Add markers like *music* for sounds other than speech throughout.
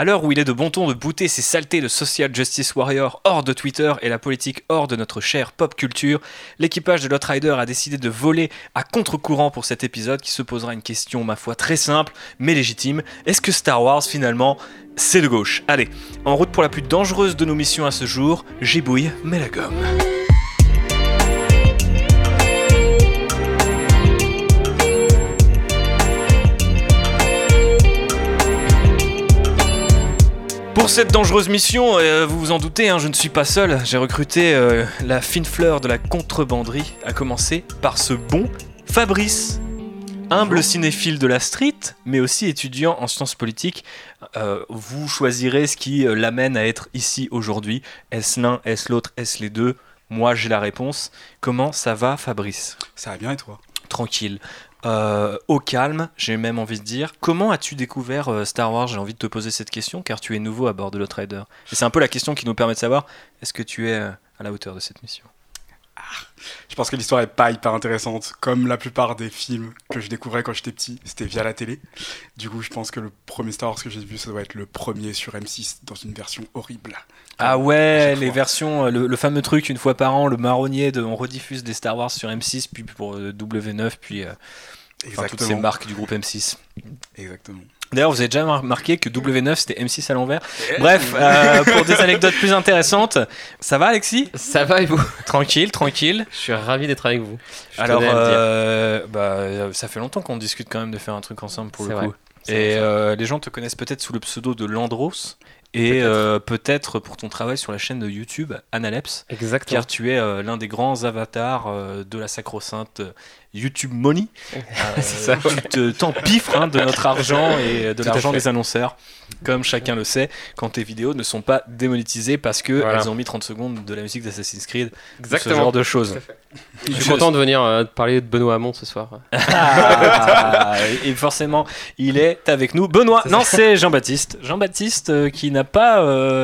À l'heure où il est de bon ton de bouter ces saletés de social justice warrior hors de Twitter et la politique hors de notre chère pop culture, l'équipage de Lotrider a décidé de voler à contre-courant pour cet épisode qui se posera une question, ma foi, très simple mais légitime. Est-ce que Star Wars finalement c'est de gauche? Allez, en route pour la plus dangereuse de nos missions à ce jour, gibouille, mais la gomme. Pour cette dangereuse mission, euh, vous vous en doutez, hein, je ne suis pas seul. J'ai recruté euh, la fine fleur de la contrebanderie, à commencer par ce bon Fabrice. Humble cinéphile de la street, mais aussi étudiant en sciences politiques, euh, vous choisirez ce qui l'amène à être ici aujourd'hui. Est-ce l'un, est-ce l'autre, est-ce les deux? Moi j'ai la réponse. Comment ça va Fabrice? Ça va bien et toi? Tranquille. Euh, au calme, j'ai même envie de dire. Comment as-tu découvert euh, Star Wars? J'ai envie de te poser cette question car tu es nouveau à bord de l'Outrider. Et c'est un peu la question qui nous permet de savoir est-ce que tu es euh, à la hauteur de cette mission? Je pense que l'histoire est pas hyper intéressante. Comme la plupart des films que je découvrais quand j'étais petit, c'était via la télé. Du coup, je pense que le premier Star Wars que j'ai vu, ça doit être le premier sur M6 dans une version horrible. Ah ouais, les versions, le, fameux truc une fois par an, le marronnier de on rediffuse des Star Wars sur M6, puis pour W9, puis Enfin, toutes ces marques du groupe M6. Exactement. D'ailleurs, vous avez déjà remarqué que W9 c'était M6 à l'envers. Bref, euh, pour des anecdotes plus intéressantes, ça va Alexis? Ça va et vous? Tranquille, tranquille. Je suis ravi d'être avec vous. Alors, euh, bah, ça fait longtemps qu'on discute quand même de faire un truc ensemble pour le coup. Et euh, les gens te connaissent peut-être sous le pseudo de Landros. Et peut-être pour ton travail sur la chaîne de YouTube Analeps. Exactement. Car tu es l'un des grands avatars de la sacro-sainte YouTube Money. *laughs* Euh, ça, tu t'empiffres hein, de notre argent et de l'argent des annonceurs. Comme chacun le sait, quand tes vidéos ne sont pas démonétisées parce qu'elles elles ont mis 30 secondes de la musique d'Assassin's Creed. Exactement. Ce genre de choses. Je suis content de venir euh, parler de Benoît Hamon ce soir. *laughs* Ah, et forcément, il est avec nous. Benoît, non, c'est Jean-Baptiste. Jean-Baptiste euh, qui n'a pas.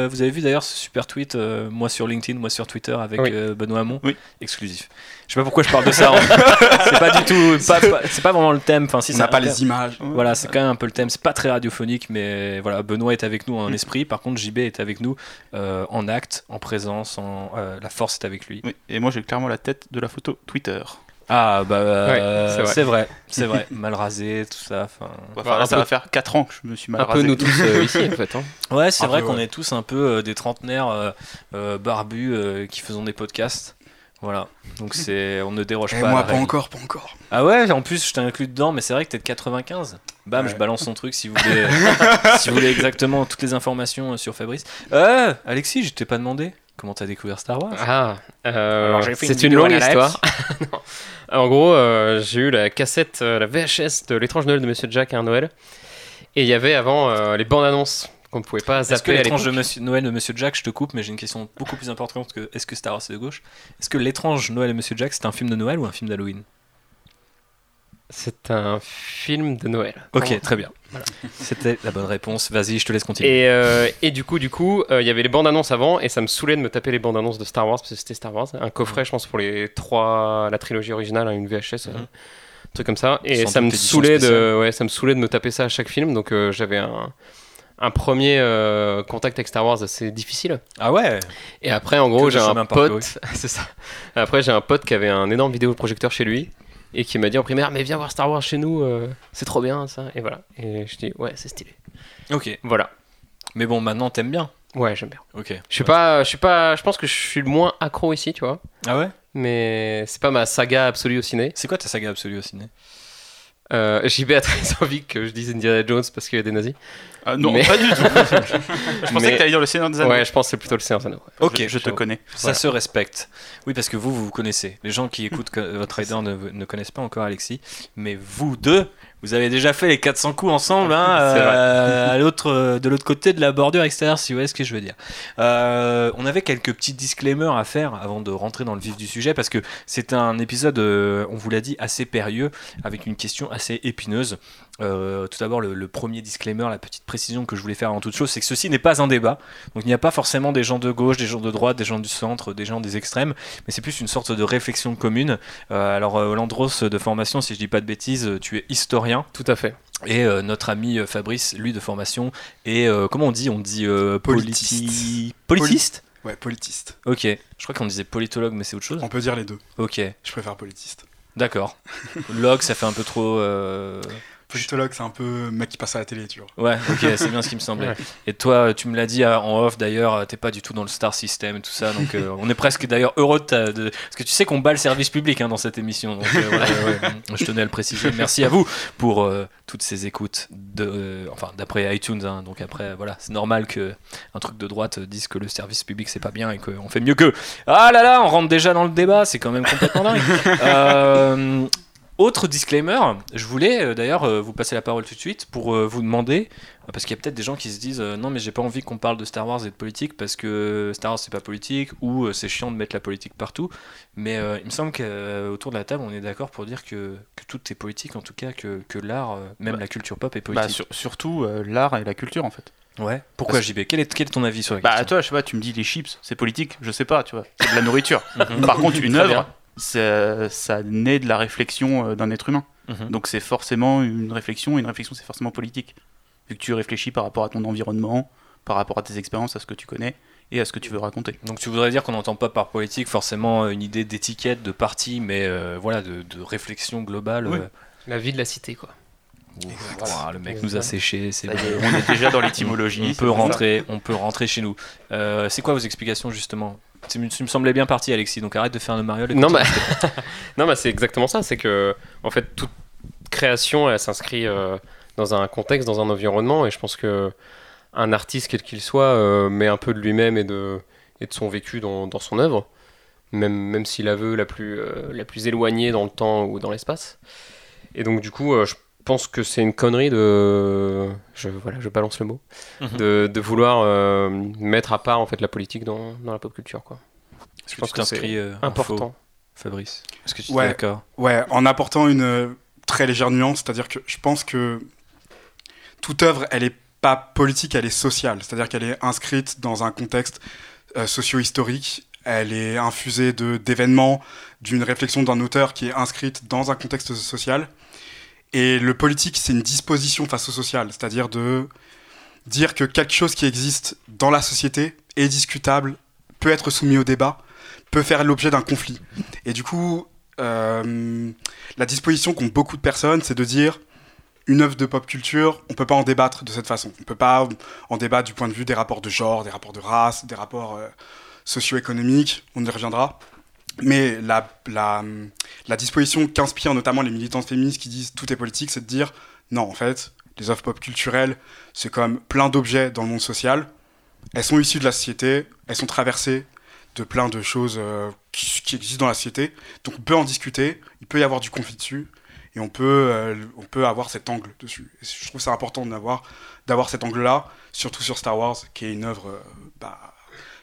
vous avez vu d'ailleurs ce super tweet, moi sur LinkedIn, moi sur Twitter, avec Benoît Hamon. Oui. Exclusif. Je sais pas pourquoi je parle de ça. Hein. *laughs* c'est pas du tout. c'est pas vraiment le thème. Enfin, si on n'a pas les images. Voilà, c'est quand même un peu le thème. C'est pas très radiophonique, mais voilà. Benoît est avec nous en mm. esprit. Par contre, JB est avec nous euh, en acte, en présence. En, euh, la force est avec lui. Oui, et moi, j'ai clairement la tête de la photo Twitter. Ah bah euh, c'est vrai, c'est vrai, *laughs* mal rasé, tout ça. Enfin, ça va faire 4 ans que je me suis mal rasé. Un peu nous tous *laughs* ici en fait. Hein. Ouais, c'est vrai qu'on est tous un peu des trentenaires barbus qui faisons des podcasts. Voilà, donc c'est, on ne déroge Et pas. Moi, pas encore, pas encore. Ah ouais, en plus, je t'ai inclus dedans, mais c'est vrai que t'es de 95. Bam, je balance son truc si vous voulez, *laughs* si vous voulez exactement toutes les informations sur Fabrice. Euh, Alexis, je t'ai pas demandé. Comment t'as découvert Star Wars Ah, euh, c'est une, longue histoire. *laughs* en gros, euh, j'ai eu la cassette, euh, la VHS de l'étrange Noël de Monsieur Jack à un Noël. Et il y avait avant les bandes annonces qu'on ne pouvait pas zapper. Est-ce que l'étrange de Monsieur Noël de Monsieur Jack, je te coupe, mais j'ai une question beaucoup plus importante que est-ce que Star Wars c'est de gauche? Est-ce que l'étrange Noël de Monsieur Jack c'est un film de Noël ou un film d'Halloween? C'est un film de Noël. Ok, très bien. C'était la bonne réponse. Vas-y, je te laisse continuer. Et, euh, et du coup, du coup, euh, il y avait les bandes annonces avant, et ça me saoulait de me taper les bandes annonces de Star Wars parce que c'était Star Wars, un coffret, je pense, pour les trois, la trilogie originale, hein, une VHS, mhm. un truc comme ça. Et ça me saoulait de, ouais, ça me saoulait de me taper ça à chaque film. Donc euh, j'avais un un premier euh, contact avec Star Wars assez difficile. Ah ouais Et après, en gros, j'ai un pote. *laughs* c'est ça. Après, j'ai un pote qui avait un énorme vidéoprojecteur chez lui et qui m'a dit en primaire Mais viens voir Star Wars chez nous, euh, c'est trop bien ça. Et voilà. Et je dis Ouais, c'est stylé. Ok. Voilà. Mais bon, maintenant, t'aimes bien Ouais, j'aime bien. Ok. Je suis pas, je suis pas, je pense que je suis le moins accro ici, tu vois. Ah ouais? Mais c'est pas ma saga absolue au ciné. C'est quoi ta saga absolue au ciné? Euh, JB a très envie que je dise Indiana Jones parce qu'il y a des nazis. Ah, non, pas du tout. *laughs* je pensais que tu allais dire le Seigneur des Anneaux. Ouais, je pense que c'est plutôt le Seigneur des Anneaux. Ok, je, te connais. Ça se respecte. Oui, parce que vous, vous vous connaissez. Les gens qui écoutent votre *laughs* rider ne, ne connaissent pas encore Alexis, mais vous deux, vous avez déjà fait les 400 coups ensemble, hein, *laughs* euh, à l'autre, euh, de l'autre côté de la bordure extérieure, si vous voyez ce que je veux dire. Euh, on avait quelques petits disclaimers à faire avant de rentrer dans le vif du sujet, parce que c'est un épisode, on vous l'a dit, assez périlleux, avec une question assez épineuse. tout d'abord, le, premier disclaimer, la petite précision que je voulais faire avant toute chose, c'est que ceci n'est pas un débat. Donc il n'y a pas forcément des gens de gauche, des gens de droite, des gens du centre, des gens des extrêmes, mais c'est plus une sorte de réflexion commune. alors, Landros de formation, si je dis pas de bêtises, tu es historien tout à fait. Et notre ami Fabrice, lui de formation, est, comment on dit? On dit politiste. Politiste Ouais, politiste. Ok, je crois qu'on disait politologue, mais c'est autre chose. On peut dire les deux. Ok. Je préfère politiste. D'accord. *laughs* Log, ça fait un peu trop. Politologue, c'est un peu mec qui passe à la télé, tu vois. Ouais, ok, c'est bien ce qui me semblait. Et toi, tu me l'as dit euh, en off d'ailleurs, euh, t'es pas du tout dans le star system et tout ça, donc euh, on est presque d'ailleurs heureux de, de, Parce que tu sais qu'on bat le service public hein, dans cette émission, donc je tenais à le préciser. Merci à vous pour toutes ces écoutes, de, enfin d'après iTunes, hein, donc après, voilà, c'est normal que un truc de droite dise que le service public c'est pas bien et qu'on fait mieux qu'eux. Ah là là, on rentre déjà dans le débat, c'est quand même complètement dingue. *laughs* Autre disclaimer, je voulais euh, d'ailleurs euh, vous passer la parole tout de suite pour euh, vous demander, parce qu'il y a peut-être des gens qui se disent non mais j'ai pas envie qu'on parle de Star Wars et de politique parce que Star Wars c'est pas politique ou c'est chiant de mettre la politique partout, mais il me semble qu'autour de la table on est d'accord pour dire que, que, tout est politique, en tout cas que, que l'art, même bah, la culture pop est bah, politique. surtout l'art et la culture en fait. Ouais. Pourquoi JB quel est, quel est ton avis sur la bah, toi, je sais pas, tu me dis les chips, c'est politique, je sais pas, tu vois, c'est de la nourriture. *laughs* Par contre, une œuvre, ça, naît de la réflexion euh, d'un être humain. Mhm. Donc c'est forcément une réflexion, et une réflexion c'est forcément politique. Vu que tu réfléchis par rapport à ton environnement, par rapport à tes expériences, à ce que tu connais et à ce que tu veux raconter. Donc tu voudrais dire qu'on n'entend pas par politique forcément une idée d'étiquette, de parti, mais euh, voilà, de, réflexion globale. Euh. La vie de la cité, quoi. le mec nous a séché. C'est on est déjà dans l'étymologie. *laughs* on peut rentrer, on peut rentrer chez nous. c'est quoi vos explications justement? Tu me, semblais bien parti, Alexis, donc arrête de faire le Mario. Non, bah... *laughs* non, bah c'est exactement ça. C'est que, en fait, toute création, elle s'inscrit euh, dans un contexte, dans un environnement, et je pense que un artiste, quel qu'il soit, euh, met un peu de lui-même et de, et de son vécu dans, dans son œuvre, même, même s'il la veut la plus, euh, la plus éloignée dans le temps ou dans l'espace. Et donc, du coup, je pense que c'est une connerie de. Je, voilà, je balance le mot. Mhm. de, de, vouloir euh, mettre à part en fait, la politique dans, dans la pop culture. Quoi. Je pense que c'est euh, important. Fabrice? Est-ce que tu es ouais, d'accord? Ouais, en apportant une euh, très légère nuance, c'est-à-dire que je pense que toute œuvre, elle est pas politique, elle est sociale. C'est-à-dire qu'elle est inscrite dans un contexte socio-historique. Elle est infusée d'événements, d'une réflexion d'un auteur qui est inscrite dans un contexte social. Et le politique, c'est une disposition face au social, c'est-à-dire de dire que quelque chose qui existe dans la société est discutable, peut être soumis au débat, peut faire l'objet d'un conflit. Et du coup, euh, la disposition qu'ont beaucoup de personnes, c'est de dire une œuvre de pop culture, on peut pas en débattre de cette façon. On peut pas en débattre du point de vue des rapports de genre, des rapports de race, des rapports euh, socio-économiques, on y reviendra. Mais la, disposition qu'inspirent notamment les militantes féministes qui disent tout est politique, c'est de dire non, en fait, les œuvres pop culturelles, c'est comme plein d'objets dans le monde social. Elles sont issues de la société, elles sont traversées de plein de choses euh, qui, existent dans la société. Donc on peut en discuter, il peut y avoir du conflit dessus, et on peut, euh, on peut avoir cet angle dessus. Je trouve ça important d'avoir, d'avoir cet angle-là, surtout sur Star Wars, qui est une œuvre euh, bah,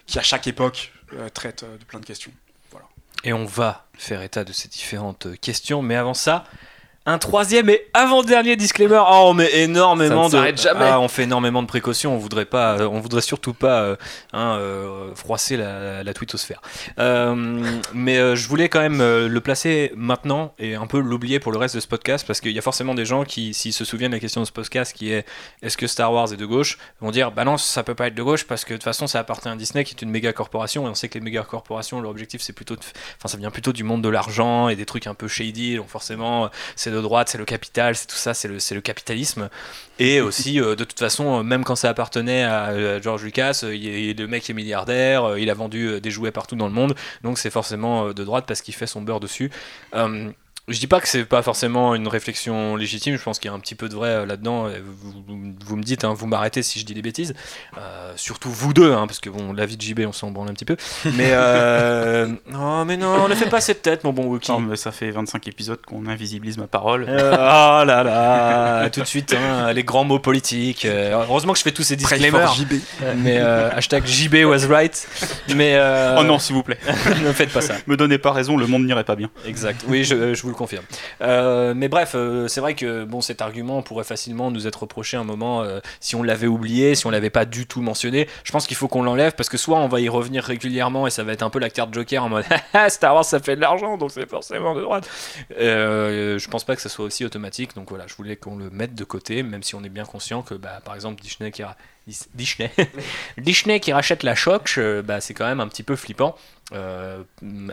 qui à chaque époque traite de plein de questions. Et on va faire état de ces différentes questions, mais avant ça, un troisième et avant-dernier disclaimer. Oh, on met énormément de. Jamais. Ah, on fait énormément de précautions. On voudrait pas, euh, on voudrait surtout pas euh, hein, euh, froisser la, la twittosphère. mais je voulais quand même le placer maintenant et un peu l'oublier pour le reste de ce podcast parce qu'il y a forcément des gens qui, s'ils se souviennent de la question de ce podcast qui est est-ce que Star Wars est de gauche, vont dire bah non, ça peut pas être de gauche parce que de toute façon ça appartient à Disney qui est une méga corporation et on sait que les méga corporations, leur objectif c'est plutôt, enfin ça vient plutôt du monde de l'argent et des trucs un peu shady. Donc forcément c'est de droite, c'est le capital, c'est tout ça, c'est le, le, capitalisme. Et aussi, euh, de toute façon, euh, même quand ça appartenait à, euh, George Lucas, il, le mec est milliardaire, il a vendu des jouets partout dans le monde, donc c'est forcément de droite parce qu'il fait son beurre dessus. Je dis pas que c'est pas forcément une réflexion légitime, je pense qu'il y a un petit peu de vrai euh, là-dedans. Vous, me dites, hein, vous m'arrêtez si je dis des bêtises. Euh, surtout vous deux, hein, parce que bon, la vie de JB, on s'en branle un petit peu. Mais euh, *laughs* non, mais non, ne fais pas cette tête, mon bon Wookie. Non, mais ça fait 25 épisodes qu'on invisibilise ma parole. *laughs* oh là là, tout de suite, hein, les grands mots politiques. heureusement que je fais tous ces disclaimers. JB. Mais hashtag JB was right. Mais oh non, s'il vous plaît, *laughs* ne faites pas ça. Me donnez pas raison, le monde n'irait pas bien. Exact. Oui, je, je vous vous le confirme. Euh, mais bref, euh, c'est vrai que bon, cet argument pourrait facilement nous être reproché un moment euh, si on l'avait oublié, si on l'avait pas du tout mentionné. Je pense qu'il faut qu'on l'enlève parce que soit on va y revenir régulièrement et ça va être un peu la carte Joker en mode *laughs* Star Wars ça fait de l'argent donc c'est forcément de droite. je pense pas que ça soit aussi automatique donc voilà, je voulais qu'on le mette de côté, même si on est bien conscient que bah, par exemple Disney qui, Disney. *laughs* Disney qui rachète la Shock, bah, c'est quand même un petit peu flippant. Euh,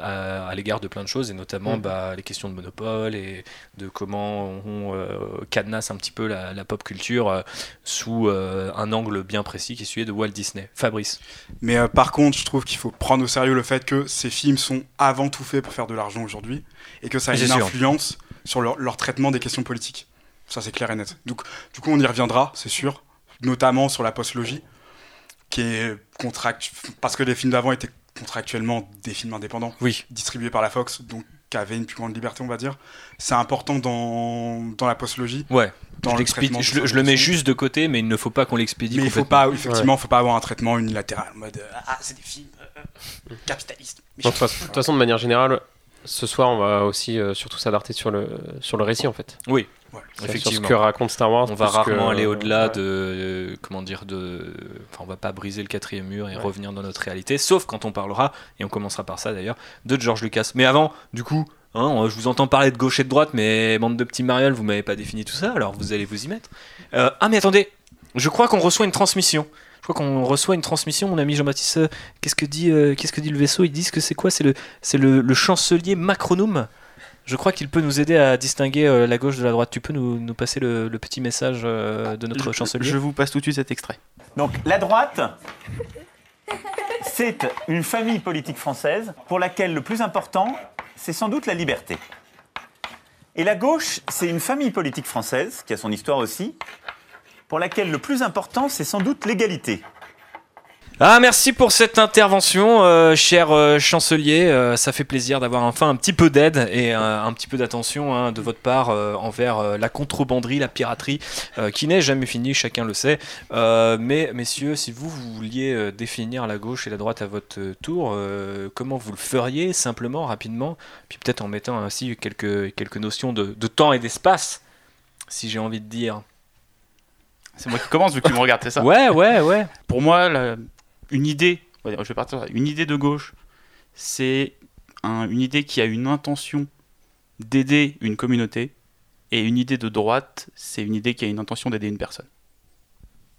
à, l'égard de plein de choses, et notamment mm. bah, les questions de monopole et de comment on euh, cadenasse un petit peu la, pop culture euh, sous un angle bien précis qui est celui de Walt Disney. Fabrice. Mais par contre, je trouve qu'il faut prendre au sérieux le fait que ces films sont avant tout faits pour faire de l'argent aujourd'hui et que ça a une influence sur leur, traitement des questions politiques. Ça, c'est clair et net. Donc, du coup, on y reviendra, c'est sûr, notamment sur la post-logie, qui est contract... parce que les films d'avant étaient contractuellement des films indépendants, oui. distribués par la Fox, donc qui avaient une plus grande liberté, on va dire. C'est important dans, dans la postlogie. Ouais. Dans je, le je, je, le mets juste de côté, mais il ne faut pas qu'on l'expédie. Mais il faut pas, effectivement, il faut pas avoir un traitement unilatéral en mode ah c'est des films euh, euh, capitalistes. De toute façon, de manière générale, ce soir, on va aussi euh, surtout s'adapter sur le sur le récit en fait. Oui. Effectivement. Sur ce que raconte Star Wars. On va rarement aller au-delà de, comment dire, de, enfin, on va pas briser le quatrième mur et revenir dans notre réalité, sauf quand on parlera, et on commencera par ça d'ailleurs, de George Lucas. Mais avant, du coup, hein, je vous entends parler de gauche et de droite, mais bande de petits marioles, vous m'avez pas défini tout ça, alors vous allez vous y mettre. Euh, ah mais attendez, je crois qu'on reçoit une transmission. Je crois qu'on reçoit une transmission, mon ami Jean-Baptiste. Qu'est-ce que dit, euh, qu'est-ce que dit le vaisseau? Ils disent que c'est quoi? C'est le, c'est le, le chancelier Macronum? Je crois qu'il peut nous aider à distinguer euh, la gauche de la droite. Tu peux nous, passer le, petit message euh, de notre chancelier Je vous passe tout de suite cet extrait. Donc, la droite, c'est une famille politique française pour laquelle le plus important, c'est sans doute la liberté. Et la gauche, c'est une famille politique française, qui a son histoire aussi, pour laquelle le plus important, c'est sans doute l'égalité. Ah, merci pour cette intervention, euh, cher euh, chancelier. Euh, ça fait plaisir d'avoir enfin un petit peu d'aide et un petit peu d'attention hein, de votre part envers la contrebanderie, la piraterie, qui n'est jamais finie, chacun le sait. mais messieurs, si vous, vouliez définir la gauche et la droite à votre tour, comment vous le feriez simplement, rapidement, puis peut-être en mettant ainsi quelques, quelques notions de, de temps et d'espace, si j'ai envie de dire. C'est moi qui commence vu que tu me regardes, c'est ça? Ouais, ouais, ouais. Pour moi, la une idée, une idée de gauche, c'est une idée qui a une intention d'aider une communauté, et une idée de droite, c'est une idée qui a une intention d'aider une personne.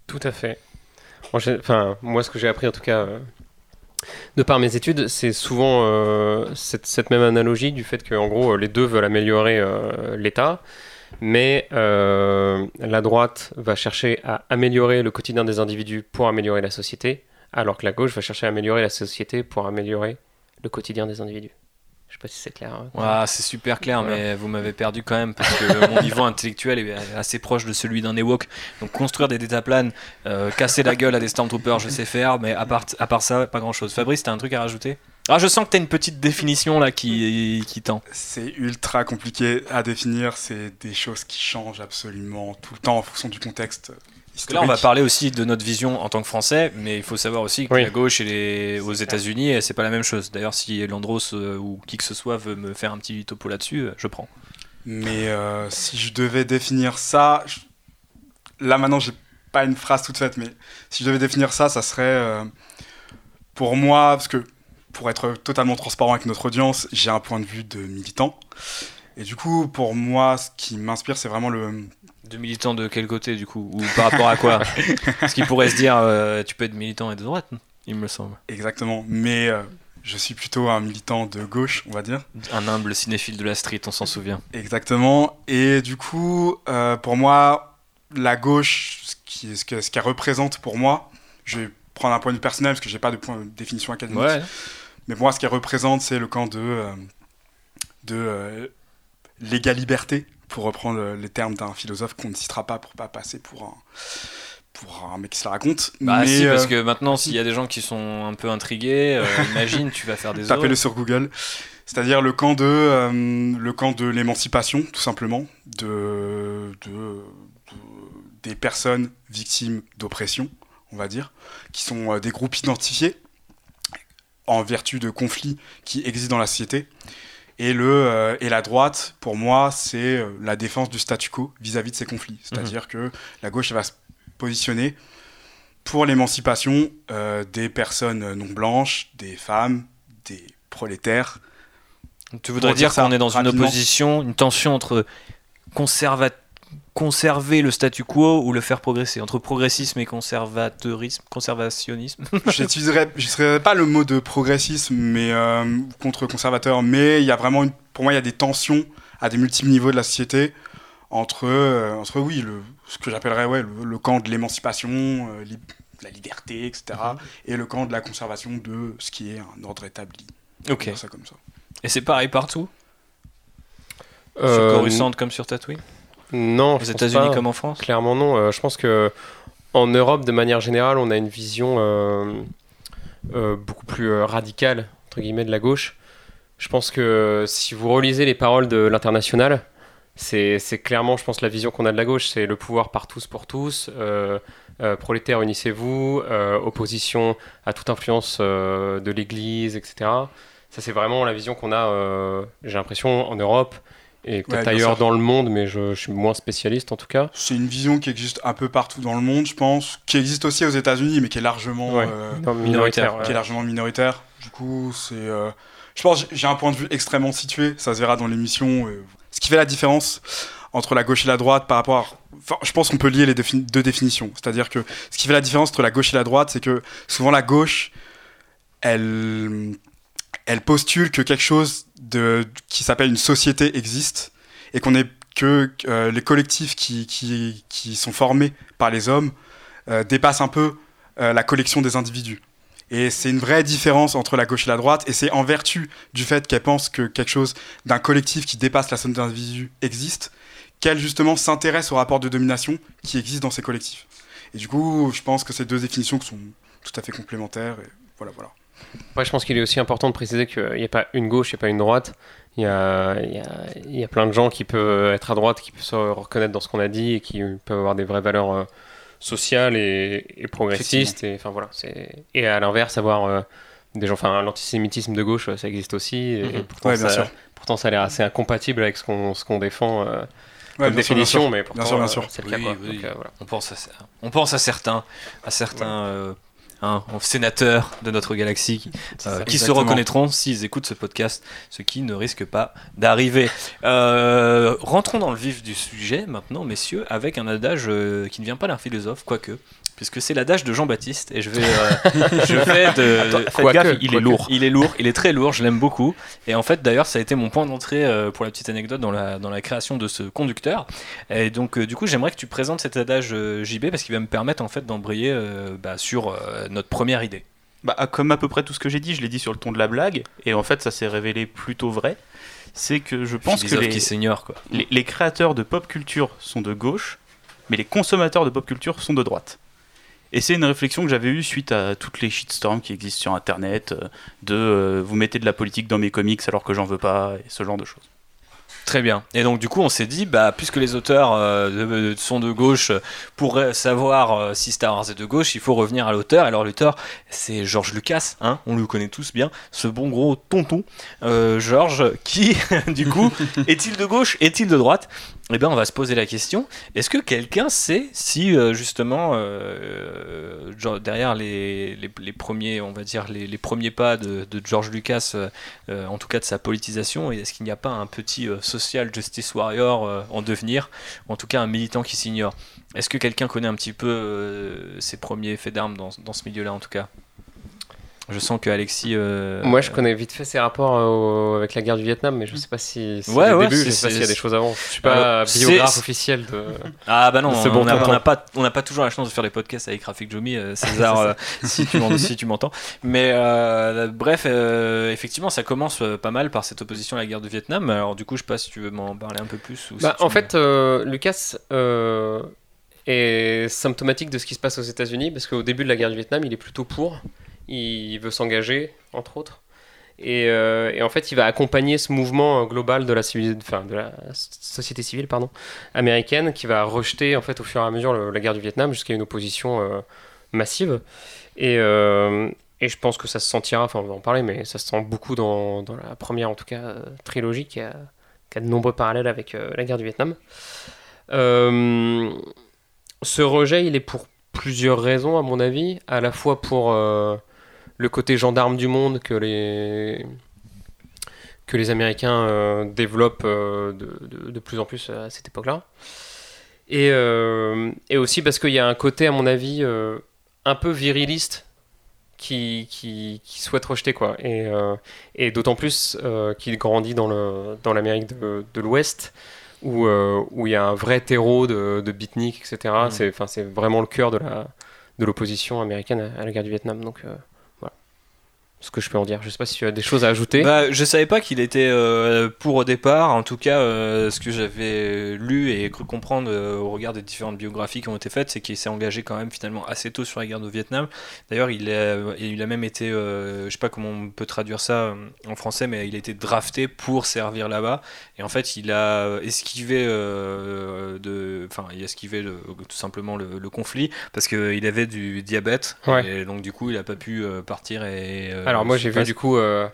Tout à fait. Moi, ce que j'ai appris en tout cas, euh, de par mes études, c'est souvent euh, cette, même analogie du fait qu'en gros, les deux veulent améliorer euh, l'État, mais la droite va chercher à améliorer le quotidien des individus pour améliorer la société, alors que la gauche va chercher à améliorer la société pour améliorer le quotidien des individus. Je sais pas si c'est clair. Hein. c'est super clair, mais vous m'avez perdu quand même parce que mon niveau intellectuel est assez proche de celui d'un Ewok. Donc construire des détaplanes, euh, casser la gueule à des Stormtroopers, je sais faire, mais à part, à part ça, pas grand chose. Fabrice, t'as un truc à rajouter? Ah, je sens que t'as une petite définition là qui, qui tend. C'est ultra compliqué à définir, c'est des choses qui changent absolument tout le temps en fonction du contexte là, on va parler aussi de notre vision en tant que Français, mais il faut savoir aussi que la gauche et aux États-Unis, c'est pas la même chose. D'ailleurs, si Landros euh, ou qui que ce soit veut me faire un petit topo là-dessus, euh, je prends. Mais euh, si je devais définir ça, là maintenant, j'ai pas une phrase toute faite, mais si je devais définir ça, ça serait pour moi, parce que pour être totalement transparent avec notre audience, j'ai un point de vue de militant. Et du coup, pour moi, ce qui m'inspire, c'est vraiment le, de militant de quel côté du coup Ou par rapport à quoi *laughs* Parce qu'il pourrait se dire euh, tu peux être militant et de droite, il me semble. Exactement, mais euh, je suis plutôt un militant de gauche, on va dire. Un humble cinéphile de la street, on s'en souvient. Exactement, et du coup, euh, pour moi, la gauche, ce qui, ce, ce qu'elle représente pour moi, je vais prendre un point de vue personnel parce que j'ai pas de point de définition académique. Mais pour moi, ce qu'elle représente, c'est le camp de, de l'égalité pour reprendre les termes d'un philosophe qu'on ne citera pas pour pas passer pour un pour un mec qui se la raconte. Bah mais si, parce euh, que maintenant, s'il y a des gens qui sont un peu intrigués, euh, *laughs* imagine, tu vas faire des Tapez-le sur Google. C'est-à-dire le camp de euh, le camp de l'émancipation, tout simplement, de, de, des personnes victimes d'oppression, on va dire, qui sont des groupes identifiés en vertu de conflits qui existent dans la société Et, le, et la droite, pour moi, c'est la défense du statu quo vis-à-vis de ces conflits. Mhm. C'est-à-dire que la gauche va se positionner pour l'émancipation des personnes non blanches, des femmes, des prolétaires. Tu voudrais dire, qu'on est dans une opposition, une tension entre conserver le statu quo ou le faire progresser Entre progressisme et conservateurisme, conservationnisme *laughs* Je n'utiliserais pas le mot de progressisme mais, euh, contre conservateur, mais il y a vraiment, pour moi, il y a des tensions à des multiples niveaux de la société entre, euh, entre oui, le, ce que j'appellerais ouais, le, camp de l'émancipation, euh, la liberté, etc., mhm. et le camp de la conservation de ce qui est un ordre établi. Ok. Ça comme ça. Et c'est pareil partout? Sur Coruscant comme sur Tatooine? Non. Aux États-Unis comme en France Clairement non. Euh, je pense que en Europe, de manière générale, on a une vision euh, euh, beaucoup plus radicale entre guillemets de la gauche. Je pense que si vous relisez les paroles de l'international, c'est clairement, je pense, la vision qu'on a de la gauche. C'est le pouvoir par tous pour tous. prolétaires, unissez-vous. opposition à toute influence de l'Église, etc. Ça, c'est vraiment la vision qu'on a, euh, j'ai l'impression, en Europe et peut-être ailleurs dans le monde, mais je, suis moins spécialiste en tout cas. C'est une vision qui existe un peu partout dans le monde, je pense, qui existe aussi aux États-Unis, mais qui est largement euh, minoritaire. Qui est largement minoritaire. Du coup, c'est. Euh, je pense j'ai un point de vue extrêmement situé, ça se verra dans l'émission. Ce qui fait la différence entre la gauche et la droite par rapport. À... Enfin, je pense qu'on peut lier les deux définitions. C'est-à-dire que ce qui fait la différence entre la gauche et la droite, c'est que souvent la gauche, elle elle postule que quelque chose de, qui s'appelle une société existe et qu'on que euh, les collectifs qui, qui, qui, sont formés par les hommes euh, dépassent un peu euh, la collection des individus. Et c'est une vraie différence entre la gauche et la droite, et c'est en vertu du fait qu'elle pense que quelque chose d'un collectif qui dépasse la somme des individus existe, qu'elle justement s'intéresse au rapport de domination qui existe dans ces collectifs. Et du coup, je pense que ces deux définitions sont tout à fait complémentaires, et voilà, voilà. Ouais, je pense qu'il est aussi important de préciser qu'il n'y a pas une gauche, il n'y a pas une droite. Il y, a, il, y a, plein de gens qui peuvent être à droite, qui peuvent se reconnaître dans ce qu'on a dit et qui peuvent avoir des vraies valeurs euh, sociales et, progressistes. Et, enfin, voilà, et à l'inverse, avoir euh, des gens, enfin, l'antisémitisme de gauche, ça existe aussi. Et, mhm. pourtant, ça, pourtant, ça, a l'air assez incompatible avec ce qu'on ce qu'on défend. Euh, comme définition, mais pourtant, c'est le cas. on, pense à, on pense à certains, à certains hein, sénateurs de notre galaxie qui, euh, se reconnaîtront s'ils écoutent ce podcast, ce qui ne risque pas d'arriver. Euh, rentrons dans le vif du sujet maintenant, messieurs, avec un adage euh, qui ne vient pas d'un philosophe, quoique puisque c'est l'adage de Jean-Baptiste et je vais, euh, je vais de. *laughs* Faites gaffe, il est lourd. Il est lourd, il est très lourd, je l'aime beaucoup. Et en fait, d'ailleurs, ça a été mon point d'entrée euh, pour la petite anecdote dans la, dans la création de ce conducteur. Et donc, euh, du coup, j'aimerais que tu présentes cet adage JB parce qu'il va me permettre en fait d'embrayer bah, sur notre première idée. Bah, comme à peu près tout ce que j'ai dit, je l'ai dit sur le ton de la blague, et en fait, ça s'est révélé plutôt vrai. C'est que je pense que les, qui quoi. Les, les créateurs de pop culture sont de gauche, mais les consommateurs de pop culture sont de droite. Et c'est une réflexion que j'avais eue suite à toutes les shitstorms qui existent sur Internet, euh, de euh, vous mettez de la politique dans mes comics alors que j'en veux pas, et ce genre de choses. Très bien. Et donc du coup, on s'est dit, bah, puisque les auteurs euh, sont de gauche, pour savoir si Star Wars est de gauche, il faut revenir à l'auteur. Alors l'auteur, c'est George Lucas, hein, on le connaît tous bien, ce bon gros tonton George, qui, *laughs* du coup, *laughs* est-il de gauche, est-il de droite? Eh bien, on va se poser la question est-ce que quelqu'un sait si euh, justement euh, derrière les, les, premiers, on va dire les, premiers pas de, George Lucas, euh, en tout cas de sa politisation, est-ce qu'il n'y a pas un petit social justice warrior en devenir, en tout cas un militant qui s'ignore? Est-ce que quelqu'un connaît un petit peu ses premiers faits d'armes dans, dans ce milieu-là, en tout cas? Je sens que Alexis. Euh, Moi, je connais vite fait ses rapports euh, avec la guerre du Vietnam, mais je sais pas si. c'est ouais, ouais, début, je sais pas s'il y a des choses avant. Je suis pas biographe officiel de. *laughs* Ah bah non, on n'a pas, on n'a pas toujours la chance de faire des podcasts avec Rafik Jomi, euh, César, *laughs* *laughs* si tu m'entends. Mais bref, effectivement, ça commence pas mal par cette opposition à la guerre du Vietnam. Alors du coup, je sais pas si tu veux m'en parler un peu plus. Ou bah, en fait, Lucas est symptomatique de ce qui se passe aux États-Unis parce qu'au début de la guerre du Vietnam, il est plutôt pour il veut s'engager, entre autres. Euh, et, en fait, il va accompagner ce mouvement global de la, société civile américaine qui va rejeter en fait, au fur et à mesure la guerre du Vietnam jusqu'à une opposition euh, massive. Et, euh, et je pense que ça se sentira, enfin on va en parler, mais ça se sent beaucoup dans, la première, en tout cas, trilogie qui a, de nombreux parallèles avec la guerre du Vietnam. Ce rejet, il est pour plusieurs raisons, à mon avis. À la fois pour le côté gendarme du monde que les, que les Américains développent de, de, de, plus en plus à cette époque-là. Et, et, aussi parce qu'il y a un côté, à mon avis, un peu viriliste qui, qui, souhaite rejeter quoi et, euh, et d'autant plus euh, qu'il grandit dans le dans l'Amérique de, de l'Ouest où euh, où il y a un vrai terreau de, de beatnik etc mm. c'est vraiment le cœur de la de l'opposition américaine à, la guerre du Vietnam donc ce que je peux en dire. Je sais pas si tu as des choses à ajouter. Bah, je savais pas qu'il était euh, pour au départ. En tout cas, euh, ce que j'avais lu et cru comprendre euh, au regard des différentes biographies qui ont été faites, c'est qu'il s'est engagé quand même finalement assez tôt sur la guerre du Vietnam. D'ailleurs, il, il a même été, je sais pas comment on peut traduire ça en français, mais il a été drafté pour servir là-bas. Et en fait, il a esquivé de, enfin, il a esquivé tout simplement le, conflit parce qu'il avait du diabète. Et donc du coup, il a pas pu partir et alors moi j'ai vu du coup euh,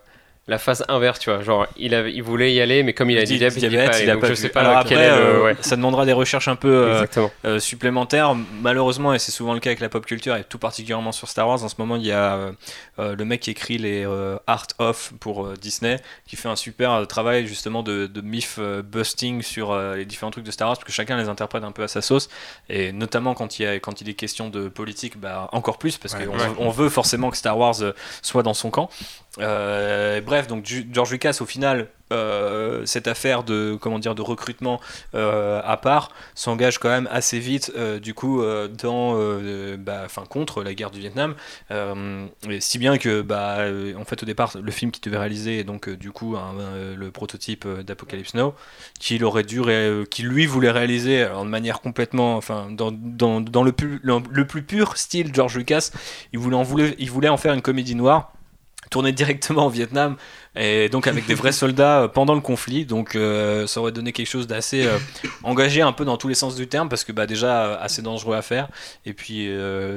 la phase inverse, tu vois. Genre, il, avait, il voulait y aller, mais comme il a dit diabète, il, a pas je sais pas Alors après, euh, ça demandera des recherches un peu euh, supplémentaires. Malheureusement, et c'est souvent le cas avec la pop culture, et tout particulièrement sur Star Wars, en ce moment, il y a le mec qui écrit les Art of pour Disney, qui fait un super travail justement de, de myth busting sur les différents trucs de Star Wars, parce que chacun les interprète un peu à sa sauce, et notamment quand il, y a, quand il est question de politique, bah, encore plus, parce qu'on on veut forcément que Star Wars soit dans son camp. Euh, bref, donc George Lucas, au final, euh, cette affaire de comment dire de recrutement euh, à part s'engage quand même assez vite du coup dans bah, contre la guerre du Vietnam. Si bien que bah en fait au départ le film qui devait réaliser donc du coup le prototype d'Apocalypse Now qu'il aurait dû qui lui voulait réaliser de manière complètement enfin dans, le, plus, pur style George Lucas. Il voulait en faire une comédie noire tourner directement au Vietnam et donc avec des vrais soldats euh, pendant le conflit donc euh, ça aurait donné quelque chose d'assez euh, engagé un peu dans tous les sens du terme parce que bah déjà assez dangereux à faire. Et puis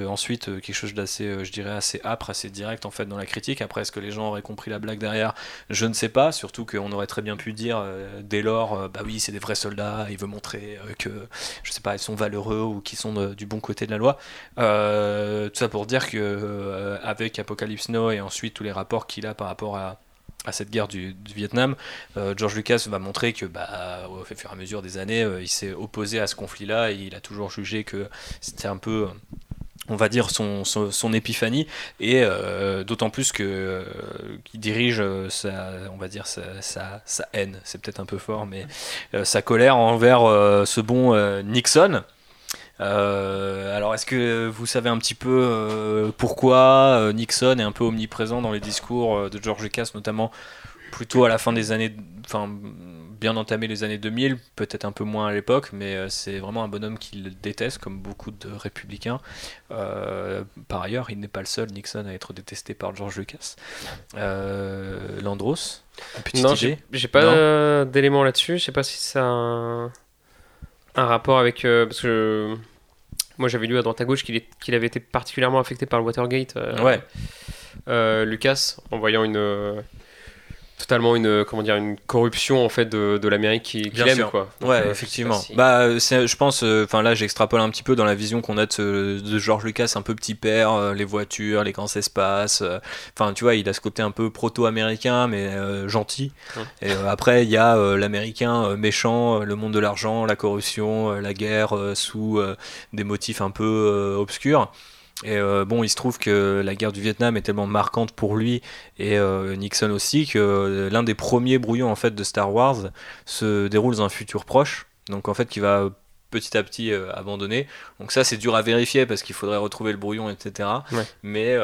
ensuite quelque chose d'assez je dirais assez âpre assez direct en fait dans la critique. Après est-ce que les gens auraient compris la blague derrière? Je ne sais pas. Surtout qu'on aurait très bien pu dire dès lors bah oui c'est des vrais soldats. Il veut montrer que je sais pas ils sont valeureux ou qu'ils sont du bon côté de la loi. Tout ça pour dire que avec Apocalypse Now et ensuite tous les rapports qu'il a par rapport à à cette guerre du, Vietnam, euh, George Lucas va montrer que, bah, au fur et à mesure des années, euh, il s'est opposé à ce conflit-là et il a toujours jugé que c'était un peu on va dire son, son, épiphanie. Et euh, d'autant plus que qu'il dirige sa on va dire sa, sa, haine. C'est peut-être un peu fort mais sa colère envers ce bon Nixon euh, alors, est-ce que vous savez un petit peu euh, pourquoi euh, Nixon est un peu omniprésent dans les discours de George Lucas, notamment plutôt à la fin des années, enfin bien entamé les années 2000, peut-être un peu moins à l'époque, mais c'est vraiment un bonhomme qu'il déteste, comme beaucoup de républicains. par ailleurs, il n'est pas le seul Nixon à être détesté par George Lucas. Landros, non, j'ai pas d'éléments là-dessus. Je sais pas si ça a un, un rapport avec parce que moi, j'avais lu à droite à gauche qu'il avait été particulièrement affecté par le Watergate. Euh, ouais. Euh, Lucas, en voyant une totalement une comment dire une corruption en fait de, de l'Amérique qui, qui aime quoi. ouais, euh, effectivement. Bah je pense enfin là j'extrapole un petit peu dans la vision qu'on a de, de, George Lucas un peu petit père, les voitures, les grands espaces. Enfin tu vois, il a ce côté un peu proto-américain mais gentil. Et après il y a l'américain méchant, le monde de l'argent, la corruption, la guerre sous des motifs un peu obscurs. Et euh, bon, il se trouve que la guerre du Vietnam est tellement marquante pour lui et euh, Nixon aussi que euh, l'un des premiers brouillons en fait de Star Wars se déroule dans un futur proche. Donc en fait, qui va petit à petit abandonner. Donc ça, c'est dur à vérifier parce qu'il faudrait retrouver le brouillon, etc. Mais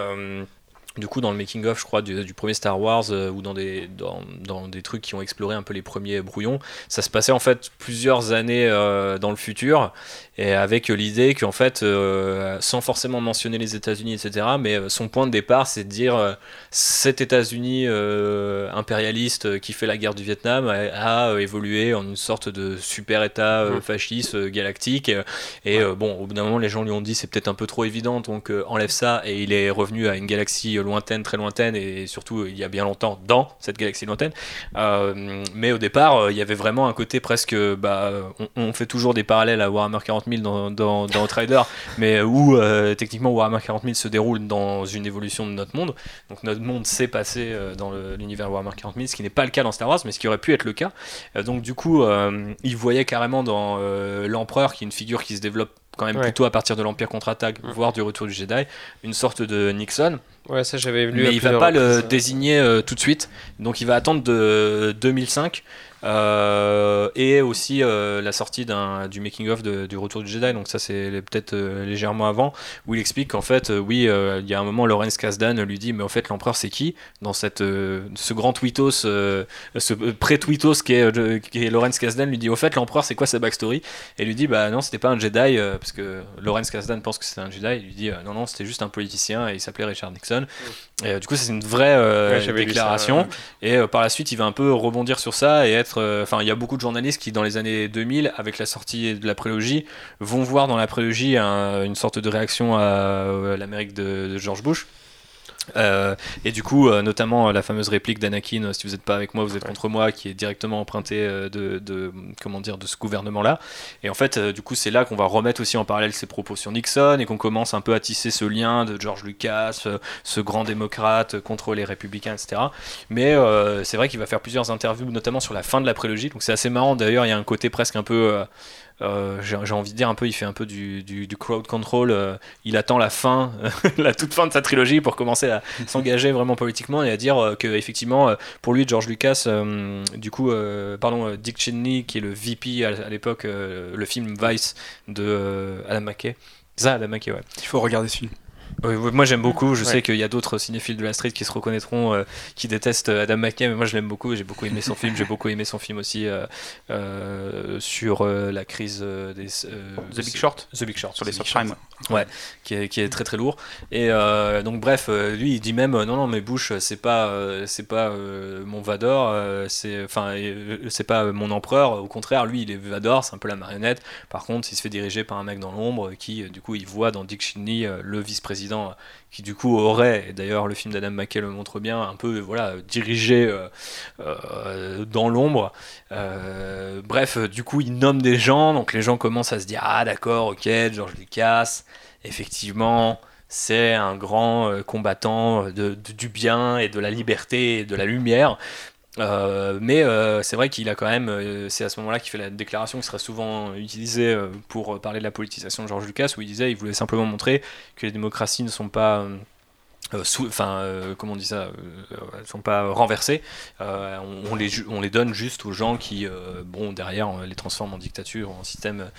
du coup dans le making of je crois du, premier Star Wars euh, ou dans des dans, dans, des trucs qui ont exploré un peu les premiers brouillons ça se passait en fait plusieurs années euh, dans le futur et avec l'idée qu'en fait euh, sans forcément mentionner les États-Unis etc mais son point de départ c'est de dire cet États-Unis impérialiste qui fait la guerre du Vietnam a, évolué en une sorte de super État mmh. fasciste galactique et bon au bout d'un moment les gens lui ont dit c'est peut-être un peu trop évident donc enlève ça et il est revenu à une galaxie lointaine, très lointaine, et surtout il y a bien longtemps dans cette galaxie lointaine. mais au départ, il y avait vraiment un côté presque, bah, on, fait toujours des parallèles à Warhammer 40 000 dans, dans, dans Outrider, *laughs* mais où techniquement Warhammer 40 000 se déroule dans une évolution de notre monde. Donc notre monde s'est passé dans l'univers Warhammer 40 000, ce qui n'est pas le cas dans Star Wars, mais ce qui aurait pu être le cas. donc du coup, il voyait carrément dans l'empereur, qui est une figure qui se développe quand même plutôt à partir de l'Empire contre-attaque, voire du retour du Jedi, une sorte de Nixon. Ouais, ça j'avais vu. Mais il va pas le désigner euh, tout de suite, donc il va attendre de 2005 euh, et aussi euh, la sortie du making of du Retour du Jedi, donc ça c'est peut-être euh, légèrement avant, où il explique qu'en fait, oui, il y a un moment, Lorenz Kasdan lui dit, mais en fait, l'empereur c'est qui? Dans cette, ce grand tweetos, ce pré-tweetos qui est, est Lorenz Kasdan, lui dit, au fait, l'empereur c'est quoi sa backstory? Et lui dit, bah non, c'était pas un Jedi, parce que Lorenz Kasdan pense que c'était un Jedi, il lui dit, non, non, c'était juste un politicien et il s'appelait Richard Nixon. Et, du coup, c'est une vraie déclaration. Et par la suite, il va un peu rebondir sur ça et être euh, enfin, il y a beaucoup de journalistes qui, dans les années 2000, avec la sortie de la prélogie, vont voir dans la prélogie une sorte de réaction à, l'Amérique de George Bush. Euh, et du coup, euh, notamment euh, la fameuse réplique d'Anakin, si vous n'êtes pas avec moi, vous êtes contre moi, qui est directement empruntée de, de, comment dire, de ce gouvernement-là. Et en fait, du coup, c'est là qu'on va remettre aussi en parallèle ses propos sur Nixon et qu'on commence un peu à tisser ce lien de George Lucas, ce grand démocrate contre les républicains, etc. Mais c'est vrai qu'il va faire plusieurs interviews, notamment sur la fin de la prélogie. Donc c'est assez marrant. D'ailleurs, il y a un côté presque un peu euh, j'ai envie de dire un peu, il fait un peu du, du, crowd control. Euh, il attend la fin, *laughs* la toute fin de sa trilogie pour commencer à *laughs* s'engager vraiment politiquement et à dire euh, que effectivement, pour lui, George Lucas, du coup, pardon, Dick Cheney, qui est le VP à, l'époque, le film Vice de Adam McKay. Ça, Adam McKay, ouais. Il faut regarder ce film moi j'aime beaucoup. Je sais qu'il y a d'autres cinéphiles de la street qui se reconnaîtront, euh, qui détestent euh, Adam McKay, mais moi je l'aime beaucoup. J'ai beaucoup aimé son *laughs* film. J'ai beaucoup aimé son film aussi euh, sur la crise des. The Big Short. The Big Short. Sur les subprimes. Ouais, qui est, qui est, très très lourd. Et donc bref, lui il dit même non non mais Bush c'est pas c'est pas mon Vador, c'est enfin c'est pas mon empereur. Au contraire, lui il est Vador, c'est un peu la marionnette. Par contre, il se fait diriger par un mec dans l'ombre qui du coup il voit dans Dick Cheney le vice-président qui du coup aurait, et d'ailleurs le film d'Adam McKay le montre bien, un peu voilà, dirigé euh, euh, dans l'ombre. Euh, bref, du coup il nomme des gens, donc les gens commencent à se dire ah d'accord, ok, George Lucas, effectivement c'est un grand combattant du bien et de la liberté et de la lumière. Euh, mais euh, c'est vrai qu'il a quand même, euh, c'est à ce moment-là qu'il fait la déclaration qui sera souvent utilisée pour parler de la politisation de George Lucas, où il disait, il voulait simplement montrer que les démocraties ne sont pas enfin, comment on dit ça, sont pas renversées. On, les, on les donne juste aux gens qui, bon, derrière, les transforment en dictature, en système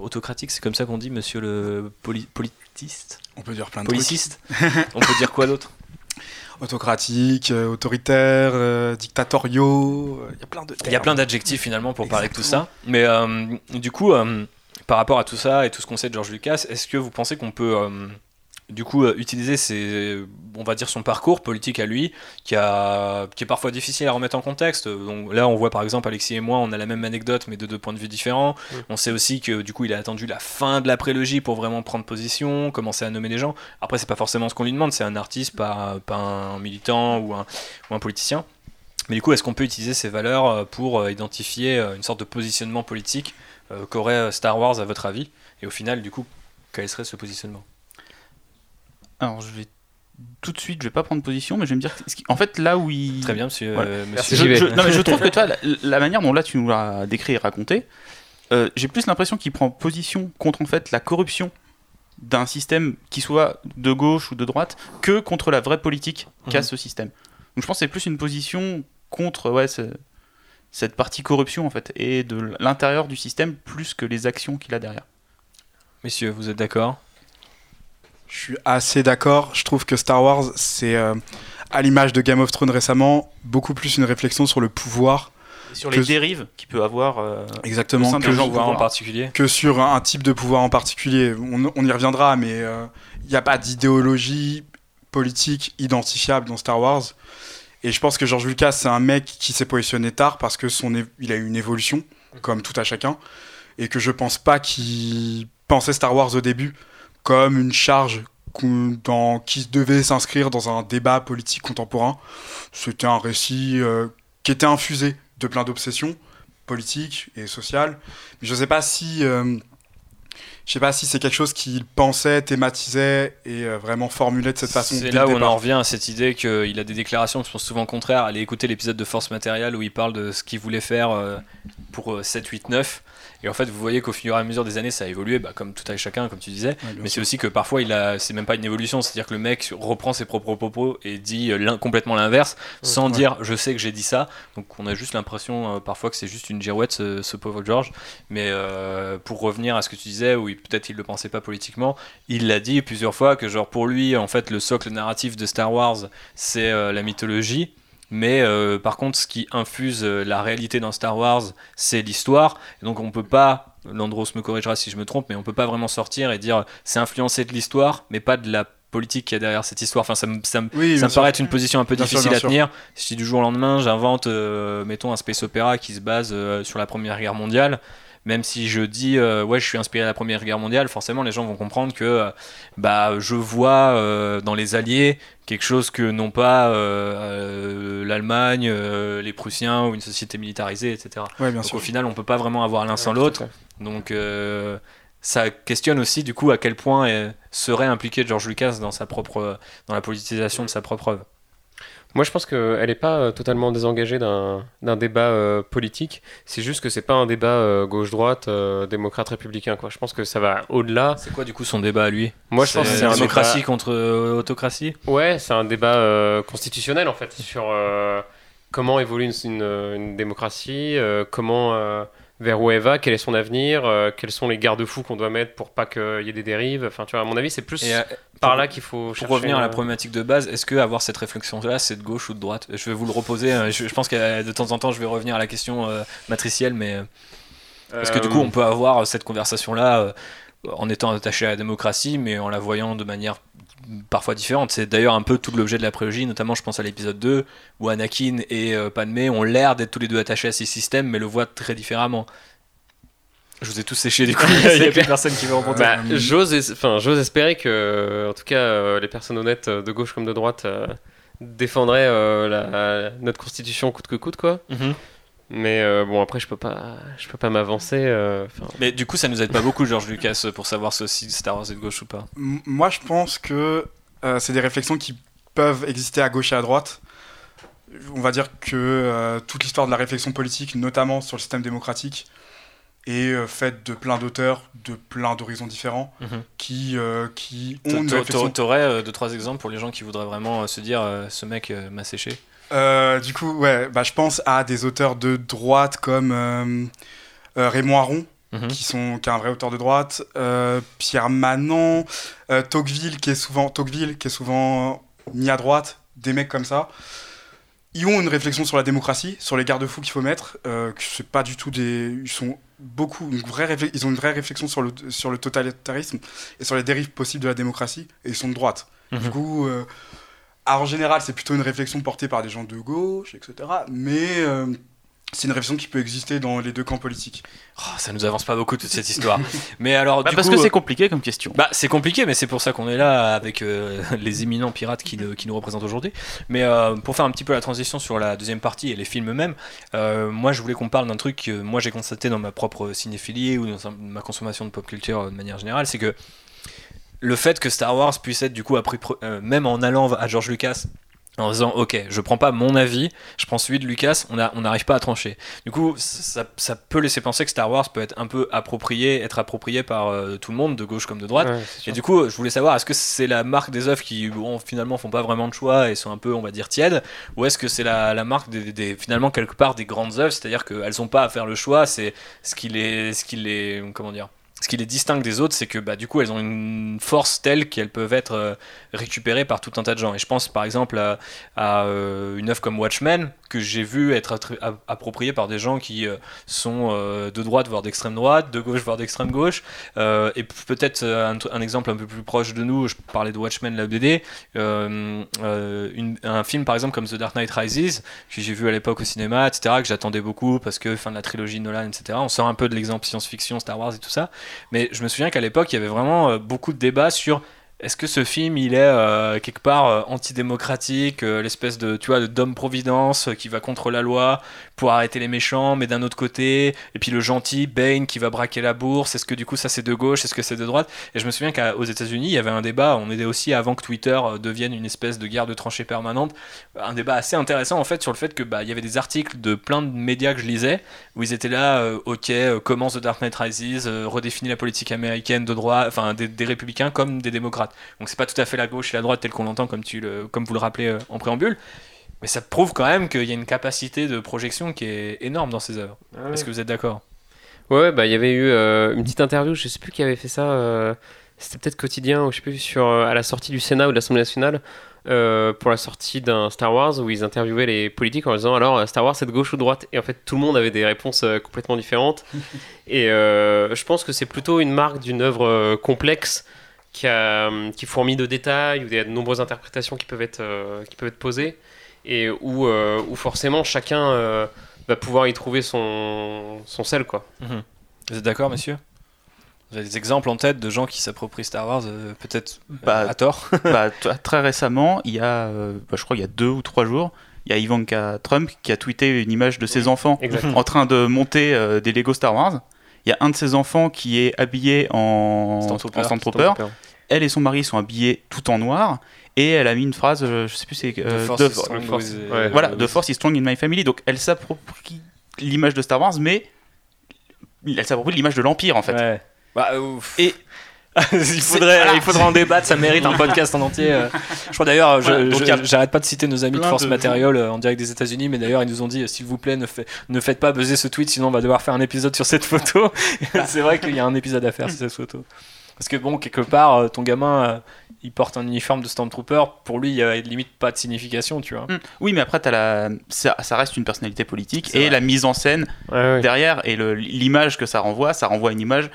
autocratique. C'est comme ça qu'on dit, monsieur le politiste? On peut dire plein de Policiste? On peut dire quoi d'autre? *laughs* autocratique, euh, autoritaire, euh, dictatoriaux. Il y a plein de. Il y a plein d'adjectifs finalement pour parler de tout ça. Mais euh, du coup, par rapport à tout ça et tout ce qu'on sait de George Lucas, est-ce que vous pensez qu'on peut du coup euh, utiliser ses, on va dire son parcours politique à lui qui, a, qui est parfois difficile à remettre en contexte. Donc là on voit par exemple Alexis et moi on a la même anecdote mais de deux points de vue différents. On sait aussi que du coup il a attendu la fin de la prélogie pour vraiment prendre position commencer à nommer des gens. Après c'est pas forcément ce qu'on lui demande. C'est un artiste pas, pas un militant ou un, ou un politicien. Mais du coup est-ce qu'on peut utiliser ces valeurs euh, pour euh, identifier une sorte de positionnement politique qu'aurait Star Wars à votre avis? Et au final du coup quel serait ce positionnement? Alors, je vais tout de suite, je vais pas prendre position, mais je vais me dire. En fait, là où il. Très bien, monsieur. Euh, je, non, mais je trouve que *laughs* toi, la, manière dont là tu nous l'as décrit et raconté, euh, j'ai plus l'impression qu'il prend position contre en fait la corruption d'un système qui soit de gauche ou de droite que contre la vraie politique qu'a mhm. ce système. Donc je pense que c'est plus une position contre ouais, cette partie corruption en fait et de l'intérieur du système plus que les actions qu'il a derrière. Messieurs, vous êtes d'accord? Je suis assez d'accord. Je trouve que Star Wars, c'est, euh, à l'image de Game of Thrones récemment, beaucoup plus une réflexion sur le pouvoir. sur les dérives qu'il peut avoir euh, exactement que, pouvoir en particulier que sur un, type de pouvoir en particulier on, y reviendra mais il euh, n'y a pas d'idéologie politique identifiable dans Star Wars et je pense que George Lucas c'est un mec qui s'est positionné tard parce que son il a eu une évolution comme tout à chacun et que je pense pas qu'il pensait Star Wars au début comme une charge dans, qui devait s'inscrire dans un débat politique contemporain. C'était un récit qui était infusé de plein d'obsessions politiques et sociales. Mais je ne sais pas si je sais pas si c'est quelque chose qu'il pensait, thématisait et euh, vraiment formulait de cette façon. C'est là où on en revient à cette idée qu'il a des déclarations qui sont souvent contraires. Allez écouter l'épisode de Force Material où il parle de ce qu'il voulait faire euh, pour 7, 8, 9 et en fait, vous voyez qu'au fur et à mesure des années, ça a évolué, bah, comme tout à chacun, comme tu disais. mais c'est aussi que parfois, il a, c'est même pas une évolution, c'est-à-dire que le mec reprend ses propres propos et dit euh, complètement l'inverse, sans dire je sais que j'ai dit ça. Donc on a juste l'impression euh, parfois que c'est juste une girouette, ce, pauvre George. Mais euh, pour revenir à ce que tu disais, où peut-être il le pensait pas politiquement, il l'a dit plusieurs fois que genre pour lui, en fait, le socle narratif de Star Wars, c'est la mythologie mais euh, par contre, ce qui infuse euh, la réalité dans Star Wars, c'est l'histoire. Donc on peut pas, Landros me corrigera si je me trompe, mais on peut pas vraiment sortir et dire c'est influencé de l'histoire, mais pas de la politique qu'il y a derrière cette histoire. Enfin, ça me, ça me, paraît être une position un peu difficile à tenir. Si du jour au lendemain, j'invente, euh, mettons, un space opéra qui se base sur la Première Guerre mondiale, même si je dis euh, ouais je suis inspiré de la première guerre mondiale forcément les gens vont comprendre que euh, bah je vois euh, dans les alliés quelque chose que n'ont pas l'Allemagne les Prussiens ou une société militarisée etc donc au final on peut pas vraiment avoir l'un sans l'autre. donc ça questionne aussi du coup à quel point serait impliqué George Lucas dans sa propre dans la politisation de sa propre œuvre moi, je pense qu'elle n'est pas euh, totalement désengagée d'un débat euh, politique. C'est juste que c'est pas un débat euh, gauche-droite, démocrate-républicain. Je pense que ça va au-delà. C'est quoi, du coup, son débat à lui? Moi, je pense que c'est un démocratie contre autocratie? Ouais, c'est un débat constitutionnel, en fait, sur comment évolue une, une démocratie, comment vers où elle va, quel est son avenir, euh, quels sont les garde-fous qu'on doit mettre pour pas qu'il y ait des dérives. Enfin, tu vois, à mon avis, c'est plus euh, par là qu'il faut. Pour revenir à la problématique de base, est-ce que avoir cette réflexion-là, c'est de gauche ou de droite? Je vais vous le reposer. Hein, je, pense que de temps en temps, je vais revenir à la question euh, matricielle, mais parce que du coup, on peut avoir cette conversation-là en étant attaché à la démocratie, mais en la voyant de manière parfois différentes. C'est d'ailleurs un peu tout l'objet de la prélogie, notamment je pense à l'épisode 2, où Anakin et euh, Padmé ont l'air d'être tous les deux attachés à ces systèmes, mais le voient très différemment. Je vous ai tous séché du coup, *laughs* il n'y a plus personne qui veut rencontrer. Bah, j'ose, espérer que, en tout cas, euh, les personnes honnêtes euh, de gauche comme de droite défendraient notre constitution coûte que coûte, quoi. Mhm. Mais euh, bon, après, je peux pas, je peux pas m'avancer. Euh, mais du coup, ça nous aide pas beaucoup, George Lucas, pour savoir si Star Wars est de gauche ou pas. moi, je pense que euh, c'est des réflexions qui peuvent exister à gauche et à droite. On va dire que toute l'histoire de la réflexion politique, notamment sur le système démocratique, est faite de plein d'auteurs, de plein d'horizons différents, mhm. qui, qui ont une réflexion... T'aurais deux, trois exemples pour les gens qui voudraient vraiment se dire ce mec m'a séché euh, du coup, ouais, bah, je pense à des auteurs de droite comme euh, euh, Raymond Aron, mhm. qui, sont, qui est un vrai auteur de droite, Pierre Manon, Tocqueville, qui est souvent, Tocqueville, qui est souvent mis à droite, des mecs comme ça. Ils ont une réflexion sur la démocratie, sur les garde-fous qu'il faut mettre. que c'est pas du tout des, ils sont beaucoup, une vraie ils ont une vraie réflexion sur le, sur le totalitarisme et sur les dérives possibles de la démocratie, et ils sont de droite. Du mhm. Coup, en général, c'est plutôt une réflexion portée par des gens de gauche, etc. Mais euh, c'est une réflexion qui peut exister dans les deux camps politiques. Oh, ça nous avance pas beaucoup toute cette histoire. *laughs* mais alors, bah, parce que c'est compliqué comme question. Bah, c'est compliqué, mais c'est pour ça qu'on est là avec euh, *laughs* les éminents pirates qui, qui nous représentent aujourd'hui. Mais euh, pour faire un petit peu la transition sur la deuxième partie et les films eux-mêmes, moi je voulais qu'on parle d'un truc que moi j'ai constaté dans ma propre cinéphilie ou dans ma consommation de pop culture de manière générale, c'est que le fait que Star Wars puisse être du coup appris, euh, même en allant à George Lucas en disant ok je prends pas mon avis je prends celui de Lucas on n'arrive pas à trancher. Du coup ça, peut laisser penser que Star Wars peut être un peu approprié être approprié par euh, tout le monde de gauche comme de droite. Et du coup je voulais savoir est-ce que c'est la marque des œuvres qui bon, finalement font pas vraiment de choix et sont un peu on va dire tièdes ou est-ce que c'est la, marque des, finalement quelque part des grandes œuvres c'est à dire qu'elles ont pas à faire le choix c'est ce qui les ce qui les comment dire ce qui les distingue des autres, c'est que bah, du coup, elles ont une force telle qu'elles peuvent être euh, récupérées par tout un tas de gens. Et je pense par exemple à, euh, une œuvre comme Watchmen, que j'ai vu être appropriée par des gens qui euh, sont de droite, voire d'extrême droite, de gauche, voire d'extrême gauche. et peut-être un, exemple un peu plus proche de nous, je parlais de Watchmen, la BD, un film par exemple comme The Dark Knight Rises, que j'ai vu à l'époque au cinéma, etc., que j'attendais beaucoup parce que fin de la trilogie Nolan, etc. On sort un peu de l'exemple science-fiction, Star Wars et tout ça. Mais je me souviens qu'à l'époque, il y avait vraiment euh, beaucoup de débats sur est-ce que ce film, il est euh, quelque part euh, antidémocratique, euh, l'espèce de, tu vois, d'homme providence qui va contre la loi pour arrêter les méchants, mais d'un autre côté, et puis le gentil Bane qui va braquer la bourse. Est-ce que du coup ça c'est de gauche, est-ce que c'est de droite? Et je me souviens qu'aux États-Unis, il y avait un débat. On était aussi avant que Twitter devienne une espèce de guerre de tranchées permanente, un débat assez intéressant en fait sur le fait que bah il y avait des articles de plein de médias que je lisais où ils étaient là, ok, commence The Dark Knight Rises, redéfinit la politique américaine de droit, enfin des républicains comme des démocrates. Donc c'est pas tout à fait la gauche et la droite tel qu'on l'entend comme, comme vous le rappelez euh, en préambule. Mais ça prouve quand même qu'il y a une capacité de projection qui est énorme dans ces œuvres. Ah Est-ce que vous êtes d'accord? Ouais, bah il y avait eu euh, une petite interview, je sais plus qui avait fait ça. Euh, c'était peut-être quotidien ou je sais plus sur à la sortie du Sénat ou de l'Assemblée nationale. pour la sortie d'un Star Wars où ils interviewaient les politiques en disant alors Star Wars c'est de gauche ou de droite? Et en fait tout le monde avait des réponses complètement différentes *laughs* et je pense que c'est plutôt une marque d'une œuvre complexe qui, a, qui fourmille de détails, où il y a de nombreuses interprétations qui peuvent être, euh, qui peuvent être posées, et où, euh, où forcément chacun euh, va pouvoir y trouver son, son sel. Quoi. Mhm. Vous êtes d'accord, monsieur vous avez des exemples en tête de gens qui s'approprient Star Wars, peut-être bah, à tort? *laughs* bah, Très récemment, il y a, bah, je crois il y a deux ou trois jours, il y a Ivanka Trump qui a tweeté une image de ses enfants en train de monter des Lego Star Wars. Il y a un de ses enfants qui est habillé en Stormtrooper. Elle et son mari sont habillés tout en noir. Et elle a mis une phrase, euh, je sais plus, c'est. Euh, the force, voilà, The Force is strong in my family. Donc elle s'approprie l'image de Star Wars, mais elle s'approprie l'image de l'Empire en fait. Bah, et *laughs* il, faudrait, il faudrait en débattre, ça mérite un podcast en entier. Euh. Je crois d'ailleurs, j'arrête pas de citer nos amis de Force Material euh, en direct des États-Unis, mais d'ailleurs, ils nous ont dit s'il vous plaît, ne, ne faites pas buzzer ce tweet, sinon on va devoir faire un épisode sur cette photo. *laughs* c'est vrai qu'il y a un épisode à faire sur cette photo. Parce que bon, quelque part, euh, ton gamin, il porte un uniforme de Stormtrooper, pour lui, il n'y a limite pas de signification, tu vois. Hmm. Oui, mais après, as la... ça, reste une personnalité politique et la mise en scène derrière et l'image que ça renvoie, ça renvoie une image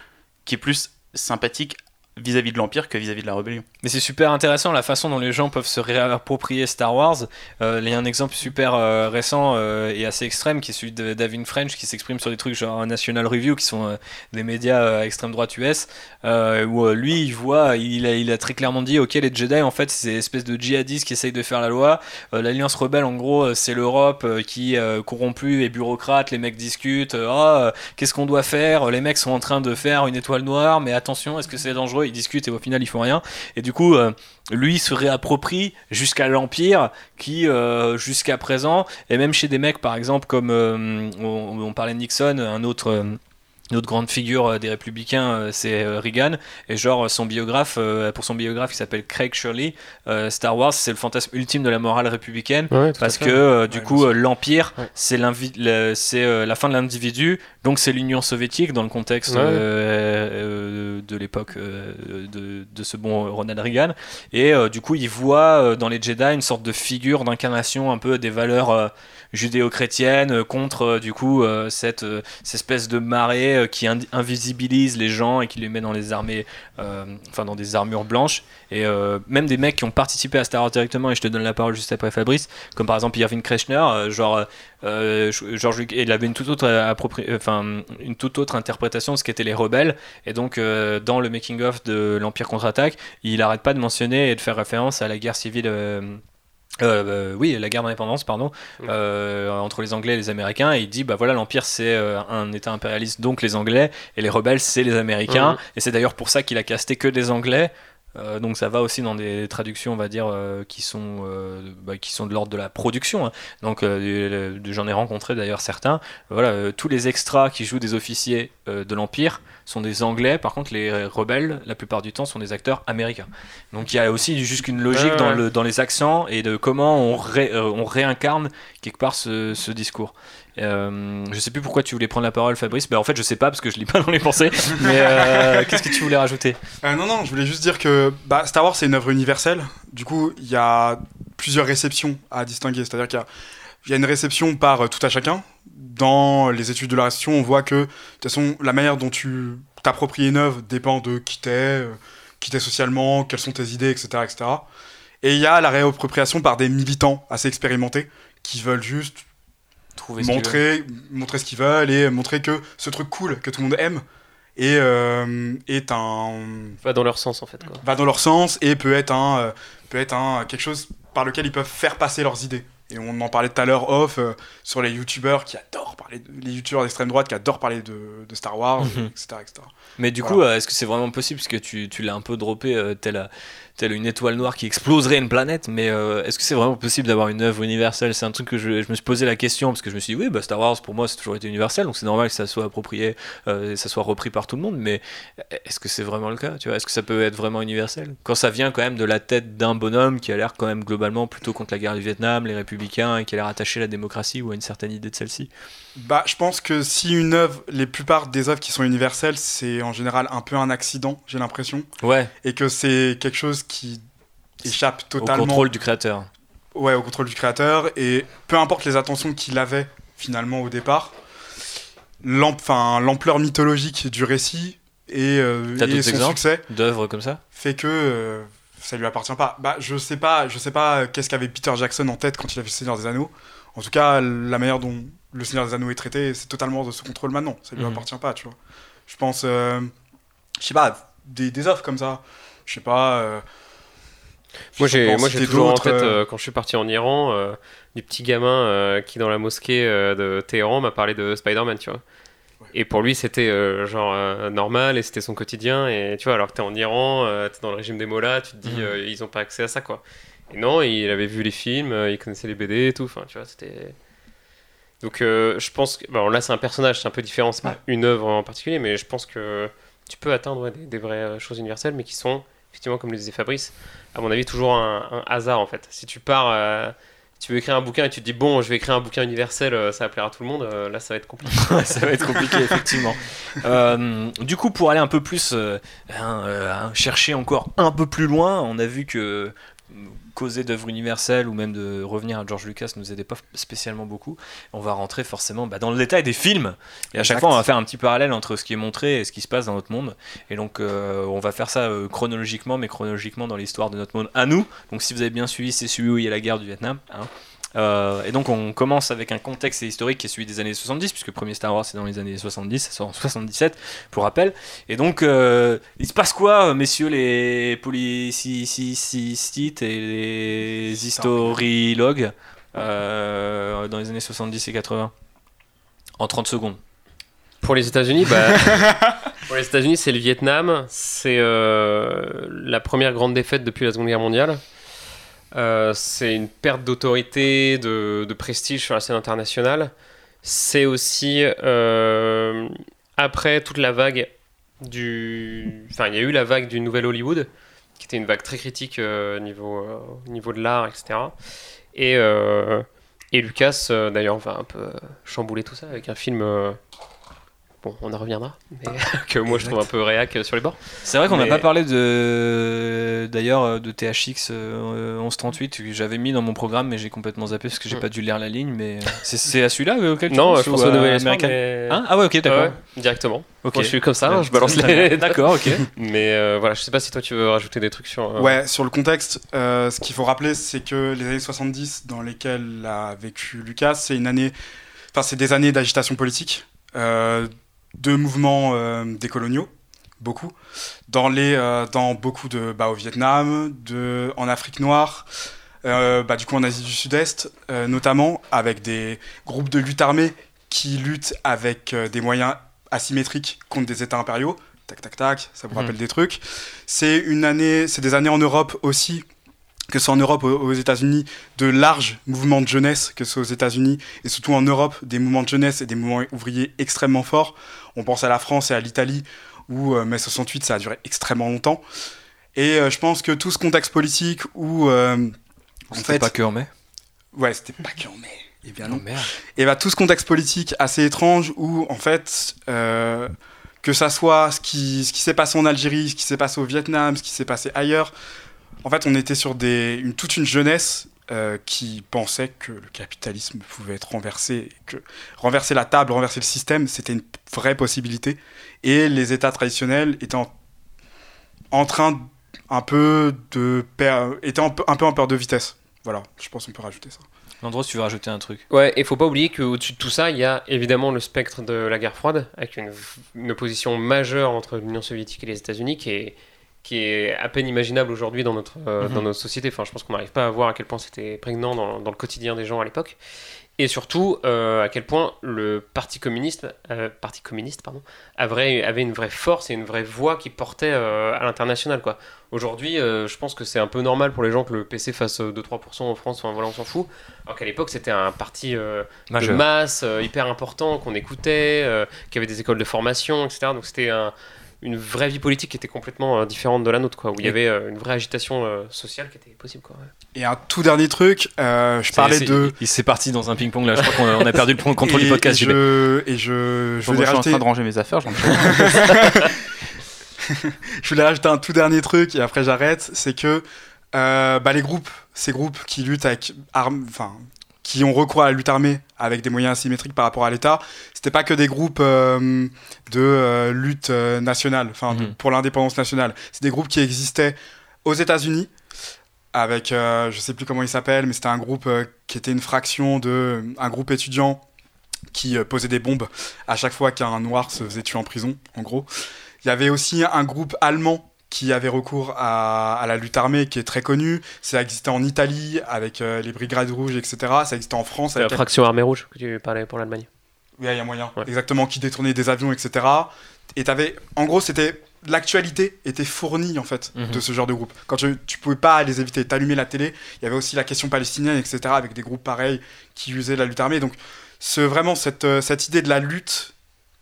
qui est plus sympathique vis-à-vis de l'Empire que vis-à-vis de la rébellion. Mais c'est super intéressant la façon dont les gens peuvent se réapproprier Star Wars. Euh, il y a un exemple super euh, récent euh, et assez extrême qui est celui de David French qui s'exprime sur des trucs genre National Review qui sont des médias extrême droite US où lui il voit, il a, très clairement dit ok les Jedi en fait c'est espèce de djihadistes qui essayent de faire la loi. L'Alliance rebelle en gros c'est l'Europe qui corrompue et bureaucrate, les mecs discutent, oh, qu'est-ce qu'on doit faire? Les mecs sont en train de faire une étoile noire mais attention est-ce que c'est dangereux ils discutent et au final ils font rien. Et du coup, euh, lui se réapproprie jusqu'à l'Empire qui, euh, jusqu'à présent, et même chez des mecs par exemple comme euh, on, parlait de Nixon, un autre une autre grande figure euh, des républicains, euh, c'est euh, Reagan. Et genre, son biographe, pour son biographe qui s'appelle Craig Shirley, Star Wars, c'est le fantasme ultime de la morale républicaine. parce que, du coup, l'Empire, c'est la fin de l'individu. Donc, c'est l'Union soviétique dans le contexte de l'époque de, de, ce bon Ronald Reagan. Et du coup, il voit dans les Jedi une sorte de figure d'incarnation un peu des valeurs judéo-chrétienne euh, contre euh, du coup euh, cette, espèce de marée qui invisibilise les gens et qui les met dans les armées, enfin dans des armures blanches. Et même des mecs qui ont participé à Star Wars directement, et je te donne la parole juste après Fabrice, comme par exemple Irving Kreshner, genre George il avait une toute autre enfin une toute autre interprétation de ce qu'étaient les rebelles. Et donc dans le making of de l'Empire contre-attaque, il arrête pas de mentionner et de faire référence à la guerre civile euh, oui, la guerre d'indépendance, pardon, euh, entre les Anglais et les Américains, et il dit bah voilà, l'Empire c'est un État impérialiste, donc les Anglais, et les rebelles c'est les Américains, et c'est d'ailleurs pour ça qu'il a casté que des Anglais. Donc ça va aussi dans des traductions, on va dire, qui sont bah, qui sont de l'ordre de la production. Hein. Donc j'en ai rencontré d'ailleurs certains. Voilà, tous les extras qui jouent des officiers de l'Empire sont des Anglais. Par contre, les rebelles, la plupart du temps, sont des acteurs américains. Donc il y a aussi juste une logique dans, le, dans les accents et de comment on, euh, on réincarne quelque part ce, ce discours. Euh, je sais plus pourquoi tu voulais prendre la parole, Fabrice. Ben, en fait, je sais pas parce que je lis pas dans les pensées. *laughs* Mais euh, qu'est-ce que tu voulais rajouter? Euh, Non, non, je voulais juste dire que bah, Star Wars c'est une œuvre universelle. Du coup, il y a plusieurs réceptions à distinguer. C'est-à-dire qu'il y y a une réception par tout à chacun. Dans les études de la réception, on voit que, de toute façon, la manière dont tu t'appropries une œuvre dépend de qui t'es, qui t'es socialement, quelles sont tes idées, etc., etc. Et il y a la réappropriation par des militants assez expérimentés qui veulent juste Trouver montrer, montrer ce qu'ils veulent et montrer que ce truc cool que tout le monde aime, et est un va dans leur sens en fait quoi. va dans leur sens et peut être un peut être un quelque chose par lequel ils peuvent faire passer leurs idées et on en parlait tout à l'heure off euh, sur les youtubeurs qui adorent parler, de, les youtubeurs d'extrême droite qui adorent parler de, de Star Wars, mhm. etc., Mais du coup, euh, est-ce que c'est vraiment possible? Parce que tu, tu l'as un peu droppé euh, tel, telle une étoile noire qui exploserait une planète, mais euh, est-ce que c'est vraiment possible d'avoir une œuvre universelle? C'est un truc que je, me suis posé la question parce que je me suis dit, oui, bah, Star Wars pour moi c'est toujours été universel, donc c'est normal que ça soit approprié, euh, ça soit repris par tout le monde, mais est-ce que c'est vraiment le cas tu vois? Est-ce que ça peut être vraiment universel? Quand ça vient quand même de la tête d'un bonhomme qui a l'air quand même globalement plutôt contre la guerre du Vietnam, les républicains, et qui a l'air attaché à la démocratie ou à une certaine idée de celle-ci? Bah, je pense que si une œuvre, les plupart des œuvres qui sont universelles, c'est en général un peu un accident, j'ai l'impression. Ouais. Et que c'est quelque chose qui échappe totalement. Au contrôle du créateur. Ouais, au contrôle du créateur. Et peu importe les attentions qu'il avait finalement au départ, l'ampleur mythologique du récit et, euh, et son succès d'œuvres comme ça? fait que euh, ça lui appartient pas. Bah, je sais pas, je sais pas qu'est-ce qu'avait Peter Jackson en tête quand il a fait Seigneur des Anneaux. En tout cas, la manière dont le Seigneur des Anneaux est traité, c'est totalement de ce contrôle maintenant. Ça lui mhm. appartient pas, tu vois. Je pense, euh, je sais pas, des, des offres comme ça. Je sais pas. Euh, moi, j'ai, moi, j'ai toujours en tête, euh, euh, quand je suis parti en Iran, euh, du petit gamin qui, dans la mosquée de Téhéran, m'a parlé de Spider-Man, tu vois. Et pour lui, c'était genre normal et c'était son quotidien. Et tu vois, alors que t'es en Iran, t'es dans le régime des mollahs, tu te dis, mhm. ils ont pas accès à ça, quoi. Et non, il avait vu les films, il connaissait les BD et tout. Enfin, tu vois, c'était. Donc, je pense que. Bon, là, c'est un personnage, c'est un peu différent, c'est pas une œuvre en particulier, mais je pense que tu peux atteindre des, des, vraies choses universelles, mais qui sont, effectivement, comme le disait Fabrice, à mon avis, toujours un, hasard en fait. Si tu pars, euh, tu veux écrire un bouquin et tu te dis bon, je vais écrire un bouquin universel, euh, ça va plaire à tout le monde, euh, là ça va être compliqué. *laughs* ça va être compliqué, effectivement. du coup, pour aller un peu plus, hein, chercher encore un peu plus loin, on a vu que causer d'œuvres universelles ou même de revenir à George Lucas ne nous aidait pas spécialement beaucoup. On va rentrer forcément bah, dans le détail des films. Et à chaque fois, on va faire un petit parallèle entre ce qui est montré et ce qui se passe dans notre monde. Et donc, euh, on va faire ça euh, chronologiquement, mais chronologiquement dans l'histoire de notre monde à nous. Donc, si vous avez bien suivi, c'est celui où il y a la guerre du Vietnam. Hein. Euh, et donc on commence avec un contexte historique qui est celui des années 70, puisque le premier Star Wars c'est dans les années 70, ça sort en 77 pour rappel. Et donc euh, il se passe quoi, messieurs les policicistes et les historiologues euh, dans les années 70 et 80 En 30 secondes. Pour les États-Unis, bah, *laughs* pour les États-Unis, c'est le Vietnam, c'est la première grande défaite depuis la Seconde Guerre mondiale. Euh, c'est une perte d'autorité, de, prestige sur la scène internationale. C'est aussi euh, après toute la vague du. Enfin, il y a eu la vague du Nouvel Hollywood, qui était une vague très critique euh, au niveau, niveau de l'art, etc. Et, et Lucas, d'ailleurs, va un peu chambouler tout ça avec un film Bon, on en reviendra, mais *laughs* que moi je trouve un peu réac sur les bords. C'est vrai qu'on n'a pas parlé de d'ailleurs de THX 1138 que j'avais mis dans mon programme, mais j'ai complètement zappé parce que j'ai hmm. pas dû lire la ligne. Mais c'est à celui-là auquel Non, je pense au Nouvel Américain. Hein? Ah ouais, ok, d'accord. directement. Ok, je suis comme ça, je balance les. *laughs* D'accord, ok. mais euh, voilà, je sais pas si toi tu veux rajouter des trucs sur. Euh, ouais, sur le contexte, euh, ce qu'il faut rappeler, c'est que les années 70 dans lesquelles a vécu Lucas, c'est une année, enfin c'est des années d'agitation politique de mouvements euh, décoloniaux, beaucoup, dans, les, euh, dans beaucoup de. Bah, au Vietnam, de, en Afrique noire, euh, bah, du coup en Asie du Sud-Est, notamment, avec des groupes de lutte armée qui luttent avec des moyens asymétriques contre des États impériaux. Tac, tac, tac, ça vous mhm. rappelle des trucs. C'est une année, c'est des années en Europe aussi que ce soit en Europe ou aux États-Unis, de larges mouvements de jeunesse, que ce soit aux États-Unis et surtout en Europe, des mouvements de jeunesse et des mouvements ouvriers extrêmement forts. On pense à la France et à l'Italie, où euh, mai 68, ça a duré extrêmement longtemps. Et euh, je pense que tout ce contexte politique où. Euh, c'était pas que en mai? Ouais, c'était pas que en mai. Et bien non. Oh, et bah, tout ce contexte politique assez étrange où, en fait, que ça soit ce qui, ce qui s'est passé en Algérie, ce qui s'est passé au Vietnam, ce qui s'est passé ailleurs, en fait, on était sur des, une, toute une jeunesse euh, qui pensait que le capitalisme pouvait être renversé, que renverser la table, renverser le système, c'était une vraie possibilité. Et les États traditionnels étaient en, train un peu de étaient un peu, un peu en peur de vitesse. voilà, je pense qu'on peut rajouter ça. L'endroit, tu veux rajouter un truc? Ouais, et faut pas oublier qu'au-dessus de tout ça, il y a évidemment le spectre de la guerre froide, avec une, une opposition majeure entre l'Union soviétique et les États-Unis, qui est, qui est à peine imaginable aujourd'hui dans, notre euh, dans notre société. Enfin, je pense qu'on n'arrive pas à voir à quel point c'était prégnant dans, dans, le quotidien des gens à l'époque. Et surtout, euh, à quel point le Parti communiste, euh, Parti communiste pardon, avait, avait une vraie force et une vraie voix qui portait à l'international. quoi. Aujourd'hui, je pense que c'est un peu normal pour les gens que le PC fasse 2-3% en France, enfin voilà, on s'en fout. Alors qu'à l'époque, c'était un parti de masse hyper important qu'on écoutait, qui avait des écoles de formation, etc. Donc c'était un une vraie vie politique qui était complètement euh, différente de la nôtre, quoi, où il y avait euh, une vraie agitation euh, sociale qui était possible. Quoi, Et un tout dernier truc, je parlais de. Il s'est parti dans un ping-pong là, je crois qu'on a perdu le *laughs* contrôle du podcast. Et je, et je, je, voulais rajouter... en train de ranger mes affaires, *laughs* je voulais rajouter un tout dernier truc et après j'arrête, c'est que bah, les groupes, ces groupes qui luttent avec armes, enfin qui ont recours à la lutte armée avec des moyens asymétriques par rapport à l'État, c'était pas que des groupes euh, de euh, lutte euh, nationale, enfin mhm. pour l'indépendance nationale. C'est des groupes qui existaient aux États-Unis avec, je sais plus comment il s'appelle, mais c'était un groupe qui était une fraction de un groupe étudiant qui posait des bombes à chaque fois qu'un noir se faisait tuer en prison, en gros. Il y avait aussi un groupe allemand qui avait recours à, la lutte armée, qui est très connu. Ça existait en Italie avec euh, les brigades rouges, etc. Ça existait en France. Avec la fraction armée rouge que tu parlais pour l'Allemagne. Oui, il y a moyen. Exactement, qui détournait des avions, etc. Et avais, en gros, c'était l'actualité était fournie en fait mhm. de ce genre de groupe. Quand tu, tu pouvais pas les éviter, t'allumais la télé, il y avait aussi la question palestinienne, etc. Avec des groupes pareils qui usaient la lutte armée. Donc, vraiment cette, euh, cette idée de la lutte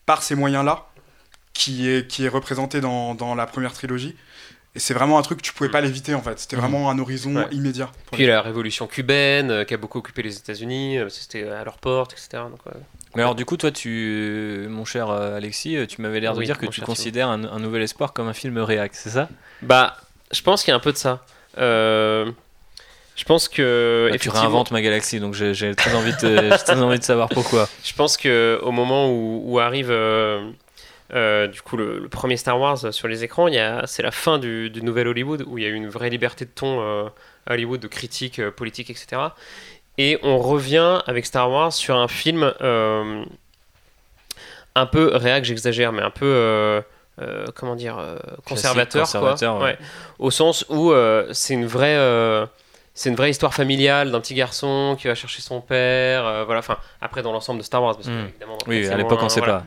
par ces moyens-là qui est, qui est représenté dans, dans la première trilogie. Et c'est vraiment un truc que tu pouvais pas mm. l'éviter en fait. C'était mm. vraiment un horizon immédiat. Puis la révolution cubaine euh, qui a beaucoup occupé les États-Unis, euh, c'était à leur porte, etc. Mais alors du coup, toi, tu, mon cher euh, Alexis, tu m'avais l'air de dire que tu considères un, Nouvel Espoir comme un film réac, c'est ça? Bah, je pense qu'il y a un peu de ça. Je pense que. Bah, tu réinventes ma galaxie, donc j'ai très, envie de, *laughs* très envie de savoir pourquoi. Je pense qu'au moment où, où arrive euh, du coup, le, premier Star Wars sur les écrans, c'est la fin du, nouvel Hollywood où il y a eu une vraie liberté de ton euh, à Hollywood, de critique euh, politique, etc. Et on revient avec Star Wars sur un film un peu réac, j'exagère, mais un peu comment dire conservateur, quoi. Au sens où c'est une vraie c'est une vraie histoire familiale d'un petit garçon qui va chercher son père. voilà, enfin, après dans l'ensemble de Star Wars, parce que, hmm. évidemment, oui, à l'époque on ne sait pas.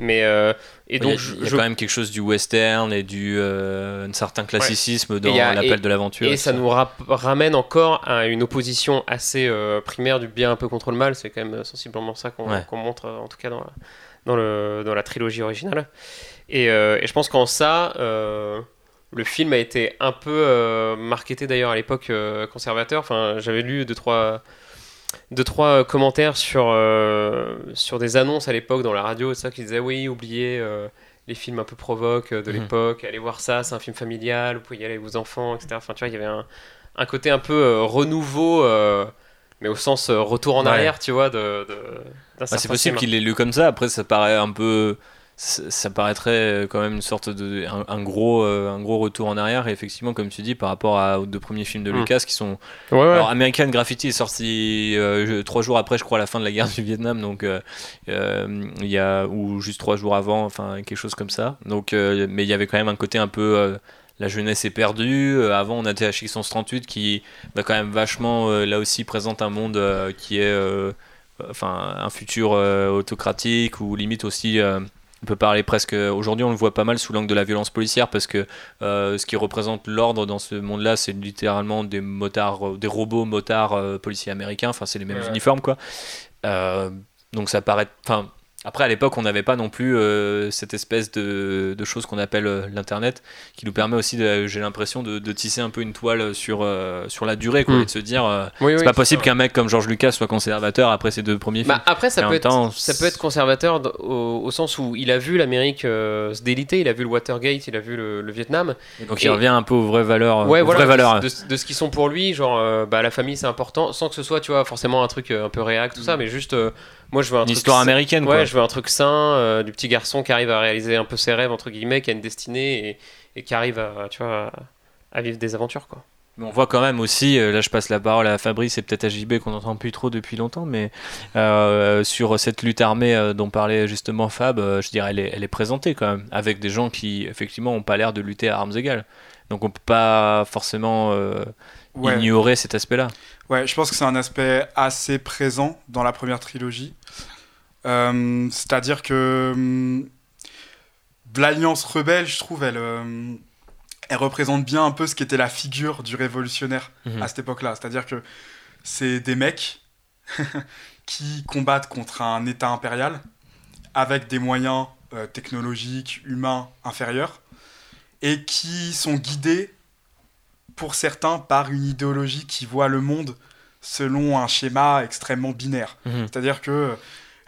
Mais euh, et donc il y a, quand même quelque chose du western et du euh, un certain classicisme dans l'appel de l'aventure. Et, ça nous ramène encore à une opposition assez euh, primaire du bien un peu contre le mal. C'est quand même sensiblement ça qu'on montre en tout cas dans la, dans, le, dans la trilogie originale. Et, et je pense qu'en ça le film a été un peu marketé d'ailleurs à l'époque conservateur. Enfin, j'avais lu deux trois deux trois commentaires sur euh, sur des annonces à l'époque dans la radio ça qui disaient oui oubliez euh, les films un peu provoques euh, de mhm. l'époque allez voir ça c'est un film familial vous pouvez y aller avec vos enfants etc enfin tu vois il y avait un, un côté un peu renouveau mais au sens retour en arrière tu vois de, de bah, c'est possible qu'il l'ait lu comme ça. Après ça paraît un peu ça paraîtrait euh, quand même une sorte de un, gros euh, un gros retour en arrière et effectivement comme tu dis par rapport à, aux deux premiers films de hmm. Lucas qui sont alors American Graffiti est sorti euh, trois jours après je crois la fin de la guerre du Vietnam donc il y a ou juste trois jours avant enfin quelque chose comme ça donc mais il y avait quand même un côté un peu la jeunesse est perdue. avant, on a THX 138 qui bah, quand même vachement là aussi présente un monde qui est enfin un futur autocratique ou limite aussi on peut parler presque aujourd'hui on le voit pas mal sous l'angle de la violence policière parce que euh, ce qui représente l'ordre dans ce monde là c'est littéralement des motards euh, des robots motards euh, policiers américains. Enfin c'est les mêmes uniformes quoi. Donc ça paraît enfin après, à l'époque, on n'avait pas non plus euh, cette espèce de, de chose qu'on appelle euh, l'Internet, qui nous permet aussi, j'ai l'impression, de, de, tisser un peu une toile sur, euh, sur la durée, quoi, hmm. et de se dire, c'est pas possible qu'un mec comme George Lucas soit conservateur après ses deux premiers bah, films. après, ça peut, être, ça peut être conservateur au, sens où il a vu l'Amérique se déliter, il a vu le Watergate, il a vu le, Vietnam. donc il revient un peu aux vraies valeurs. Ouais, vraies valeurs. De, de, ce qui sont pour lui, genre, bah, la famille c'est important, sans que ce soit, tu vois, forcément un truc un peu réac, tout ça, mais juste moi, je veux un une histoire américaine. Ouais, je veux un truc sain, euh, du petit garçon qui arrive à réaliser un peu ses rêves entre guillemets, qui a une destinée et, qui arrive à, tu vois, à vivre des aventures, quoi. on voit quand même aussi, euh, là je passe la parole à Fabrice et peut-être à JB qu'on n'entend plus trop depuis longtemps, mais euh, sur cette lutte armée dont parlait justement Fab, je dirais elle est, elle est, présentée quand même, avec des gens qui effectivement n'ont pas l'air de lutter à armes égales. Donc on peut pas forcément ignorer cet aspect-là. Ouais, je pense que c'est un aspect assez présent dans la première trilogie. C'est-à-dire que hum, l'Alliance rebelle, je trouve, elle elle représente bien un peu ce qu'était la figure du révolutionnaire mhm. à cette époque-là. C'est-à-dire que c'est des mecs *laughs* qui combattent contre un État impérial avec des moyens euh, technologiques, humains inférieurs, et qui sont guidés, pour certains, par une idéologie qui voit le monde selon un schéma extrêmement binaire. Mhm. C'est-à-dire que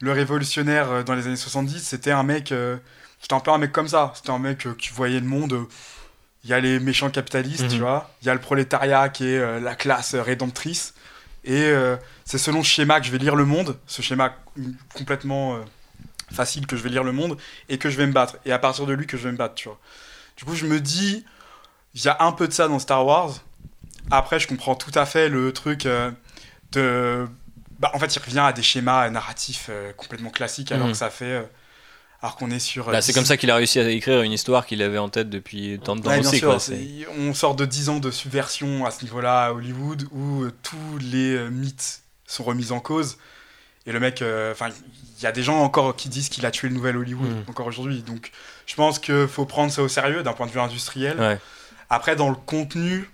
le révolutionnaire euh, dans les années 70, c'était un mec... Euh, c'était un peu un mec comme ça. C'était un mec qui voyait le monde il y a les méchants capitalistes, tu mhm. vois, il y a le prolétariat qui est euh, la classe rédemptrice, et euh, c'est selon ce schéma que je vais lire le monde, ce schéma complètement euh, facile que je vais lire le monde, et que je vais me battre, et à partir de lui que je vais me battre, tu vois. Du coup, je me dis, il y a un peu de ça dans Star Wars, après, je comprends tout à fait le truc de... Bah, en fait, il revient à des schémas narratifs complètement classiques, alors mhm. que ça fait alors qu'on est sur. Bah, c'est comme ça qu'il a réussi à écrire une histoire qu'il avait en tête depuis tant de temps aussi. Sûr, on sort de 10 ans de subversion à ce niveau-là à Hollywood où euh, tous les euh, mythes sont remis en cause. Et le mec, euh, enfin, il y a des gens encore qui disent qu'il a tué le nouvel Hollywood mm. encore aujourd'hui. Donc, je pense qu'il faut prendre ça au sérieux d'un point de vue industriel. Après, dans le contenu,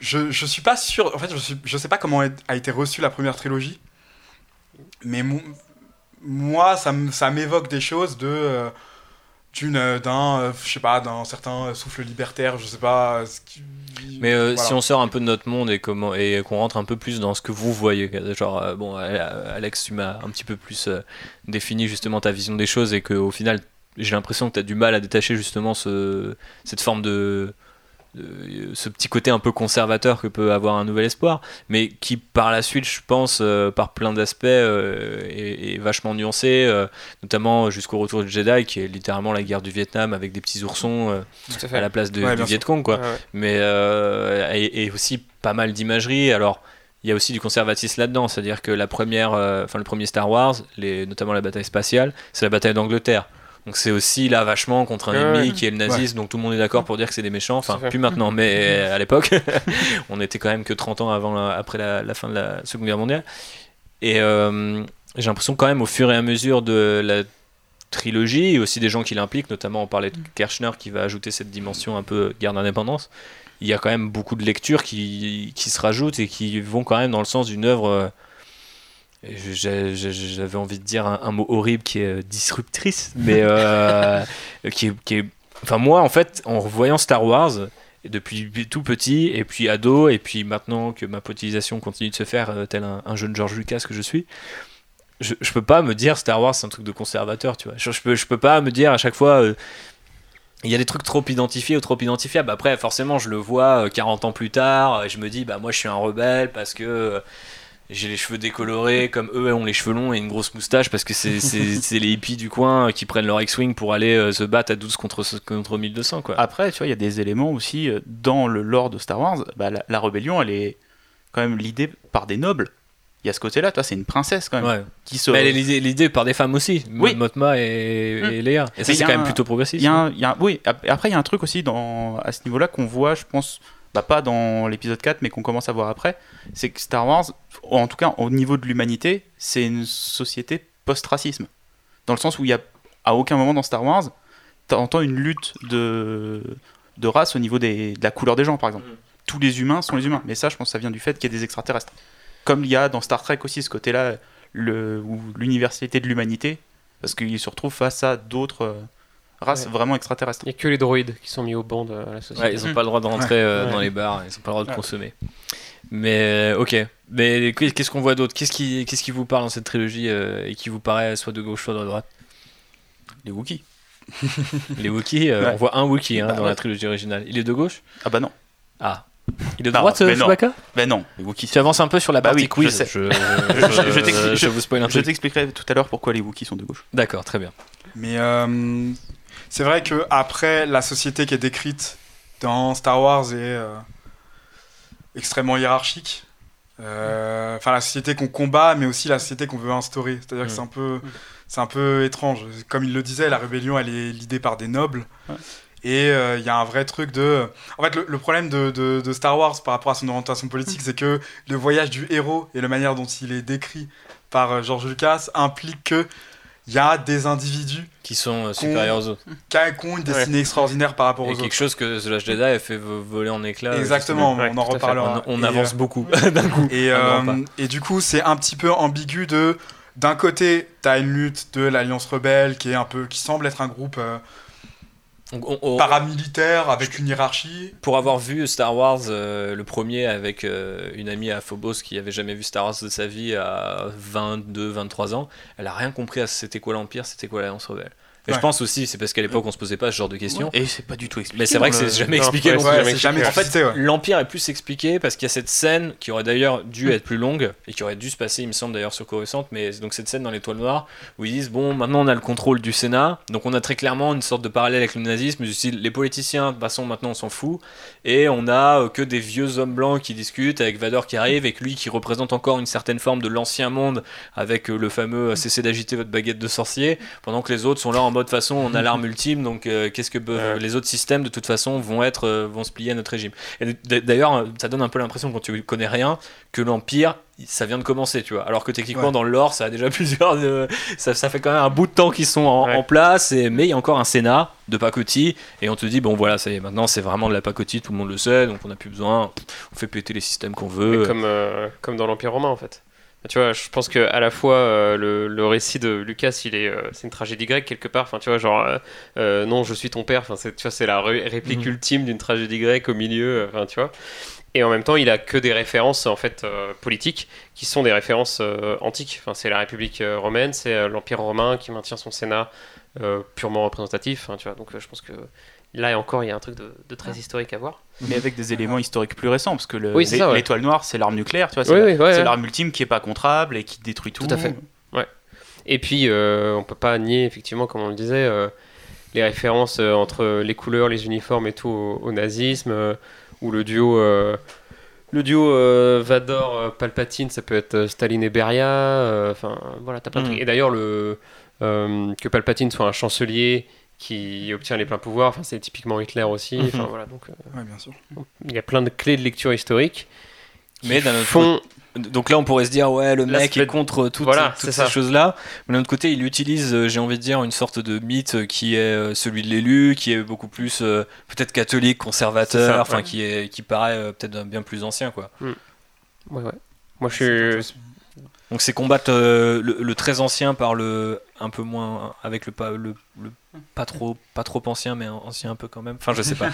je, je suis pas sûr. En fait, je, suis, je sais pas comment a été reçue la première trilogie. Mais mon, moi, ça m'évoque des choses de euh, d'une euh, d'un euh, je sais pas d'un certain souffle libertaire je sais pas mais si on sort un peu de notre monde et comment et qu'on rentre un peu plus dans ce que vous voyez genre bon Alex tu m'as un petit peu plus défini justement ta vision des choses et que au final j'ai l'impression que tu as du mal à détacher justement ce, cette forme de ce petit côté un peu conservateur que peut avoir un nouvel espoir, mais qui par la suite, je pense, euh, par plein d'aspects, euh, est, vachement nuancé, euh, notamment jusqu'au retour du Jedi, qui est littéralement la guerre du Vietnam avec des petits oursons à, la place de, du Viet Cong, quoi. Mais et, aussi pas mal d'imagerie. Alors, il y a aussi du conservatisme là-dedans, c'est-à-dire que la première, enfin le premier Star Wars, les, notamment la bataille spatiale, c'est la bataille d'Angleterre. Donc c'est aussi là vachement contre un ennemi qui est le nazisme, donc tout le monde est d'accord pour dire que c'est des méchants, enfin plus maintenant, mais à l'époque, *laughs* on était quand même que 30 ans avant, après la, fin de la Seconde Guerre mondiale. Et euh, j'ai l'impression quand même au fur et à mesure de la trilogie, et aussi des gens qui l'impliquent, notamment on parlait de Kershner qui va ajouter cette dimension un peu guerre d'indépendance, il y a quand même beaucoup de lectures qui, qui, se rajoutent et qui vont quand même dans le sens d'une œuvre euh, j'avais envie de dire un, mot horrible qui est euh, disruptrice, mais euh, *laughs* qui, est, Enfin, moi, en fait, en voyant Star Wars, depuis tout petit, et puis ado, et puis maintenant que ma potilisation continue de se faire, euh, tel un, jeune George Lucas que je suis, je, peux pas me dire Star Wars c'est un truc de conservateur, tu vois. Je, je, peux, je peux pas me dire à chaque fois. il y a des trucs trop identifiés ou trop identifiables. Après, forcément, je le vois 40 ans plus tard, et je me dis, bah moi je suis un rebelle parce que j'ai les cheveux décolorés comme eux ont les cheveux longs et une grosse moustache parce que c'est *laughs* les hippies du coin qui prennent leur X-Wing pour aller euh, se battre à 12 contre, contre 1200 quoi. Après, tu vois, il y a des éléments aussi euh, dans le lore de Star Wars. Bah, la, rébellion, elle est quand même l'idée par des nobles. Il y a ce côté-là, toi, c'est une princesse quand même. Qui se... Mais elle est l'idée par des femmes aussi, oui. Motma et, mmh. et Léa. Et ça, c'est quand même plutôt progressiste. Y a y a oui, après, il y a un truc aussi dans, à ce niveau-là qu'on voit, je pense, bah, pas dans l'épisode 4, mais qu'on commence à voir après, c'est que Star Wars, en tout cas au niveau de l'humanité, c'est une société post-racisme. Dans le sens où il y a, à aucun moment dans Star Wars, tu entends une lutte de, de race au niveau des, de la couleur des gens, par exemple. Mm. Tous les humains sont les humains. Mais ça, je pense que ça vient du fait qu'il y a des extraterrestres. Comme il y a dans Star Trek aussi ce côté-là, l'universalité de l'humanité, parce qu'ils se retrouvent face à d'autres euh, race vraiment extraterrestre. Il n'y a que les droïdes qui sont mis au banc de la société. ils n'ont pas le droit de rentrer euh, dans les bars, ils n'ont pas le droit de consommer. Mais euh, ok. Mais qu'est-ce qu'on voit d'autre? Qu'est-ce qui, qu'est-ce qui vous parle dans cette trilogie euh, et qui vous paraît soit de gauche, soit de droite? Les Wookiees. *laughs* les Wookiees, on voit un Wookiee hein, bah dans la trilogie originale. Il est de gauche? Ah bah non. Ah. Il est de droite, ce Chewbacca? Ben non, les Wookiees. Tu avances un peu sur la bah partie quiz. *laughs* Je, je, je, vous spoil un Je t'expliquerai tout à l'heure pourquoi les Wookiees sont de gauche. D'accord, très bien. Mais c'est vrai que après la société qui est décrite dans Star Wars et euh, extrêmement hiérarchique. Euh, Enfin, la société qu'on combat, mais aussi la société qu'on veut instaurer. C'est-à-dire que Mm. c'est un peu, c'est un peu étrange. Comme il le disait, la rébellion, elle est l'idée par des nobles. Ouais. Et euh, il y a un vrai truc de. En fait, le, le problème de, de- de Star Wars par rapport à son orientation politique, c'est que le voyage du héros et la manière dont il est décrit par euh, George Lucas implique que il y a des individus Qui sont euh, supérieurs aux autres. qui ont une destinée extraordinaire par rapport Et aux quelque autres. chose que The Last Jedi a fait vo- voler en éclats. Exactement, Ouais, on en reparlera. On, on Et, avance euh, beaucoup *laughs* d'un coup. Et, euh, et du coup, c'est un petit peu ambigu de. D'un côté, t'as une lutte de l'Alliance Rebelle qui est un peu, qui semble être un groupe euh, On- paramilitaire avec une hiérarchie. pour avoir vu Star Wars, euh, le premier avec euh, une amie à Phobos qui avait jamais vu Star Wars de sa vie à 22, 23 ans, elle a rien compris à c'était quoi l'Empire, c'était quoi l'Alliance Rebelle. Et je pense aussi, c'est parce qu'à l'époque on se posait pas ce genre de questions. Et c'est pas du tout expliqué. Mais c'est vrai que c'est jamais Non, expliqué non. Ouais, jamais En fait, ouais. l'Empire est plus expliqué parce qu'il y a cette scène qui aurait d'ailleurs dû être plus longue et qui aurait dû se passer, il me semble d'ailleurs sur Coruscant, mais c'est donc cette scène dans l'étoile noire où ils disent bon, maintenant on a le contrôle du Sénat, donc on a très clairement une sorte de parallèle avec le nazisme, les politiciens, de toute façon maintenant on s'en fout, et on a euh, que des vieux hommes blancs qui discutent avec Vador qui arrive, avec lui qui représente encore une certaine forme de l'ancien monde avec euh, le fameux euh, cessez d'agiter votre baguette de sorcier, pendant que les autres sont là en mode façon on a l'arme ultime, donc euh, qu'est-ce que les autres systèmes de toute façon vont être euh, vont se plier à notre régime. Et d'ailleurs, ça donne un peu l'impression quand tu connais rien que l'empire ça vient de commencer, tu vois. Alors que techniquement Ouais. dans le lore, ça a déjà *laughs* plusieurs, euh, ça, ça fait quand même un bout de temps qu'ils sont en, Ouais. en place. Et, mais il y a encore un Sénat de pacotille et on te dit bon voilà, ça y est, maintenant c'est vraiment de la pacotille, tout le monde le sait, donc on n'a plus besoin. On fait péter les systèmes qu'on Mais veut. comme, euh, comme dans l'Empire romain en fait. Tu vois, je pense que à la fois euh, le, le récit de Lucas, il est, euh, c'est une tragédie grecque quelque part. Enfin, tu vois, genre euh, non, je suis ton père. Enfin, c'est, tu vois, c'est la ré- réplique Mhm. ultime d'une tragédie grecque au milieu. Enfin, tu vois. Et en même temps, il a que des références en fait politiques qui sont des références antiques. Enfin, c'est la République romaine, c'est l'Empire romain qui maintient son Sénat purement représentatif. Enfin, tu vois, donc je pense que là encore, il y a un truc de, de très historique à voir. Mais avec des éléments historiques plus récents, parce que le- Oui, ouais. l'étoile noire, c'est l'arme nucléaire, tu vois, c'est Oui, la- oui, ouais, c'est ouais. l'arme ultime qui est pas contrable et qui détruit tout. Tout à fait. Et puis, euh, on peut pas nier, effectivement, comme on le disait, euh, les références euh, entre les couleurs, les uniformes et tout au, au nazisme, euh, ou le duo, euh, le duo euh, Vador-Palpatine, ça peut être Staline et Beria. euh, Enfin, voilà, t'as plein de trucs. Et d'ailleurs, le, euh, que Palpatine soit un chancelier qui obtient les pleins pouvoirs, enfin, c'est typiquement Hitler aussi. Mhm. Enfin, voilà, donc, euh, Ouais, bien sûr. il y a plein de clés de lecture historique. Mais d'un autre font Donc là, on pourrait se dire, ouais, le mec est contre toutes, Voilà, toutes c'est ces choses-là. Mais d'un autre côté, il utilise, euh, j'ai envie de dire, une sorte de mythe qui est euh, celui de l'élu, qui est beaucoup plus peut-être catholique, conservateur, ça, enfin ouais. qui est, qui paraît peut-être bien plus ancien, quoi. Ouais, ouais. Moi, je suis. Donc c'est combattre euh, le, le très ancien par le un peu moins avec le pas le, le pas trop pas trop ancien mais ancien un peu quand même. Enfin je sais pas.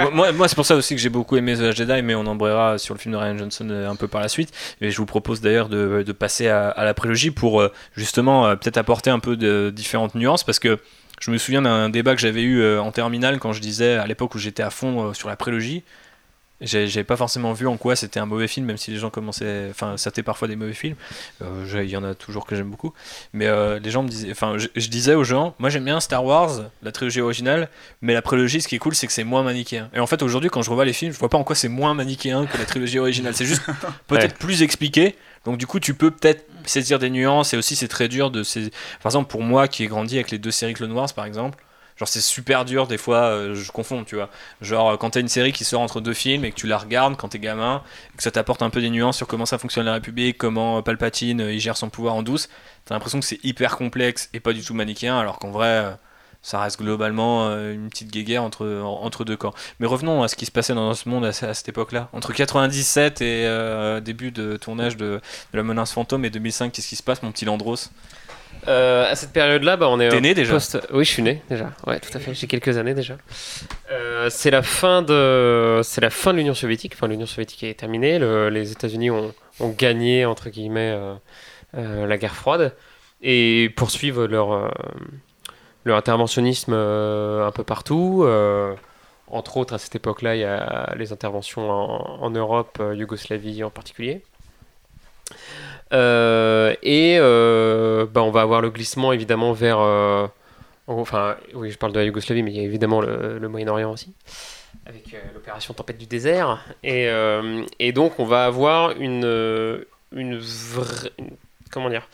*laughs* moi c'est pour ça aussi que j'ai beaucoup aimé The Last Jedi mais on embrayera sur le film de Ryan Johnson euh, un peu par la suite. Et je vous propose d'ailleurs de, de passer à, à la prélogie pour euh, justement peut-être apporter un peu de différentes nuances parce que je me souviens d'un débat que j'avais eu en terminale quand je disais à l'époque où j'étais à fond sur la prélogie. J'avais pas forcément vu en quoi c'était un mauvais film, même si les gens commençaient. Enfin, c'était parfois des mauvais films. Euh, Il y en a toujours que j'aime beaucoup. Mais euh, les gens me disaient. Enfin, je, je disais aux gens, moi j'aime bien Star Wars, la trilogie originale, mais la prélogie, ce qui est cool, c'est que c'est moins manichéen. Et en fait, aujourd'hui, quand je revois les films, je vois pas en quoi c'est moins manichéen que la trilogie originale. C'est juste *laughs* peut-être plus expliqué. Donc, du coup, tu peux peut-être saisir des nuances. Et aussi, c'est très dur de. sais- Par exemple, pour moi qui ai grandi avec les deux séries Clone Wars, par exemple. Genre c'est super dur des fois, euh, je confonds, tu vois. Genre quand t'as une série qui sort entre deux films et que tu la regardes quand t'es gamin, que ça t'apporte un peu des nuances sur comment ça fonctionne la République, comment euh, Palpatine euh, gère son pouvoir en douce, t'as l'impression que c'est hyper complexe et pas du tout manichéen, alors qu'en vrai ça reste globalement une petite guéguerre entre, en- entre deux camps. Mais revenons à ce qui se passait dans ce monde à, ce- à cette époque-là. Entre 97 et début de tournage de, de La Menace Fantôme et 2005, qu'est-ce qui se passe mon petit Landros? Euh, à cette période-là, bah, on est. T'es né déjà post- Oui, je suis né déjà. Ouais, tout à fait. J'ai quelques années déjà. Euh, c'est la fin de, c'est la fin de l'Union soviétique. Enfin, l'Union soviétique est terminée. Le- les États-Unis ont, ont gagné entre guillemets euh, la guerre froide et poursuivent leur leur interventionnisme un peu partout. entre autres, à cette époque-là, il y a les interventions en, en Europe, Yougoslavie en particulier. Euh, et euh, bah, on va avoir le glissement évidemment vers. euh, enfin, oui, je parle de la Yougoslavie, mais il y a évidemment le, Moyen-Orient aussi. avec l'opération Tempête du désert. Et, et, donc, on va avoir une, une vraie. Comment dire?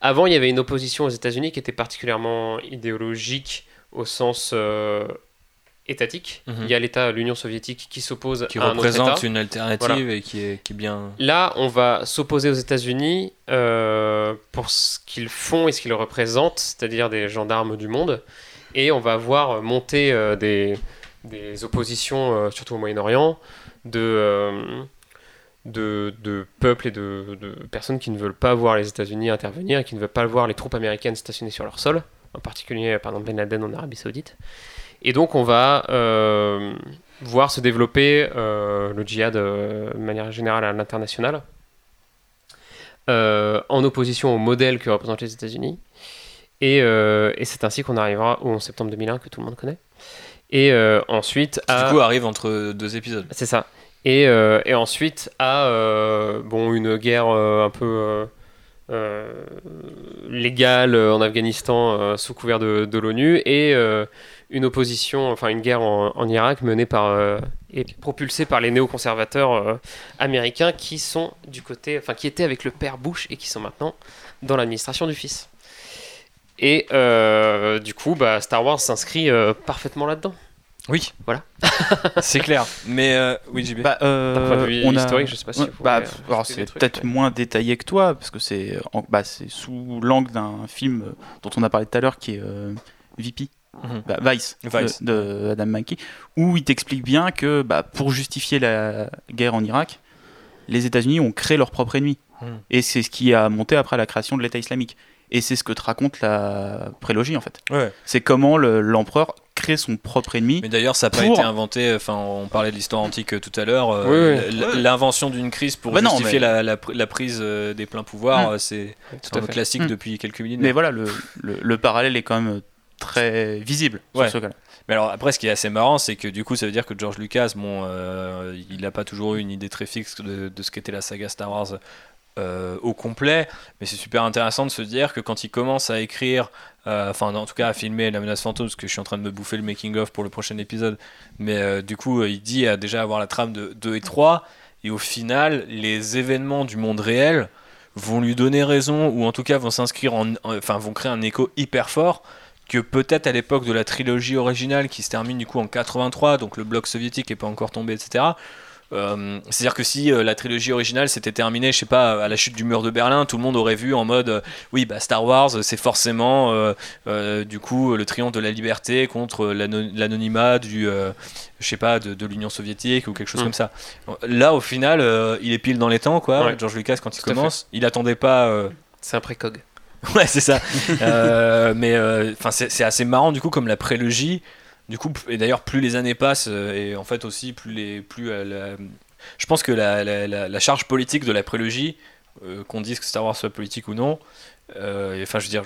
Avant, il y avait une opposition aux États-Unis qui était particulièrement idéologique au sens étatique. Mhm. Il y a l'État, l'Union soviétique, qui s'oppose qui à un représente une alternative et qui est, qui est, bien. Là, on va s'opposer aux États-Unis euh, pour ce qu'ils font et ce qu'ils représentent, c'est-à-dire des gendarmes du monde, et on va voir monter euh, des, des, oppositions, euh, surtout au Moyen-Orient, de, de, de, peuples et de, de, personnes qui ne veulent pas voir les États-Unis intervenir, qui ne veulent pas voir les troupes américaines stationnées sur leur sol, en particulier par exemple Ben Laden en Arabie Saoudite. Et donc on va euh, voir se développer euh, le djihad euh, de manière générale à l'international, en opposition au modèle que représentent les États-Unis. Et, et c'est ainsi qu'on arrivera au 11 septembre 2001 que tout le monde connaît. Et ensuite à... Du coup arrive entre deux épisodes. C'est ça. Et, et, ensuite à bon, une guerre un peu... légale en Afghanistan sous couvert de, l'ONU et une opposition, enfin une guerre en, Irak menée par euh, et propulsée par les néoconservateurs euh, américains qui sont du côté, enfin qui étaient avec le père Bush et qui sont maintenant dans l'administration du fils. Et euh, du coup, bah, Star Wars s'inscrit parfaitement là-dedans. Oui, voilà. *laughs* c'est clair. Mais oui, JB. Bah, D'un point de vue on historique, je sais pas si. bah, c'est peut-être moins détaillé que toi parce que c'est bah, sous l'angle d'un film dont on a parlé tout à l'heure qui est VP. Mhm. Bah, Vice, De, Adam McKay, où il t'explique bien que bah, pour justifier la guerre en Irak, les États-Unis ont créé leur propre ennemi. Mhm. Et c'est ce qui a monté après la création de l'État islamique. Et c'est ce que te raconte la prélogie en fait. C'est comment l'empereur crée son propre ennemi. Mais d'ailleurs, ça n'a pas été inventé. Enfin, on parlait de l'histoire antique euh, tout à l'heure. Euh, l'invention d'une crise pour bah justifier la, prise euh, des pleins pouvoirs, c'est un classique mm. depuis quelques minutes. Mais voilà, le, le, parallèle est quand même très visible sur ce cas-là. Mais alors après, ce qui est assez marrant, c'est que du coup, ça veut dire que George Lucas, bon, euh, il n'a pas toujours eu une idée très fixe de, ce qu'était la saga Star Wars euh, au complet, mais c'est super intéressant de se dire que quand il commence à écrire, euh, enfin en tout cas à filmer La menace fantôme, parce que je suis en train de me bouffer le making of pour le prochain épisode, mais du coup, il dit à déjà avoir la trame de 2 et 3, et au final, les événements du monde réel vont lui donner raison, ou en tout cas vont s'inscrire en, enfin vont créer un écho hyper fort que peut-être à l'époque de la trilogie originale qui se termine du coup en 83, donc le bloc soviétique n'est pas encore tombé, etc. Euh, c'est-à-dire que si euh, la trilogie originale s'était terminée, je sais pas, à la chute du mur de Berlin, tout le monde aurait vu en mode, euh, oui, bah Star Wars, c'est forcément du coup le triomphe de la liberté contre l'anonymat du, je sais pas, de, l'Union soviétique ou quelque chose mm. comme ça. Là, au final, il est pile dans les temps, quoi. George Lucas quand il commence, il attendait pas. C'est un précog. ouais, c'est ça. *laughs* Euh, mais euh, enfin, c'est assez marrant du coup comme la prélogie. Du coup, et d'ailleurs, plus les années passent, euh, et en fait aussi, plus les, plus je pense que la, la, la, charge politique de la prélogie, qu'on dise que Star Wars soit politique ou non, enfin, je veux dire,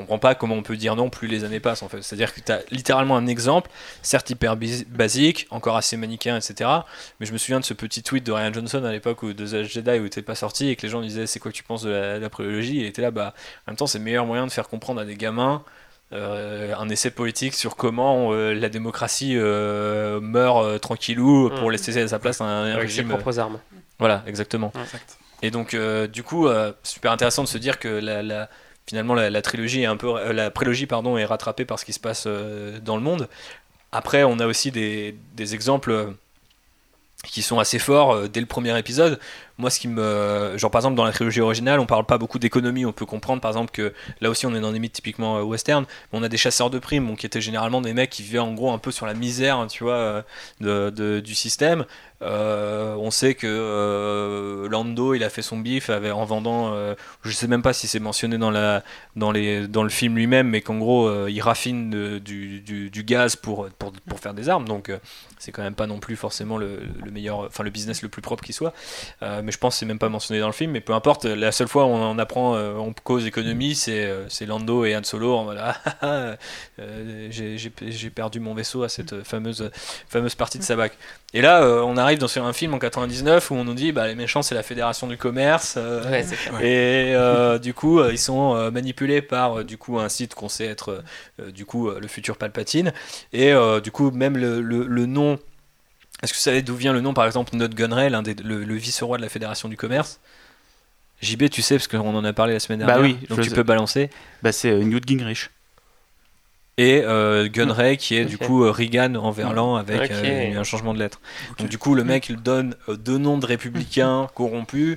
comprends pas comment on peut dire non plus les années passent en fait. C'est-à-dire que tu as littéralement un exemple, certes hyper basique, encore assez manichéen, etc. Mais je me souviens de ce petit tweet de Ryan Johnson à l'époque où The Jedi où était pas sorti et que les gens disaient c'est quoi que tu penses de la, de Il était là, bah en même temps c'est le meilleur moyen de faire comprendre à des gamins euh, un essai politique sur comment euh, la démocratie euh, meurt tranquillou pour mm. laisser à sa place un, un Avec ses propres armes. Voilà, exactement. Et donc, du coup, super intéressant de se dire que la finalement la, trilogie est un peu euh, la prélogie pardon est rattrapée par ce qui se passe euh, dans le monde. Après, on a aussi des, des exemples qui sont assez forts dès le premier épisode. Moi, ce qui me. Genre, par exemple, dans la trilogie originale, on parle pas beaucoup d'économie. On peut comprendre, par exemple, que là aussi, on est dans des mythes typiquement western. Mais on a des chasseurs de primes, qui étaient généralement des mecs qui vivaient en gros un peu sur la misère, tu vois, de, du système. Euh, on sait que euh, Lando, il a fait son bif en vendant, euh, je sais même pas si c'est mentionné dans, la, dans, les, dans le film lui-même, mais qu'en gros, il raffine du, du, gaz pour, pour, pour, faire des armes. Donc, c'est quand même pas non plus forcément le, meilleur, enfin le business le plus propre qui soit. mais je pense que c'est même pas mentionné dans le film. Mais peu importe, la seule fois où on en apprend, on cause économie, c'est Lando et Han Solo en mode *laughs* ah, ah, ah j'ai perdu mon vaisseau à cette fameuse, fameuse partie de Sabac. Et là, on arrive dans un film en 99 où on nous dit bah les méchants c'est la fédération du commerce euh, et euh, du coup euh, ils sont manipulés par du coup un site qu'on sait être du coup le futur Palpatine et du coup même le, le, nom Est-ce que vous savez d'où vient le nom, par exemple, Note Gunray, l'un des, le, vice-roi de la Fédération du commerce? JB, tu sais, parce qu'on en a parlé la semaine bah dernière. Bah oui, donc tu peux balancer. Bah c'est Newt Gingrich et euh, Gunray qui est du coup euh, Reagan en verlan avec euh, un changement de lettre. Donc du coup le mec il donne deux noms de républicains corrompus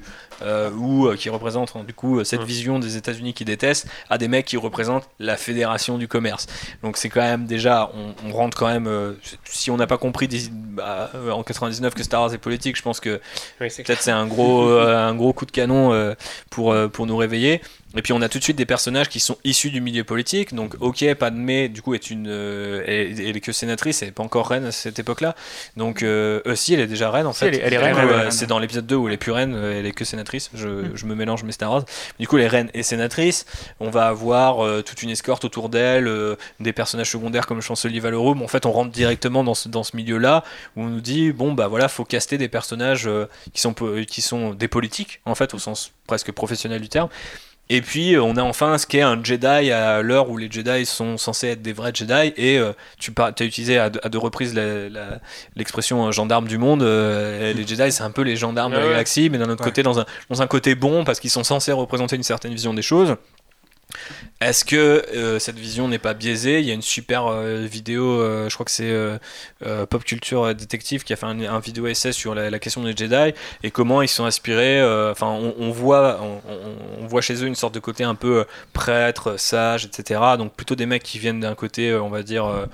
ou qui représentent hein, du coup cette vision des États-Unis qui détestent à des mecs qui représentent la fédération du commerce. Donc c'est quand même déjà on, rentre quand même si on n'a pas compris bah, en 99 que Star Wars est politique, je pense que peut-être c'est un gros un gros coup de canon pour pour nous réveiller. Et puis on a tout de suite des personnages qui sont issus du milieu politique. Donc ok, Padmé du coup est une, euh, elle, est que sénatrice, elle n'est pas encore reine à cette époque-là. Donc euh, si, elle est déjà reine en fait. Elle est, reine. c'est dans l'épisode 2 où elle est plus reine, euh, elle est que sénatrice. Je, mm. je me mélange mes Star Wars. Du coup, elle est reine et sénatrice. On va avoir euh, toute une escorte autour d'elle, des personnages secondaires comme chancelier Valeroum. En fait, on rentre directement dans ce, dans ce milieu-là où on nous dit bon bah voilà, faut caster des personnages qui sont qui sont des politiques en fait au sens presque professionnel du terme et puis euh, on a enfin ce qu'est un Jedi à l'heure où les Jedi sont censés être des vrais Jedi. Et euh, tu as utilisé à, deux reprises l'expression euh, gendarme du monde. les Jedi, c'est un peu les gendarmes de la galaxie, mais d'un autre côté, dans un, dans un côté bon, parce qu'ils sont censés représenter une certaine vision des choses. Est-ce que euh, cette vision n'est pas biaisée? Il y a une super euh, vidéo, euh, je crois que c'est Pop Culture Detective qui a fait un, vidéo essai sur la, question des Jedi et comment ils sont inspirés. Enfin, on, voit, on, voit chez eux une sorte de côté un peu prêtre, sage, etc. Donc plutôt des mecs qui viennent d'un côté, on va dire,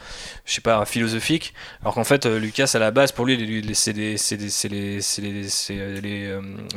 je sais pas, philosophique. Alors qu'en fait, Lucas à la base, pour lui, c'est les, les,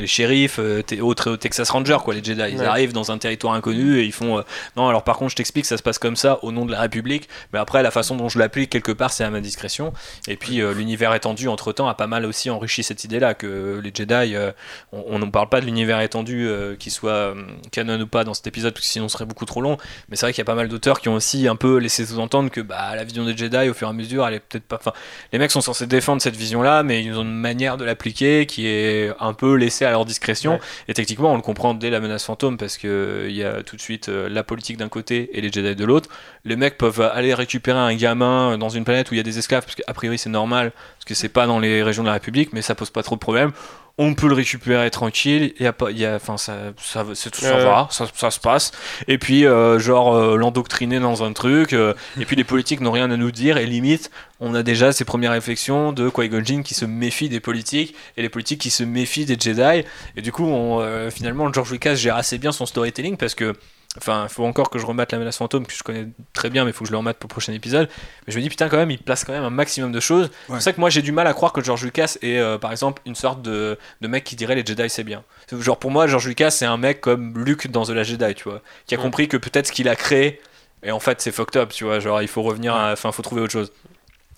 shérifs au, Texas Ranger, quoi, les Jedi. Ils arrivent dans un territoire inconnu et ils font euh, non, alors par contre, je t'explique, ça se passe comme ça au nom de la République, mais après, la façon dont je l'applique, quelque part, c'est à ma discrétion. Et puis, euh, l'univers étendu, entre-temps, a pas mal aussi enrichi cette idée-là, que les Jedi, euh, on ne parle pas de l'univers étendu, qui soit canon ou pas dans cet épisode, parce que sinon ce serait beaucoup trop long, mais c'est vrai qu'il y a pas mal d'auteurs qui ont aussi un peu laissé sous-entendre que bah, la vision des Jedi, au fur et à mesure, elle est peut-être pas. Enfin, les mecs sont censés défendre cette vision-là, mais ils ont une manière de l'appliquer qui est un peu laissée à leur discrétion. Et techniquement, on le comprend dès la menace fantôme, parce qu'il y a tout de suite la politique d'un côté et les Jedi de l'autre. Les mecs peuvent aller récupérer un gamin dans une planète où il y a des esclaves, parce qu'a priori c'est normal, parce que c'est pas dans les régions de la République, mais ça pose pas trop de problèmes. On peut le récupérer tranquille il y a pas y a enfin ça ça tout ça va ça, ça, se passe. Et puis euh, genre euh, l'endoctriner dans un truc euh, et puis les politiques n'ont rien à nous dire et limite on a déjà ces premières réflexions de Qui-Gon Jinn qui se méfie des politiques et les politiques qui se méfient des Jedi. Et du coup on, finalement George Lucas gère assez bien son storytelling parce que Enfin, il faut encore que je remette la menace fantôme, que je connais très bien, mais il faut que je le remette pour le prochain épisode. Mais je me dis, putain, quand même, il place quand même un maximum de choses. C'est pour ça que moi, j'ai du mal à croire que George Lucas est, euh, par exemple, une sorte de, de, mec qui dirait les Jedi, c'est bien. Genre, pour moi, George Lucas, c'est un mec comme Luke dans The Last Jedi, tu vois, qui a compris que peut-être ce qu'il a créé, et en fait, c'est fucked up, tu vois. Genre, il faut revenir, enfin, il faut trouver autre chose.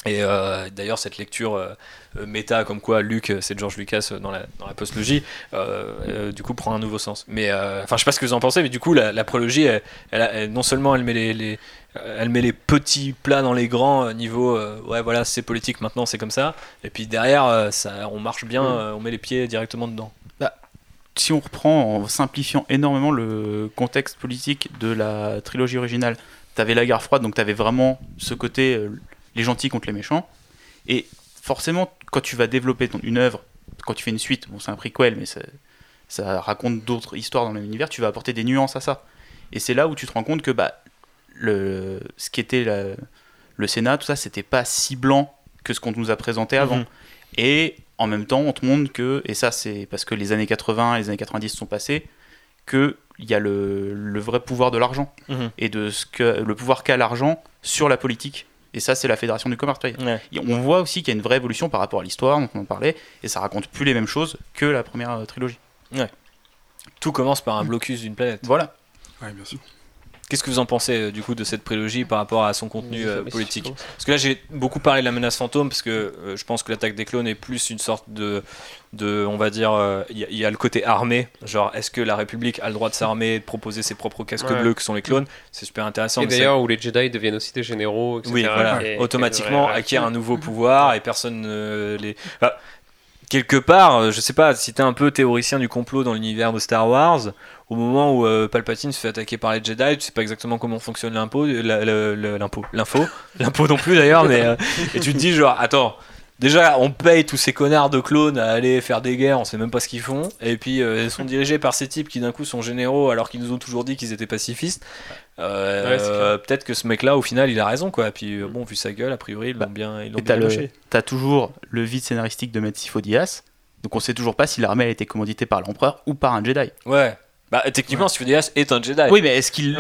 Et euh, d'ailleurs, cette lecture euh, euh, méta, comme quoi Luc, c'est George Lucas dans la, dans la postlogie, du coup, prend un nouveau sens. Mais enfin, je sais pas ce que vous en pensez, mais du coup, la, la prologie, elle, non seulement elle met les, les, elle met les petits plats dans les grands niveaux, ouais, voilà, c'est politique maintenant, c'est comme ça. Et puis derrière, ça, on marche bien, mm. on met les pieds directement dedans. Bah, si on reprend en simplifiant énormément le contexte politique de la trilogie originale, t'avais la guerre froide, donc t'avais vraiment ce côté les gentils contre les méchants. Et forcément, quand tu vas développer ton, une œuvre, quand tu fais une suite, bon, c'est un prequel, mais ça, ça raconte d'autres histoires dans le même univers, tu vas apporter des nuances à ça. Et c'est là où tu te rends compte que bah, le, ce qui était le Sénat, tout ça, c'était pas si blanc que ce qu'on nous a présenté avant. Mhm. Et en même temps, on te montre que, et ça c'est parce que les années 80 et les années 90 sont passées, qu'il y a le, le, vrai pouvoir de l'argent mhm. et de ce que le pouvoir qu'a l'argent sur la politique et ça, c'est la fédération du commerce. on voit aussi qu'il y a une vraie évolution par rapport à l'histoire, dont on en parlait, et ça raconte plus les mêmes choses que la première euh, trilogie. Tout commence par un blocus d'une planète. Voilà. Ouais, bien sûr. Qu'est-ce que vous en pensez euh, du coup de cette prélogie par rapport à son contenu euh, politique Parce que là j'ai beaucoup parlé de la menace fantôme parce que euh, je pense que l'attaque des clones est plus une sorte de, de on va dire, il y, a le côté armé, genre est-ce que la République a le droit de s'armer, de proposer ses propres casques bleus que sont les clones C'est super intéressant. Et d'ailleurs où les Jedi deviennent aussi des généraux, etc. Oui, voilà, automatiquement acquièrent un nouveau pouvoir et personne ne les quelque part, je sais pas, si t'es un peu théoricien du complot dans l'univers de Star Wars, au moment où euh, Palpatine se fait attaquer par les Jedi, tu sais pas exactement comment fonctionne l'impôt, l'impôt, l'info, *laughs* l'impôt non plus d'ailleurs, mais euh, et tu te dis genre, attends, déjà, on paye tous ces connards de clones à aller faire des guerres, on sait même pas ce qu'ils font. Et puis, ils sont dirigés par ces types qui d'un coup sont généraux alors qu'ils nous ont toujours dit qu'ils étaient pacifistes. Peut-être que ce mec-là, au final, il a raison, quoi. Et puis, bon, vu sa gueule, a priori, ils l'ont bah, bien, ils l'ont bien T'as toujours le vide scénaristique de Metz Diaz donc on sait toujours pas si l'armée a été commanditée par l'empereur ou par un Jedi. Ouais. Bah techniquement, ouais. est un Jedi. Oui, mais est-ce qu'il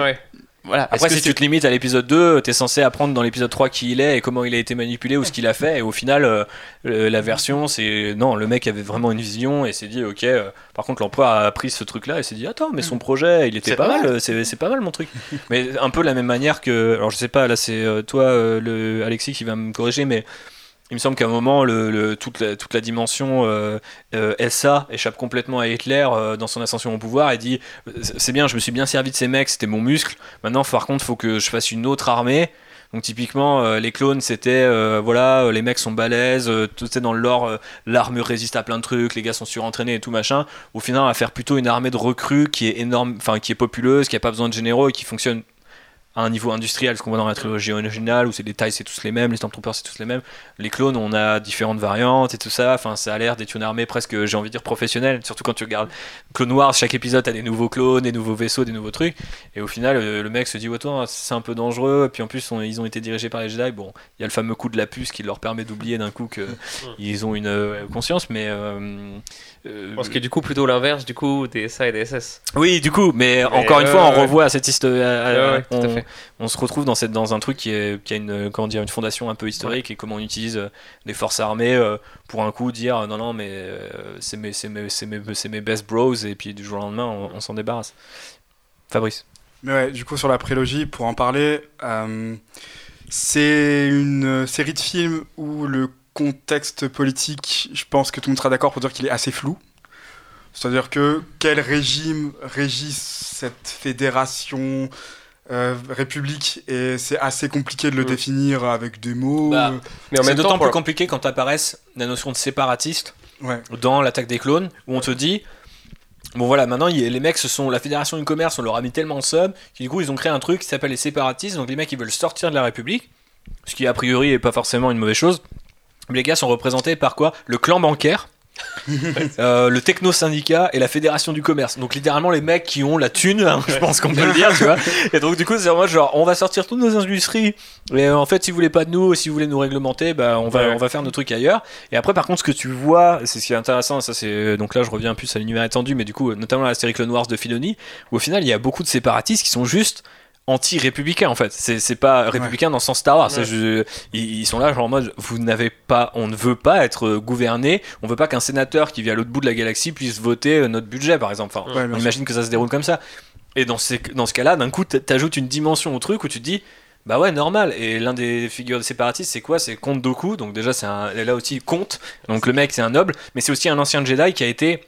Voilà. Après, si tu te limites à l'épisode 2, t'es censé apprendre dans l'épisode 3 qui il est et comment il a été manipulé ou ce qu'il a fait. Et au final, euh, la version, c'est. Non, le mec avait vraiment une vision et s'est dit, ok. Euh, par contre, l'empereur a pris ce truc-là et s'est dit, attends, mais son mm. projet, il était pas mal. C'est pas mal mon truc. mais un peu la même manière que. Alors, je sais pas, là, c'est euh, toi, le Alexis, qui va me corriger, mais il me semble qu'à un moment, toute, la, dimension euh, euh SA échappe complètement à Hitler euh, dans son ascension au pouvoir et dit C'est bien, je me suis bien servi de ces mecs, c'était mon muscle. Maintenant, par contre, il faut que je fasse une autre armée. Donc, typiquement, les clones, c'était voilà, les mecs sont balèzes, tout est dans le lore, l'arme résiste à plein de trucs, les gars sont surentraînés et tout machin. Au final, on va faire plutôt une armée de recrues qui est énorme, qui est populeuse, qui a pas besoin de généraux et qui fonctionne à un niveau industriel, ce qu'on voit dans la trilogie originale, où c'est les tailles c'est tous les mêmes, les Stormtroopers c'est tous les mêmes. Les clones, on a différentes variantes et tout ça. Enfin, ça a l'air d'être une armée presque, j'ai envie de dire, professionnelle. Surtout quand tu regardes Clone Wars, chaque épisode a des nouveaux clones, des nouveaux vaisseaux, des nouveaux trucs. Et au final, le, mec se dit, ouais, c'est un peu dangereux. Et puis en plus, ils ont été dirigés par les Jedi. Bon, il y a le fameux coup de la puce qui leur permet d'oublier d'un coup qu'ils *laughs* ont une euh, conscience, mais. Euh, euh, Parce que du coup, plutôt l'inverse, du coup, des SA et des SS. Oui, du coup, mais, encore une fois, on revoit cette histoire. on, se retrouve dans, cette, dans un truc qui, est, qui a une, comment dire, une fondation un peu historique et comment on utilise euh, des forces armées euh, pour un coup dire non, non, mais c'est mes, mes, mes, mes, best bros, et puis du jour au lendemain, on, s'en débarrasse. Fabrice. Mais ouais, du coup, sur la prélogie, pour en parler, c'est une série de films où le contexte politique, je pense que tout le monde sera d'accord pour dire qu'il est assez flou. C'est-à-dire que quel régime régit cette fédération euh, république et c'est assez compliqué de le mm. définir avec des mots. Bah, mais c'est d'autant plus compliqué quand apparaissent la notion de séparatiste dans l'attaque des clones où on te dit Bon voilà, maintenant les mecs, ce sont la fédération du commerce, on leur a mis tellement de subs, du coup ils ont créé un truc qui s'appelle les séparatistes, donc les mecs ils veulent sortir de la République, ce qui a priori est pas forcément une mauvaise chose, les gars sont représentés par quoi? Le clan bancaire. *laughs* Euh, le techno syndicat et la fédération du commerce. Donc littéralement les mecs qui ont la thune hein, je pense qu'on peut le dire tu vois. *laughs* Et donc du coup c'est vraiment genre on va sortir toutes nos industries et euh, en fait si vous voulez pas de nous si vous voulez nous réglementer bah on va on va faire nos trucs ailleurs. Et après par contre ce que tu vois c'est ce qui est intéressant ça c'est donc là je reviens plus à l'univers étendu mais du coup notamment la série Clone Wars de Filoni où au final il y a beaucoup de séparatistes qui sont juste anti-républicain en fait. C'est pas républicain dans le sens Star Wars. ils, sont là genre en mode vous n'avez pas, on ne veut pas être gouverné, on veut pas qu'un sénateur qui vit à l'autre bout de la galaxie puisse voter euh, notre budget par exemple. Enfin, on imagine que ça se déroule comme ça. Et dans, ces, dans ce cas-là, d'un coup, t'ajoutes une dimension au truc où tu te dis bah ouais, normal. Et l'un des figures de séparatistes, c'est quoi? C'est Comte Doku. Donc déjà, c'est là aussi Comte. Donc le mec, c'est un noble, mais c'est aussi un ancien Jedi qui a été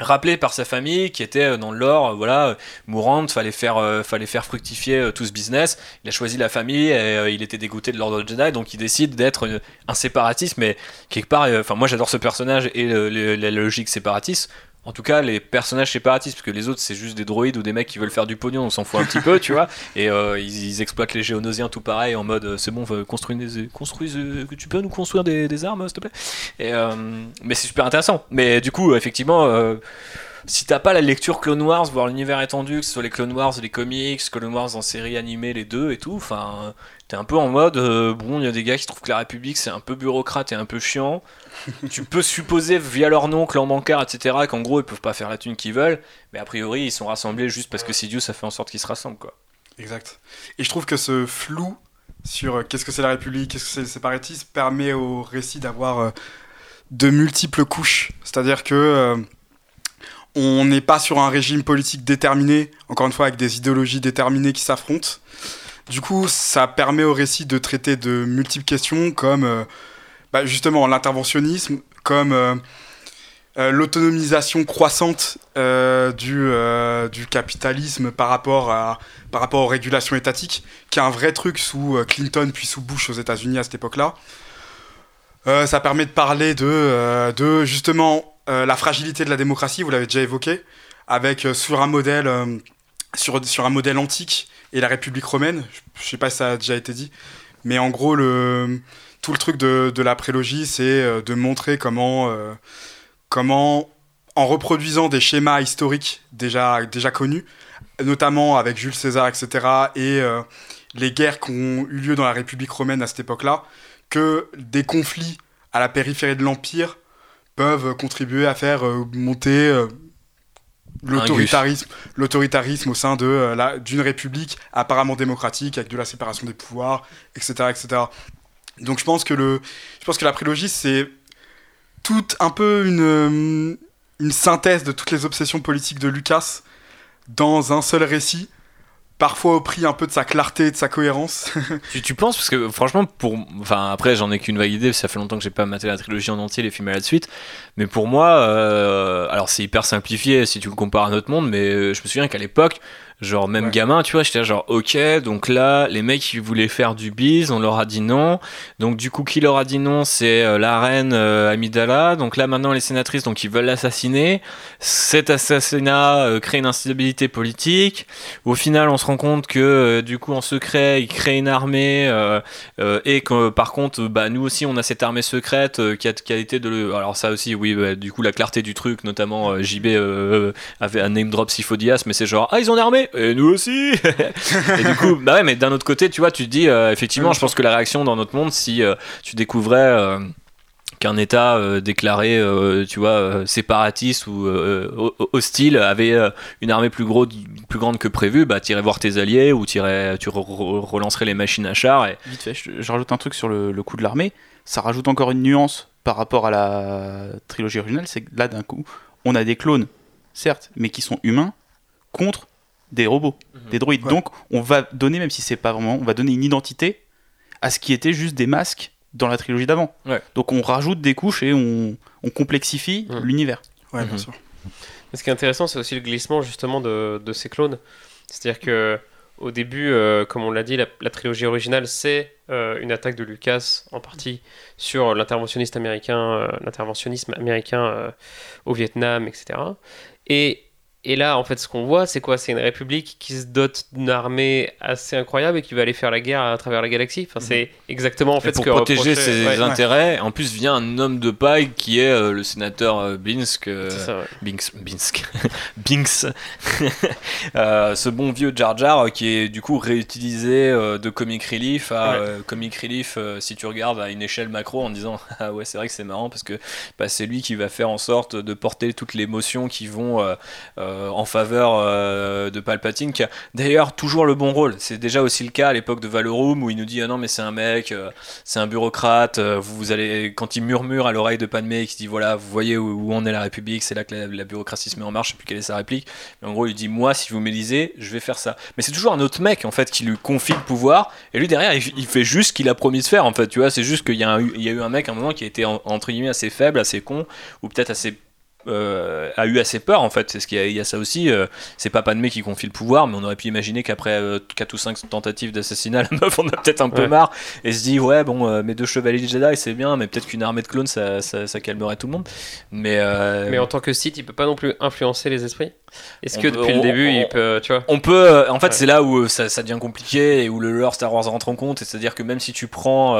rappelé par sa famille qui était euh, dans l'or euh, voilà euh, mourante fallait faire fallait faire fructifier tout ce business. Il a choisi la famille et il était dégoûté de l'ordre Jedi donc il décide d'être un séparatiste mais quelque part enfin moi j'adore ce personnage et la logique séparatiste en tout cas les personnages séparatistes, parce que les autres c'est juste des droïdes ou des mecs qui veulent faire du pognon, on s'en fout un petit peu, tu vois, et euh, ils, exploitent les géonosiens tout pareil en mode euh, c'est bon, construis des, que tu peux nous construire des, armes s'il te plaît? Euh, mais c'est super intéressant. Mais du coup, effectivement si t'as pas la lecture Clone Wars, voir l'univers étendu, que ce soit les Clone Wars, les comics, Clone Wars en série animée, les deux et tout, enfin, t'es un peu en mode, bon, il y a des gars qui trouvent que la République c'est un peu bureaucrate et un peu chiant *laughs* tu peux supposer via leur nom, clan bancaire, etc., qu'en gros ils peuvent pas faire la thune qu'ils veulent, mais a priori ils sont rassemblés juste parce que Sidious ça fait en sorte qu'ils se rassemblent quoi. Exact. Et je trouve que ce flou sur euh, qu'est-ce que c'est la République, qu'est-ce que c'est le séparatisme permet au récit d'avoir euh, de multiples couches. C'est-à-dire que euh, on n'est pas sur un régime politique déterminé, encore une fois avec des idéologies déterminées qui s'affrontent. Du coup, ça permet au récit de traiter de multiples questions comme bah, justement l'interventionnisme comme euh, euh, l'autonomisation croissante euh, du, capitalisme par rapport, aux régulations étatiques, qui est un vrai truc sous Clinton puis sous Bush aux États-Unis à cette époque-là. ça permet de parler de, justement la fragilité de la démocratie, vous l'avez déjà évoqué, avec sur un modèle antique et la République romaine, je ne sais pas si ça a déjà été dit, Mais en gros, tout le truc de, la prélogie, c'est de montrer comment, comment, en reproduisant des schémas historiques déjà, déjà connus, notamment avec Jules César, etc., et les guerres qui ont eu lieu dans la République romaine à cette époque-là, que des conflits à la périphérie de l'Empire peuvent contribuer à faire euh, monter euh, l'autoritarisme, l'autoritarisme au sein de euh, d'une république apparemment démocratique avec de la séparation des pouvoirs, etc., etc. Donc je pense que le, je pense que la prélogie c'est tout un peu une une synthèse de toutes les obsessions politiques de Lucas dans un seul récit parfois au prix un peu de sa clarté et de sa cohérence. *laughs* tu, tu, penses parce que franchement pour enfin après j'en ai qu'une vague idée ça fait longtemps que j'ai pas maté la trilogie en entier les films à la suite mais pour moi euh, alors c'est hyper simplifié si tu le compares à notre monde mais euh, je me souviens qu'à l'époque Genre, même gamin, tu vois, j'étais genre, ok, donc là, les mecs, ils voulaient faire du bise, on leur a dit non. Donc, du coup, qui leur a dit non C'est euh, la reine euh, Amidala. Donc là, maintenant, les sénatrices, donc ils veulent l'assassiner. Cet assassinat euh, crée une instabilité politique. Au final, on se rend compte que, du coup, en secret, ils créent une armée. et que, par contre, bah, nous aussi, on a cette armée secrète qui a, a, été de le. Alors, ça aussi, oui, bah, du coup, la clarté du truc, notamment, JB avait un name drop Sifodias, mais c'est genre, ah, ils ont une et nous aussi *laughs* Et du coup, bah ouais, mais d'un autre côté, tu vois, tu te dis, euh, effectivement, je pense que la réaction dans notre monde, si euh, tu découvrais euh, qu'un État déclaré, tu vois, séparatiste ou hostile avait une armée plus, gros, plus grande que prévu, bah irais voir tes alliés ou tu relancerais les machines à char. Et... Vite fait, je, rajoute un truc sur le, le coup de l'armée. Ça rajoute encore une nuance par rapport à la trilogie originale, c'est que là, d'un coup, on a des clones, certes, mais qui sont humains, contre des robots, mhm. des droïdes. Donc on va donner, même si c'est pas vraiment, on va donner une identité à ce qui était juste des masques dans la trilogie d'avant. Donc on rajoute des couches et on, complexifie mhm. l'univers. Ouais, bien mhm. sûr. Ce qui est intéressant, c'est aussi le glissement justement de, ces clones. C'est-à-dire que au début, euh, comme on l'a dit, la, trilogie originale, c'est euh, une attaque de Lucas en partie sur l'interventionnisme américain, euh, l'interventionnisme américain au Vietnam, etc. Et et là, en fait, ce qu'on voit, c'est quoi? C'est une république qui se dote d'une armée assez incroyable et qui va aller faire la guerre à travers la galaxie. Enfin, c'est mhm. exactement en fait pour ce que protéger ses intérêts. En plus, vient un homme de paille qui est euh, le sénateur euh, Binsk. Euh, Binks, Binsk. *laughs* Binks. *laughs* ce bon vieux Jar Jar qui est du coup réutilisé de comic relief à comic relief si tu regardes à une échelle macro en disant *laughs* ah ouais c'est vrai que c'est marrant parce que bah, c'est lui qui va faire en sorte de porter toutes les émotions qui vont euh, en faveur euh, de Palpatine, qui a d'ailleurs toujours le bon rôle. C'est déjà aussi le cas à l'époque de Valorum où il nous dit ah non mais c'est un mec, euh, c'est un bureaucrate. vous, allez quand il murmure à l'oreille de Padmé, qui dit voilà vous voyez où, on est la République, c'est là que la, bureaucratie se met en marche. Je sais plus quelle est sa réplique. Mais en gros il dit moi si vous m'élisez, je vais faire ça. Mais c'est toujours un autre mec en fait qui lui confie le pouvoir et lui derrière il, fait juste ce qu'il a promis de faire en fait. Tu vois c'est juste qu'il y, a eu un mec à un moment qui a été entre guillemets assez faible, assez con ou peut-être assez euh, a eu assez peur en fait. C'est ce qu'il y, y, a ça aussi. Euh, c'est pas Padmé qui confie le pouvoir, mais on aurait pu imaginer qu'après euh, 4 ou 5 tentatives d'assassinat, *laughs* la meuf on a peut-être un peu marre et se dit ouais bon euh, mes deux chevaliers Jedi c'est bien, mais peut-être qu'une armée de clones ça, ça, calmerait tout le monde. Mais mais en tant que Sith, il peut pas non plus influencer les esprits? Est-ce que depuis le début il peut, tu vois? On peut. en fait c'est là où ça, ça, devient compliqué et où le lore Star Wars rentre en compte. C'est-à-dire que même si tu prends,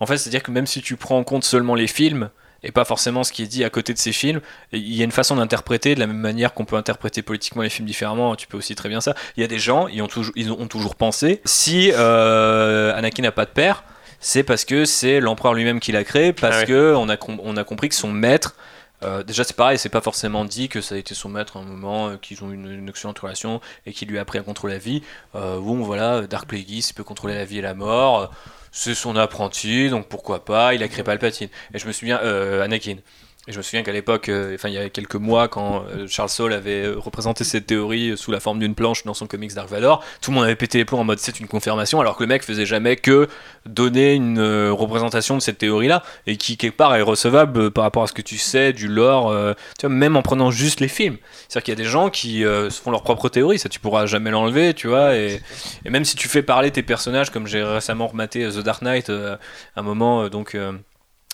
en fait c'est-à-dire que même si tu prends en compte seulement les films et pas forcément ce qui est dit à côté de ces films. Il y a une façon d'interpréter de la même manière qu'on peut interpréter politiquement les films différemment. Tu peux aussi très bien ça. Il y a des gens, ils ont toujours, ils ont toujours pensé si euh, Anakin n'a pas de père, c'est parce que c'est l'empereur lui-même qui l'a créé, parce ah que on a, on a compris que son maître euh, déjà, c'est pareil, c'est pas forcément dit que ça a été son maître à un moment, euh, qu'ils ont une, une, excellente relation et qu'il lui a appris à contrôler la vie. bon, voilà, Dark Plagueis, peut contrôler la vie et la mort c'est son apprenti, donc pourquoi pas, il a créé Palpatine. Et je me souviens, euh, Anakin. Et je me souviens qu'à l'époque, euh, enfin il y a quelques mois, quand euh, Charles Saul avait euh, représenté cette théorie sous la forme d'une planche dans son comics Dark Vador, tout le monde avait pété les plombs en mode c'est une confirmation, alors que le mec faisait jamais que donner une représentation de cette théorie-là, et qui quelque part est recevable par rapport à ce que tu sais du lore, tu vois, même en prenant juste les films. C'est-à-dire qu'il y a des gens qui font leur propre théorie, ça tu pourras jamais l'enlever, tu vois, et, même si tu fais parler tes personnages, comme j'ai récemment rematé The Dark Knight, à un moment, donc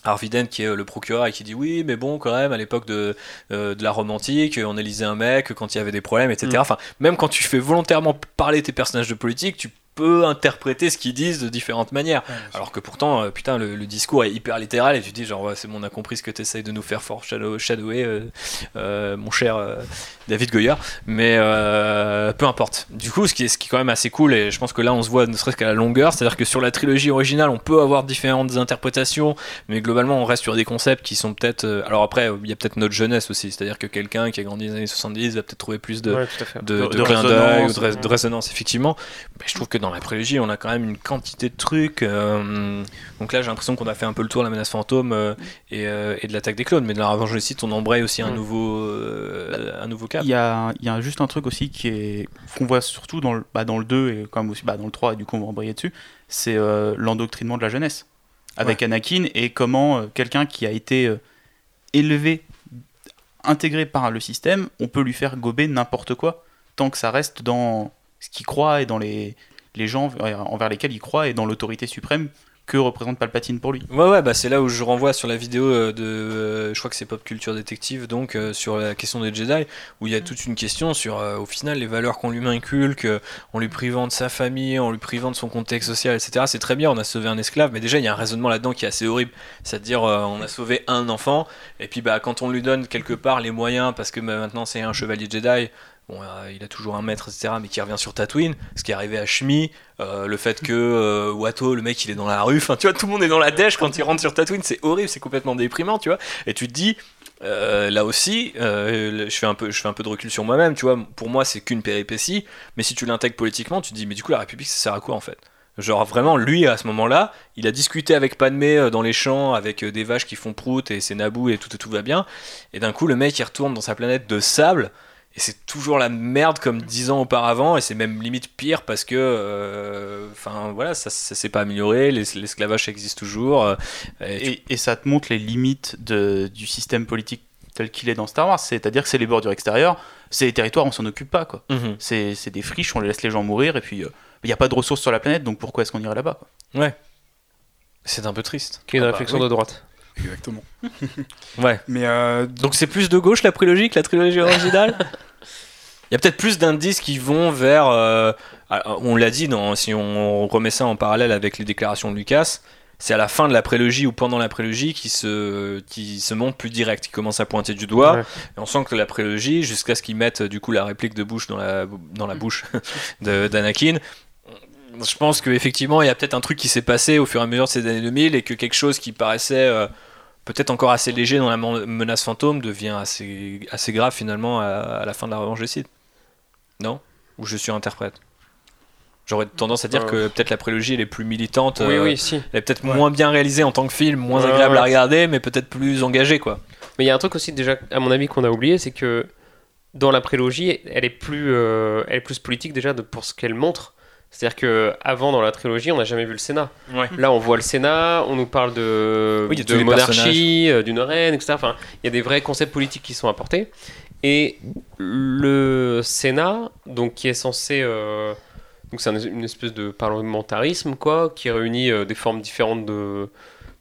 Arviden qui est euh, le procureur et qui dit oui mais bon quand même à l'époque de, euh, de la romantique on élisait un mec quand il y avait des problèmes etc. Mm. Enfin même quand tu fais volontairement parler tes personnages de politique tu peut interpréter ce qu'ils disent de différentes manières. Alors que pourtant, euh, putain, le, discours est hyper littéral et tu dis genre, c'est bon, on a compris ce que tu essayes de nous faire fort shadow, shadower, euh, euh, mon cher David Goyer. Mais peu importe. Du coup, ce qui, est, ce qui est quand même assez cool, et je pense que là, on se voit ne serait-ce qu'à la longueur, c'est-à-dire que sur la trilogie originale, on peut avoir différentes interprétations, mais globalement, on reste sur des concepts qui sont peut-être. alors après, il y a peut-être notre jeunesse aussi, c'est-à-dire que quelqu'un qui a grandi dans les années 70 va peut-être trouver plus de, de, de, résonance, de, résonance, effectivement. Mais je trouve que dans la prélogie, on a quand même une quantité de trucs. Euh, donc là, j'ai l'impression qu'on a fait un peu le tour de la menace fantôme euh, et, euh, et, de l'attaque des clones. Mais de la revanche des sites, on embraye aussi un, nouveau, un nouveau cap. Il y a, y a, juste un truc aussi qui est qu'on voit surtout dans le, bah, dans le 2 et comme aussi bah, dans le 3, et du coup, on va embrayer dessus c'est l'endoctrinement de la jeunesse. Avec Anakin et comment quelqu'un qui a été élevé intégré par le système, on peut lui faire gober n'importe quoi, tant que ça reste dans ce qu'il croit et dans les, les gens envers lesquels il croit et dans l'autorité suprême que représente Palpatine pour lui. Ouais, ouais, bah c'est là où je renvoie sur la vidéo euh, de, euh, je crois que c'est Pop Culture Détective, donc euh, sur la question des Jedi, où il y a toute une question sur, au final, les valeurs qu'on lui inculque, en lui privant de sa famille, en lui privant de son contexte social, etc. C'est très bien, on a sauvé un esclave, mais déjà il y a un raisonnement là-dedans qui est assez horrible, c'est-à-dire on a sauvé un enfant, et puis bah quand on lui donne quelque part les moyens, parce que bah, maintenant c'est un chevalier Jedi, Euh, il a toujours un maître, etc., mais qui revient sur Tatooine. Ce qui est arrivé à Shmi, euh, le fait que euh, Watto, le mec, il est dans la rue. Enfin, tu vois, tout le monde est dans la dèche quand il rentre sur Tatooine. C'est horrible, c'est complètement déprimant, tu vois. Et tu te dis, là aussi, je, fais un peu, je fais un peu de recul sur moi-même, tu vois. Pour moi, c'est qu'une péripétie. Mais si tu l'intègres politiquement, tu te dis, mais du coup, la République, ça sert à quoi en fait? Genre vraiment, lui, à ce moment-là, il a discuté avec Padmé dans les champs, avec des vaches qui font prout et c'est Naboo et tout, tout va bien. Et d'un coup, le mec, il retourne dans sa planète de sable et c'est toujours la merde comme dix ans auparavant et c'est même limite pire parce que euh, enfin voilà ça, ça s'est pas amélioré l'esclavage existe toujours euh, et, et, ça te montre les limites de, du système politique tel qu'il est dans Star Wars. C'est à dire que c'est les bordures extérieures c'est les territoires on s'en occupe pas quoi. Mhm. c'est des friches on laisse les gens mourir et puis il euh, n'y a pas de ressources sur la planète donc pourquoi est-ce qu'on irait là-bas ouais. C'est un peu triste. Qui est une ah bah réflexion de droite Exactement. *laughs* ouais. Mais euh, Donc c'est plus de gauche la prélogie que la trilogie originale? *laughs* Il y a peut-être plus d'indices qui vont vers. Euh, on l'a dit, non, si on remet ça en parallèle avec les déclarations de Lucas, c'est à la fin de la prélogie ou pendant la prélogie qui se, qui se montre plus direct, qui commence à pointer du doigt. Et on sent que la prélogie, jusqu'à ce qu'ils mettent du coup la réplique de Bush dans la, dans la bouche *laughs* d'Anakin, je pense qu'effectivement, il y a peut-être un truc qui s'est passé au fur et à mesure de ces années 2000 et que quelque chose qui paraissait euh, peut-être encore assez léger dans la menace fantôme devient assez, assez grave finalement à, la fin de la revanche des Sith. Non? Ou je suis interprète? J'aurais tendance à dire que peut-être la prélogie elle est plus militante. Oui, oui, euh, si. Elle est peut-être moins bien réalisée en tant que film, moins agréable à regarder, mais peut-être plus engagée, quoi. Mais il y a un truc aussi, déjà, à mon avis, qu'on a oublié, c'est que dans la prélogie, elle est plus, euh, elle est plus politique déjà de, pour ce qu'elle montre. C'est-à-dire que avant dans la trilogie, on n'a jamais vu le Sénat. Là, on voit le Sénat, on nous parle de, de monarchie, euh, d'une reine, etc. Enfin, il y a des vrais concepts politiques qui sont apportés. Et le Sénat, donc qui est censé, euh, donc c'est une espèce de parlementarisme quoi, qui réunit euh, des formes différentes de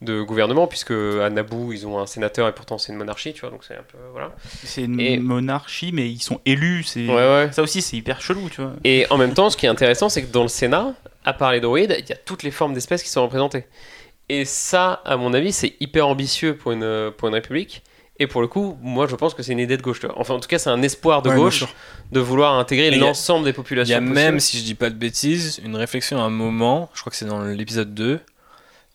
de gouvernement, puisque à Naboo, ils ont un sénateur et pourtant c'est une monarchie, tu vois, donc c'est un peu. Voilà. C'est une monarchie, mais ils sont élus, c'est... ça aussi c'est hyper chelou, tu vois. Et en même temps, ce qui est intéressant, c'est que dans le Sénat, à part les droïdes, il y a toutes les formes d'espèces qui sont représentées. Et ça, à mon avis, c'est hyper ambitieux pour une, pour une république. Et pour le coup, moi je pense que c'est une idée de gauche. Enfin, en tout cas, c'est un espoir de gauche de vouloir intégrer l'ensemble des populations. Il y a même, si je dis pas de bêtises, une réflexion à un moment, je crois que c'est dans l'épisode 2,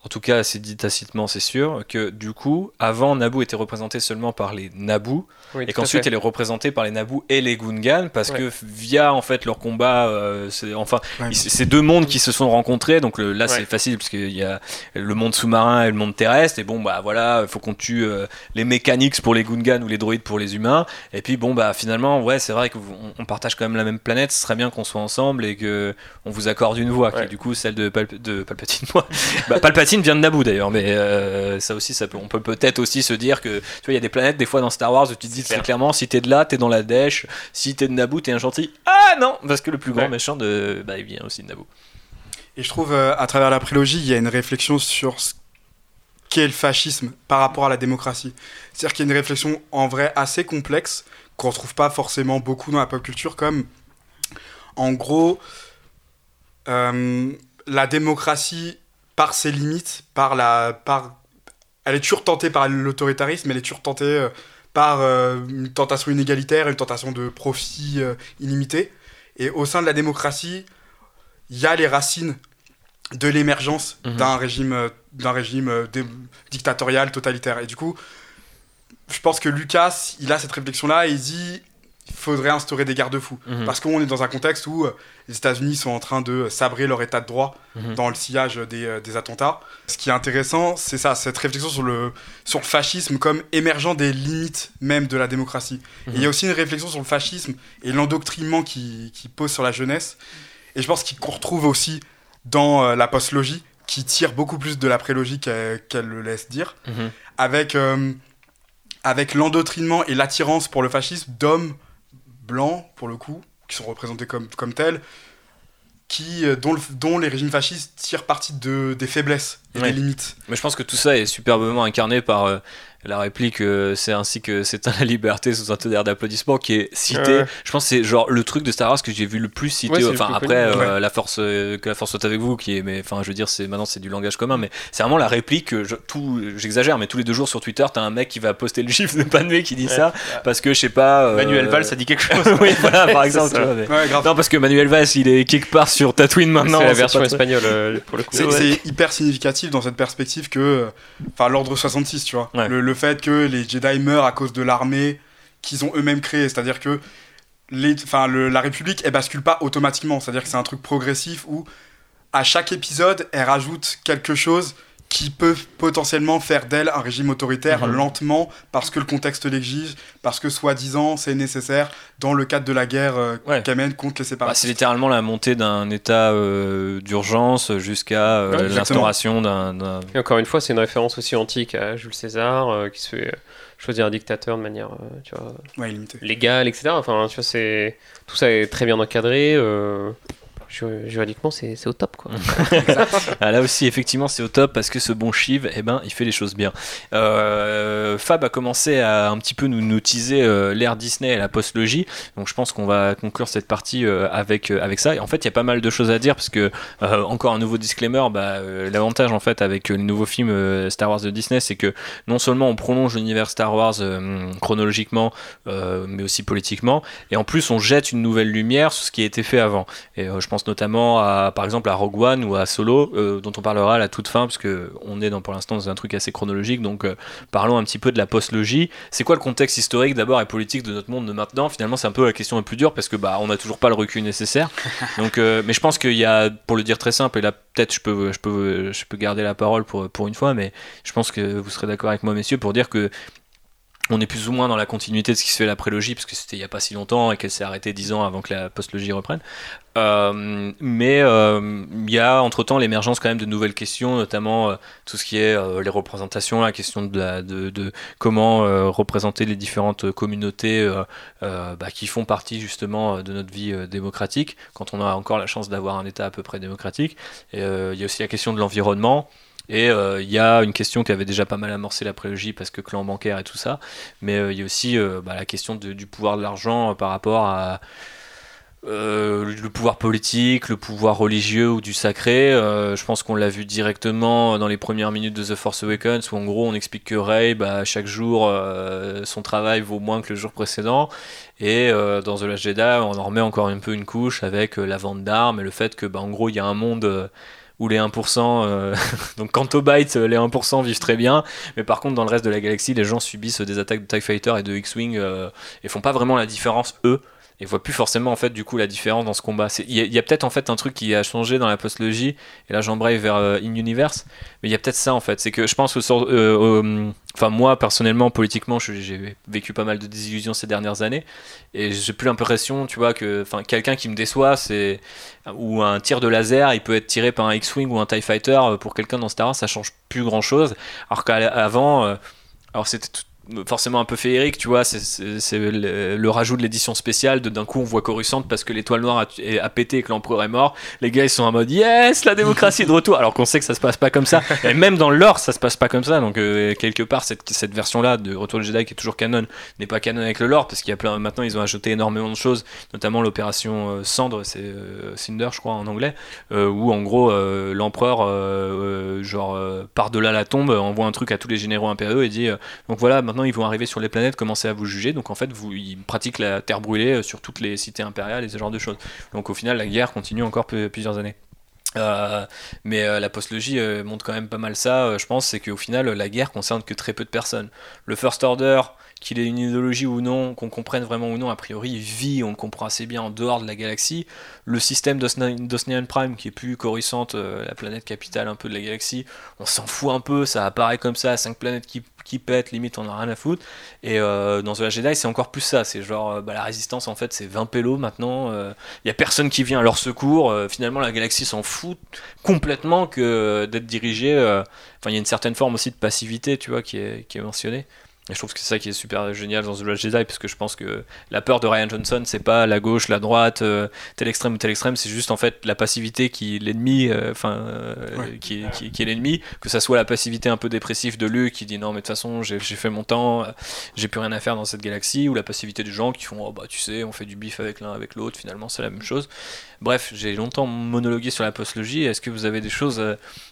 en tout cas c'est dit tacitement c'est sûr, que du coup, avant Naboo était représenté seulement par les Naboo, et qu'ensuite elle est représentée par les Naboo et les Gungan, parce que via en fait leur combat, euh, c'est enfin c'est deux mondes qui se sont rencontrés, donc là c'est facile parce qu'il y a le monde sous-marin et le monde terrestre, et bon bah voilà, il faut qu'on tue euh, les mécaniques pour les Gungan ou les droïdes pour les humains, et puis bon bah finalement ouais c'est vrai qu'on partage quand même la même planète, ce serait bien qu'on soit ensemble et que on vous accorde une voix, qui est du coup celle de, de Palpatine, *laughs* bah, Palpatine vient de Naboo d'ailleurs, mais euh, ça aussi, ça peut, on peut peut-être aussi se dire que tu vois, il y a des planètes des fois dans Star Wars où tu te dis très clairement si t'es de là, t'es dans la dèche, si t'es de Naboo, t'es un gentil. Ah non, parce que le plus grand méchant de, bah, il vient aussi de Naboo. Et je trouve euh, à travers la prélogie, il y a une réflexion sur ce qu'est le fascisme par rapport à la démocratie. C'est-à-dire qu'il y a une réflexion en vrai assez complexe qu'on retrouve pas forcément beaucoup dans la pop culture, comme en gros la démocratie, par ses limites, par la, par, elle est toujours tentée par l'autoritarisme, elle est toujours tentée par une tentation inégalitaire, une tentation de profit illimité. Et au sein de la démocratie, il y a les racines de l'émergence mhm. d'un régime, d'un régime dictatorial, totalitaire. Et du coup, je pense que Lucas, il a cette réflexion-là et il dit faudrait instaurer des garde-fous. Mhm. Parce qu'on est dans un contexte où euh, les États-Unis sont en train de sabrer leur état de droit mhm. dans le sillage des, euh, des, attentats. Ce qui est intéressant, c'est ça, cette réflexion sur le, sur le fascisme comme émergent des limites même de la démocratie. il y a aussi une réflexion sur le fascisme et l'endoctrinement qui, qui, pose sur la jeunesse. Et je pense qu'on retrouve aussi dans euh, la postlogie, qui tire beaucoup plus de la prélogie qu'elle le laisse dire, mhm. avec avec l'endoctrinement et l'attirance pour le fascisme d'hommes blancs, pour le coup, qui sont représentés comme, comme tels, qui, euh, dont, dont les régimes fascistes tirent parti de, des faiblesses et des limites. Mais je pense que tout ça est superbement incarné par euh, la réplique euh, c'est ainsi que c'est *laughs* la liberté sous un tonnerre d'applaudissements qui est cité. Je pense c'est genre le truc de Star Wars que j'ai vu le plus cité enfin après euh, la force euh, que la force soit avec vous qui est mais enfin je veux dire c'est maintenant c'est du langage commun mais c'est vraiment la réplique je, tout j'exagère mais tous les deux jours sur Twitter t'as un mec qui va poster le chiffre de Panvé qui dit ça parce que je sais pas Manuel Valls ça dit quelque chose. *laughs* Oui voilà par *laughs* exemple non parce que Manuel Valls il est quelque part sur Tatooine maintenant c'est la version espagnole pour le coup. C'est hyper significatif dans cette perspective que enfin l'ordre 66 tu vois. Le fait que les Jedi meurent à cause de l'armée qu'ils ont eux-mêmes créée. C'est-à-dire que les, le, la République, elle bascule pas automatiquement. C'est-à-dire que c'est un truc progressif où, à chaque épisode, elle rajoute quelque chose qui peut potentiellement faire d'elle un régime autoritaire mhm. lentement parce que le contexte l'exige, parce que soi-disant c'est nécessaire dans le cadre de la guerre euh, qu'elle mène contre les séparatistes. Bah, c'est littéralement la montée d'un état euh, d'urgence jusqu'à euh, l'instauration d'un. Et encore une fois, c'est une référence aussi antique à Jules César qui se fait choisir un dictateur de manière tu vois, légale, etc. Enfin, tu vois, c'est tout ça est très bien encadré juridiquement, c'est au top. Quoi. *laughs* ah, là aussi, effectivement, c'est au top parce que ce bon Shiv, eh ben, il fait les choses bien. Euh, Fab a commencé à un petit peu nous, nous teaser euh, l'ère Disney et la postlogie. Donc, je pense qu'on va conclure cette partie euh, avec, avec ça. Et en fait, il y a pas mal de choses à dire parce que, encore un nouveau disclaimer, bah, l'avantage en fait avec le nouveau film Star Wars de Disney, c'est que non seulement on prolonge l'univers Star Wars chronologiquement, mais aussi politiquement, et en plus on jette une nouvelle lumière sur ce qui a été fait avant. Et je pense notamment à, par exemple à Rogue One ou à Solo, euh, dont on parlera à la toute fin, parce que on est dans, pour l'instant dans un truc assez chronologique. Donc euh, parlons un petit peu de la postlogie. C'est quoi le contexte historique d'abord et politique de notre monde de maintenant? Finalement, c'est un peu la question la plus dure parce que bah on n'a toujours pas le recul nécessaire. *laughs* Donc, euh, mais je pense qu'il y a, pour le dire très simple, et là peut-être je peux, je peux, je peux garder la parole pour pour une fois, mais je pense que vous serez d'accord avec moi, messieurs, pour dire que on est plus ou moins dans la continuité de ce qui se fait la prélogie, parce que c'était il n'y a pas si longtemps et qu'elle s'est arrêtée dix ans avant que la postlogie reprenne. Euh, mais euh, il y a entre-temps l'émergence quand même de nouvelles questions, notamment euh, tout ce qui est les représentations, la question de, comment représenter les différentes communautés bah, qui font partie justement de notre vie démocratique, quand on a encore la chance d'avoir un État à peu près démocratique. il y a aussi la question de l'environnement. Et il y a une question qui avait déjà pas mal amorcé la prélogie parce que clan bancaire et tout ça, mais il y a aussi bah, la question du pouvoir de l'argent par rapport à le pouvoir politique, le pouvoir religieux ou du sacré. je pense qu'on l'a vu directement dans les premières minutes de The Force Awakens où en gros on explique que Rey, bah, chaque jour son travail vaut moins que le jour précédent. Et dans The Last Jedi, on en remet encore un peu une couche avec la vente d'armes et le fait que bah, en gros il y a un monde où les 1%, euh, *laughs* donc quant au byte, les 1% vivent très bien, mais par contre dans le reste de la galaxie, les gens subissent des attaques de TIE Fighter et de X-Wing euh, et font pas vraiment la différence eux et voient plus forcément en fait du coup la différence dans ce combat. Il y a, peut-être en fait un truc qui a changé dans la postlogie et là j'embraye vers euh, In Universe, mais il y a peut-être ça en fait, c'est que je pense que euh, enfin moi personnellement politiquement j'ai vécu pas mal de désillusions ces dernières années et j'ai plus l'impression tu vois que quelqu'un qui me déçoit c'est ou un tir de laser il peut être tiré par un X-wing ou un Tie Fighter pour quelqu'un dans Star Wars ça change plus grand chose alors qu'avant alors c'était forcément un peu féerique, tu vois. C'est le, rajout de l'édition spéciale. D'un coup, on voit Coruscant parce que l'étoile noire a, a, pété et que l'empereur est mort. Les gars, ils sont en mode yes, la démocratie de retour. Alors qu'on sait que ça se passe pas comme ça. *laughs* Et même dans l'or, ça se passe pas comme ça. Donc, euh, quelque part, cette, cette version-là de Retour du Jedi qui est toujours canon n'est pas canon avec le lore parce qu'il y a plein. Maintenant, ils ont ajouté énormément de choses, notamment l'opération euh, Cendre, c'est euh, Cinder, je crois, en anglais, où en gros, l'empereur, genre, par-delà la tombe, envoie un truc à tous les généraux impériaux et dit donc voilà, maintenant ils vont arriver sur les planètes, commencer à vous juger. Donc en fait, vous, ils pratiquent la terre brûlée euh, sur toutes les cités impériales et ce genre de choses. Donc au final, la guerre continue encore plusieurs années. Euh, mais euh, la postlogie montre quand même pas mal ça, je pense, c'est qu'au final, la guerre concerne que très peu de personnes. Le First Order, qu'il ait une idéologie ou non, qu'on comprenne vraiment ou non, a priori, vit, on comprend assez bien en dehors de la galaxie. Le système d'Osnian Prime, qui est plus Coruscant, la planète capitale un peu de la galaxie, on s'en fout un peu, ça apparaît comme ça, cinq planètes qui qui pète, limite on a rien à foutre. Et euh, dans The Jedi, c'est encore plus ça. C'est genre, euh, bah, la résistance en fait, c'est 20 pélos maintenant. Il euh, y a personne qui vient à leur secours. finalement, la galaxie s'en fout complètement que d'être dirigée. Enfin, il y a une certaine forme aussi de passivité, tu vois, qui est, qui est mentionnée. Et je trouve que c'est ça qui est super génial dans The Last Jedi, parce que je pense que la peur de Ryan Johnson, c'est pas la gauche, la droite, euh, tel extrême ou tel extrême, c'est juste en fait la passivité qui est l'ennemi, euh, enfin, euh, qui, qui, est l'ennemi, que ça soit la passivité un peu dépressive de Luke qui dit non, mais de toute façon, j'ai fait mon temps, j'ai plus rien à faire dans cette galaxie, ou la passivité des gens qui font oh bah tu sais, on fait du bif avec l'un avec l'autre, finalement, c'est la même chose. Bref, j'ai longtemps monologué sur la postlogie, est-ce que vous avez des choses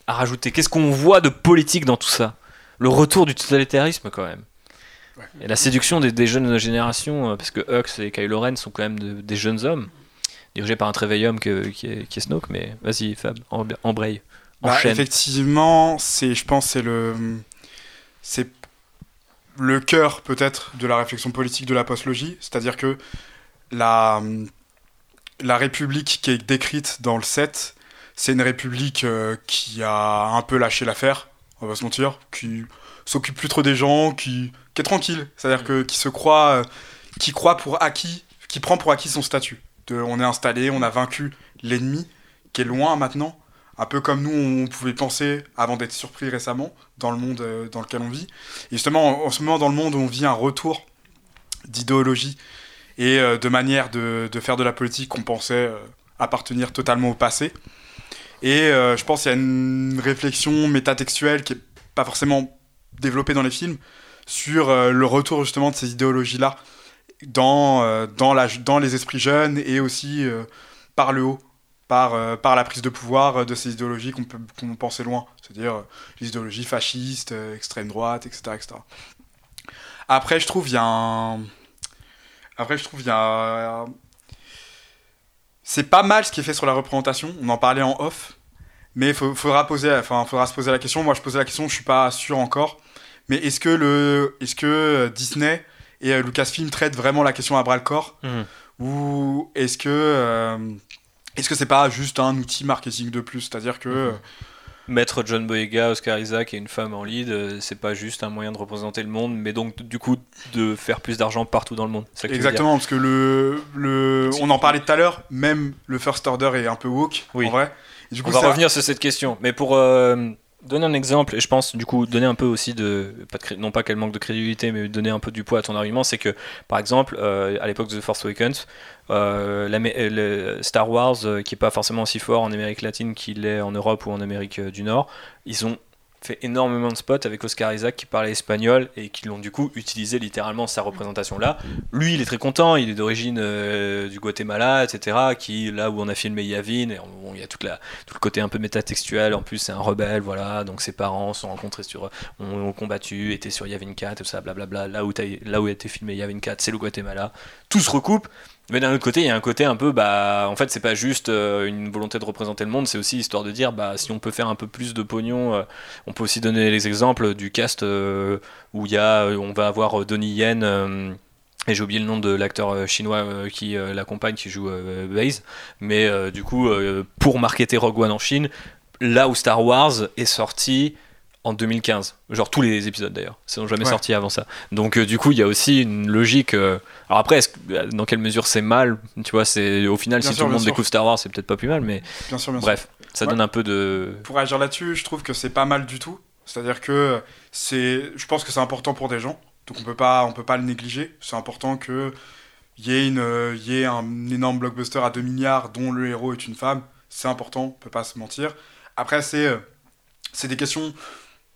à rajouter? Qu'est-ce qu'on voit de politique dans tout ça? Le retour du totalitarisme, quand même. Et la séduction des, jeunes générations, euh, parce que Hux et Kylo Ren sont quand même des jeunes hommes, dirigés par un très vieil homme qui, est, qui, est, Snoke, mais vas-y Fab, embraye. Bah, effectivement, c'est, je pense, c'est le, c'est le cœur peut-être de la réflexion politique de la postlogie, c'est-à-dire que la, la République qui est décrite dans le 7, c'est une République euh, qui a un peu lâché l'affaire, on va se mentir, qui s'occupe plus trop des gens, qui est tranquille, c'est-à-dire que qui se croit, euh, qui croit pour acquis, qui prend pour acquis son statut. On est installé, on a vaincu l'ennemi qui est loin maintenant, un peu comme nous on pouvait penser avant d'être surpris récemment dans le monde euh, dans lequel on vit. Et justement, en, ce moment dans le monde, on vit un retour d'idéologie et euh, de manière de, de, faire de la politique qu'on pensait appartenir totalement au passé. Et je pense qu'il y a une réflexion métatextuelle qui est pas forcément développée dans les films, sur euh, le retour justement de ces idéologies-là dans, euh, dans, la, dans les esprits jeunes et aussi euh, par le haut, par, par la prise de pouvoir de ces idéologies qu'on peut qu'on pensait loin, c'est-à-dire les idéologies fascistes, extrême droite, etc., etc. Après, je trouve il y a un... Après, je trouve il y a... C'est pas mal ce qui est fait sur la représentation, on en parlait en off, mais il faudra, poser, enfin, faudra se poser la question. Moi, je posais la question, je suis pas sûr encore. Mais est-ce que, le, est-ce que euh, Disney et euh, Lucasfilm traitent vraiment la question à bras le corps mhm. Ou est-ce que euh, est-ce que c'est pas juste un outil marketing de plus? C'est-à-dire que. Mhm. Mettre John Boyega, Oscar Isaac et une femme en lead, c'est pas juste un moyen de représenter le monde, mais donc du coup de faire plus d'argent partout dans le monde. Exactement, parce que le, le, on en parlait tout à l'heure, même le First Order est un peu woke, oui. en vrai. du coup, on va revenir sur cette question, mais pour donner un exemple, et je pense du coup donner un peu aussi de, non pas qu'elle manque de crédibilité, mais donner un peu du poids à ton argument, c'est que par exemple, euh, à l'époque de The Force Awakens, euh, Star Wars, euh, qui est pas forcément aussi fort en Amérique latine qu'il est en Europe ou en Amérique du Nord, ils ont fait énormément de spots avec Oscar Isaac qui parlait espagnol et qui l'ont du coup utilisé littéralement sa représentation là. Lui, il est très content, il est d'origine euh, du Guatemala, etc. Qui là où on a filmé Yavin, et il y a tout le côté un peu métatextuel. En plus, c'est un rebelle, voilà. Donc ses parents sont rencontrés sur, ont, combattu, étaient sur Yavin 4, tout ça, blablabla. Là où là où a été filmé Yavin 4, c'est le Guatemala. Tout se recoupe. Mais d'un autre côté, il y a un côté un peu, bah, en fait, c'est pas juste euh, une volonté de représenter le monde, c'est aussi histoire de dire, bah, si on peut faire un peu plus de pognon, euh, on peut aussi donner les exemples du cast euh, où il y a, on va avoir Donnie Yen. et j'ai oublié le nom de l'acteur chinois qui l'accompagne, qui joue Base. Mais du coup, pour marketer Rogue One en Chine, là où Star Wars est sorti en 2015. Genre tous les épisodes d'ailleurs. Ils sont jamais sortis avant ça. Donc euh, du coup, il y a aussi une logique. Euh, alors après, dans quelle mesure c'est mal Tu vois, c'est au final, si tout le monde découvre Star Wars, c'est peut-être pas plus mal, mais bien sûr, bref, ça donne un peu de. Pour agir là-dessus, je trouve que c'est pas mal du tout. C'est-à-dire que c'est, je pense que c'est important pour des gens Donc on peut pas, on peut pas le négliger. C'est important que y ait, une, y ait un énorme blockbuster à 2 milliards dont le héros est une femme. C'est important, on peut pas se mentir. Après, c'est c'est des questions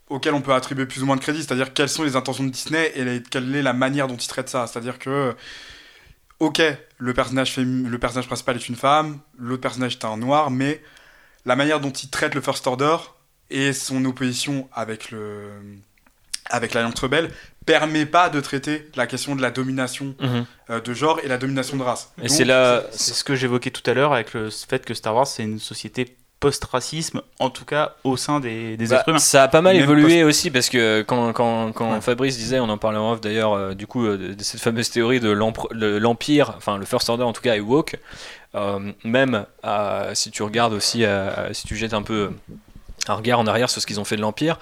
auxquelles on peut attribuer plus ou moins de crédit, c'est-à-dire quelles sont les intentions de Disney et quelle est la manière dont ils traitent ça. C'est-à-dire que, ok, le personnage, le personnage principal est une femme, l'autre personnage est un noir, mais la manière dont il traite le First Order et son opposition avec le avec l'Alliance rebelle permet pas de traiter la question de la domination mhm. euh, de genre et la domination de race. Et c'est là, c'est ce que j'évoquais tout à l'heure avec le fait que Star Wars c'est une société post-racisme, en tout cas au sein des, des bah, êtres humains. Ça a pas mal évolué aussi parce que quand, quand, quand Fabrice disait, on en parlait en off d'ailleurs, euh, du coup, euh, de cette fameuse théorie de l'Empire, enfin le First Order en tout cas est woke, euh, même si tu regardes aussi, si tu jettes un peu un regard en arrière sur ce qu'ils ont fait de l'Empire,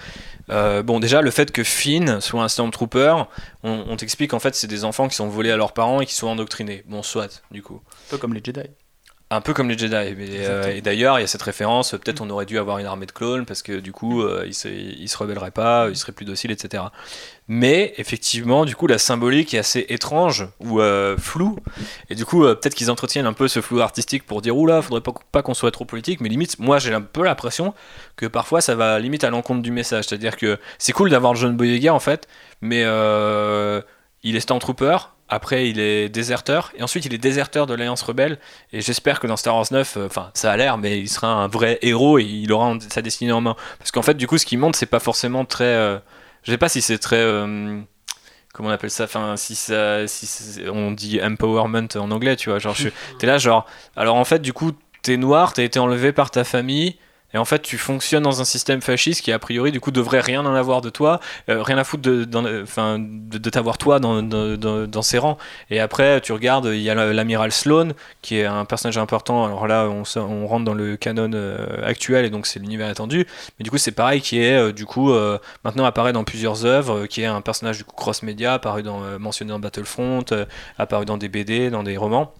bon déjà le fait que Finn soit un Stormtrooper, on, on t'explique en fait c'est des enfants qui sont volés à leurs parents et qui sont endoctrinés. Bon soit du coup. Un peu comme les Jedi. Un peu comme les Jedi. Euh, et d'ailleurs, il y a cette référence, peut-être on aurait dû avoir une armée de clones parce que du coup, euh, ils, se, se rebelleraient pas, ils seraient plus dociles, etc. Mais effectivement, du coup, la symbolique est assez étrange ou euh, floue. Et du coup, peut-être qu'ils entretiennent un peu ce flou artistique pour dire oula, faudrait pas, pas qu'on soit trop politique. Mais limite, moi j'ai un peu l'impression que parfois ça va limite à l'encontre du message. C'est-à-dire que c'est cool d'avoir le jeune Boyega en fait, mais il est Stormtrooper après, il est déserteur. Et ensuite, il est déserteur de l'Alliance Rebelle. Et j'espère que dans Star Wars 9, euh, enfin, ça a l'air, mais il sera un vrai héros et il aura sa destinée en main. Parce qu'en fait, du coup, ce qui montre, c'est pas forcément très. Euh, je sais pas si c'est très. Euh, comment on appelle ça? Enfin, si, ça, si on dit empowerment en anglais, tu vois. Genre, t'es là, genre. Alors, en fait, du coup, t'es noir, t'as été enlevé par ta famille. Et en fait, tu fonctionnes dans un système fasciste qui, a priori, du coup, devrait rien en avoir de toi, euh, rien à foutre de, de, de t'avoir toi dans, ses rangs. Et après, tu regardes, il y a l'amiral Sloan, qui est un personnage important. Alors là, on, rentre dans le canon euh, actuel, et donc c'est l'univers attendu. Mais du coup, c'est pareil, qui est, euh, du coup, maintenant apparaît dans plusieurs œuvres, qui est un personnage, du coup, cross-média, apparu dans, mentionné dans Battlefront, apparu dans des BD, dans des romans,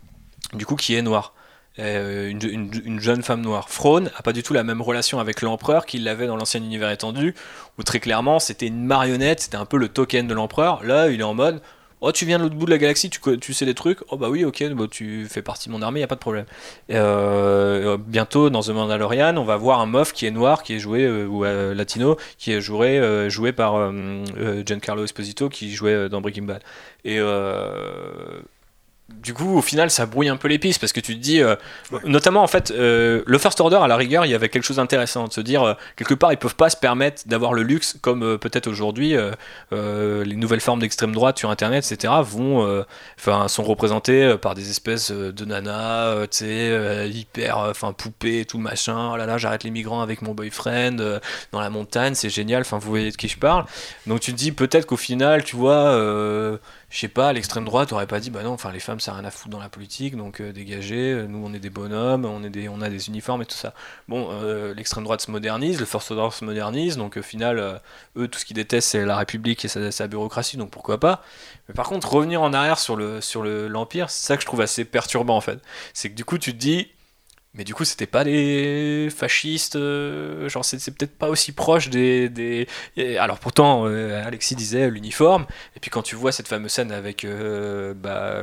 du coup, qui est noir. Euh, une, jeune femme noire. Frone a pas du tout la même relation avec l'empereur qu'il avait dans l'ancien univers étendu, où très clairement c'était une marionnette, c'était un peu le token de l'empereur. Là, il est en mode Oh, tu viens de l'autre bout de la galaxie, tu, tu, sais des trucs? Oh, bah oui, ok, bah, tu fais partie de mon armée, y a pas de problème. Euh, bientôt, dans The Mandalorian, on va voir un mof qui est noir, qui est joué, euh, ou latino, qui est joué, joué par Giancarlo Esposito, qui jouait dans Breaking Bad. Et du coup, au final, ça brouille un peu les pistes parce que tu te dis, euh, notamment en fait, euh, le First Order à la rigueur, il y avait quelque chose d'intéressant de se dire, euh, quelque part, ils peuvent pas se permettre d'avoir le luxe comme peut-être aujourd'hui, les nouvelles formes d'extrême droite sur Internet, etc., vont, enfin, sont représentées par des espèces de nanas, tu sais, hyper, enfin, poupées, tout machin. Oh là là, j'arrête les migrants avec mon boyfriend dans la montagne, c'est génial. Enfin, vous voyez de qui je parle. Donc tu te dis peut-être qu'au final, tu vois je sais pas, l'extrême droite aurait pas dit bah non, enfin les femmes ça n'a rien à foutre dans la politique, donc euh, dégagez, euh, nous on est des bonhommes, on, est des, on a des uniformes et tout ça. Bon, euh, l'extrême droite se modernise, le First Order se modernise, donc au final, eux tout ce qu'ils détestent c'est la République et sa, bureaucratie, donc pourquoi pas. Mais par contre, revenir en arrière sur le sur l'Empire, c'est ça que je trouve assez perturbant en fait. C'est que du coup tu te dis, mais du coup, c'était pas des fascistes, euh, genre c'est, peut-être pas aussi proche des. des... Alors pourtant, euh, Alexis disait l'uniforme, et puis quand tu vois cette fameuse scène avec euh, bah,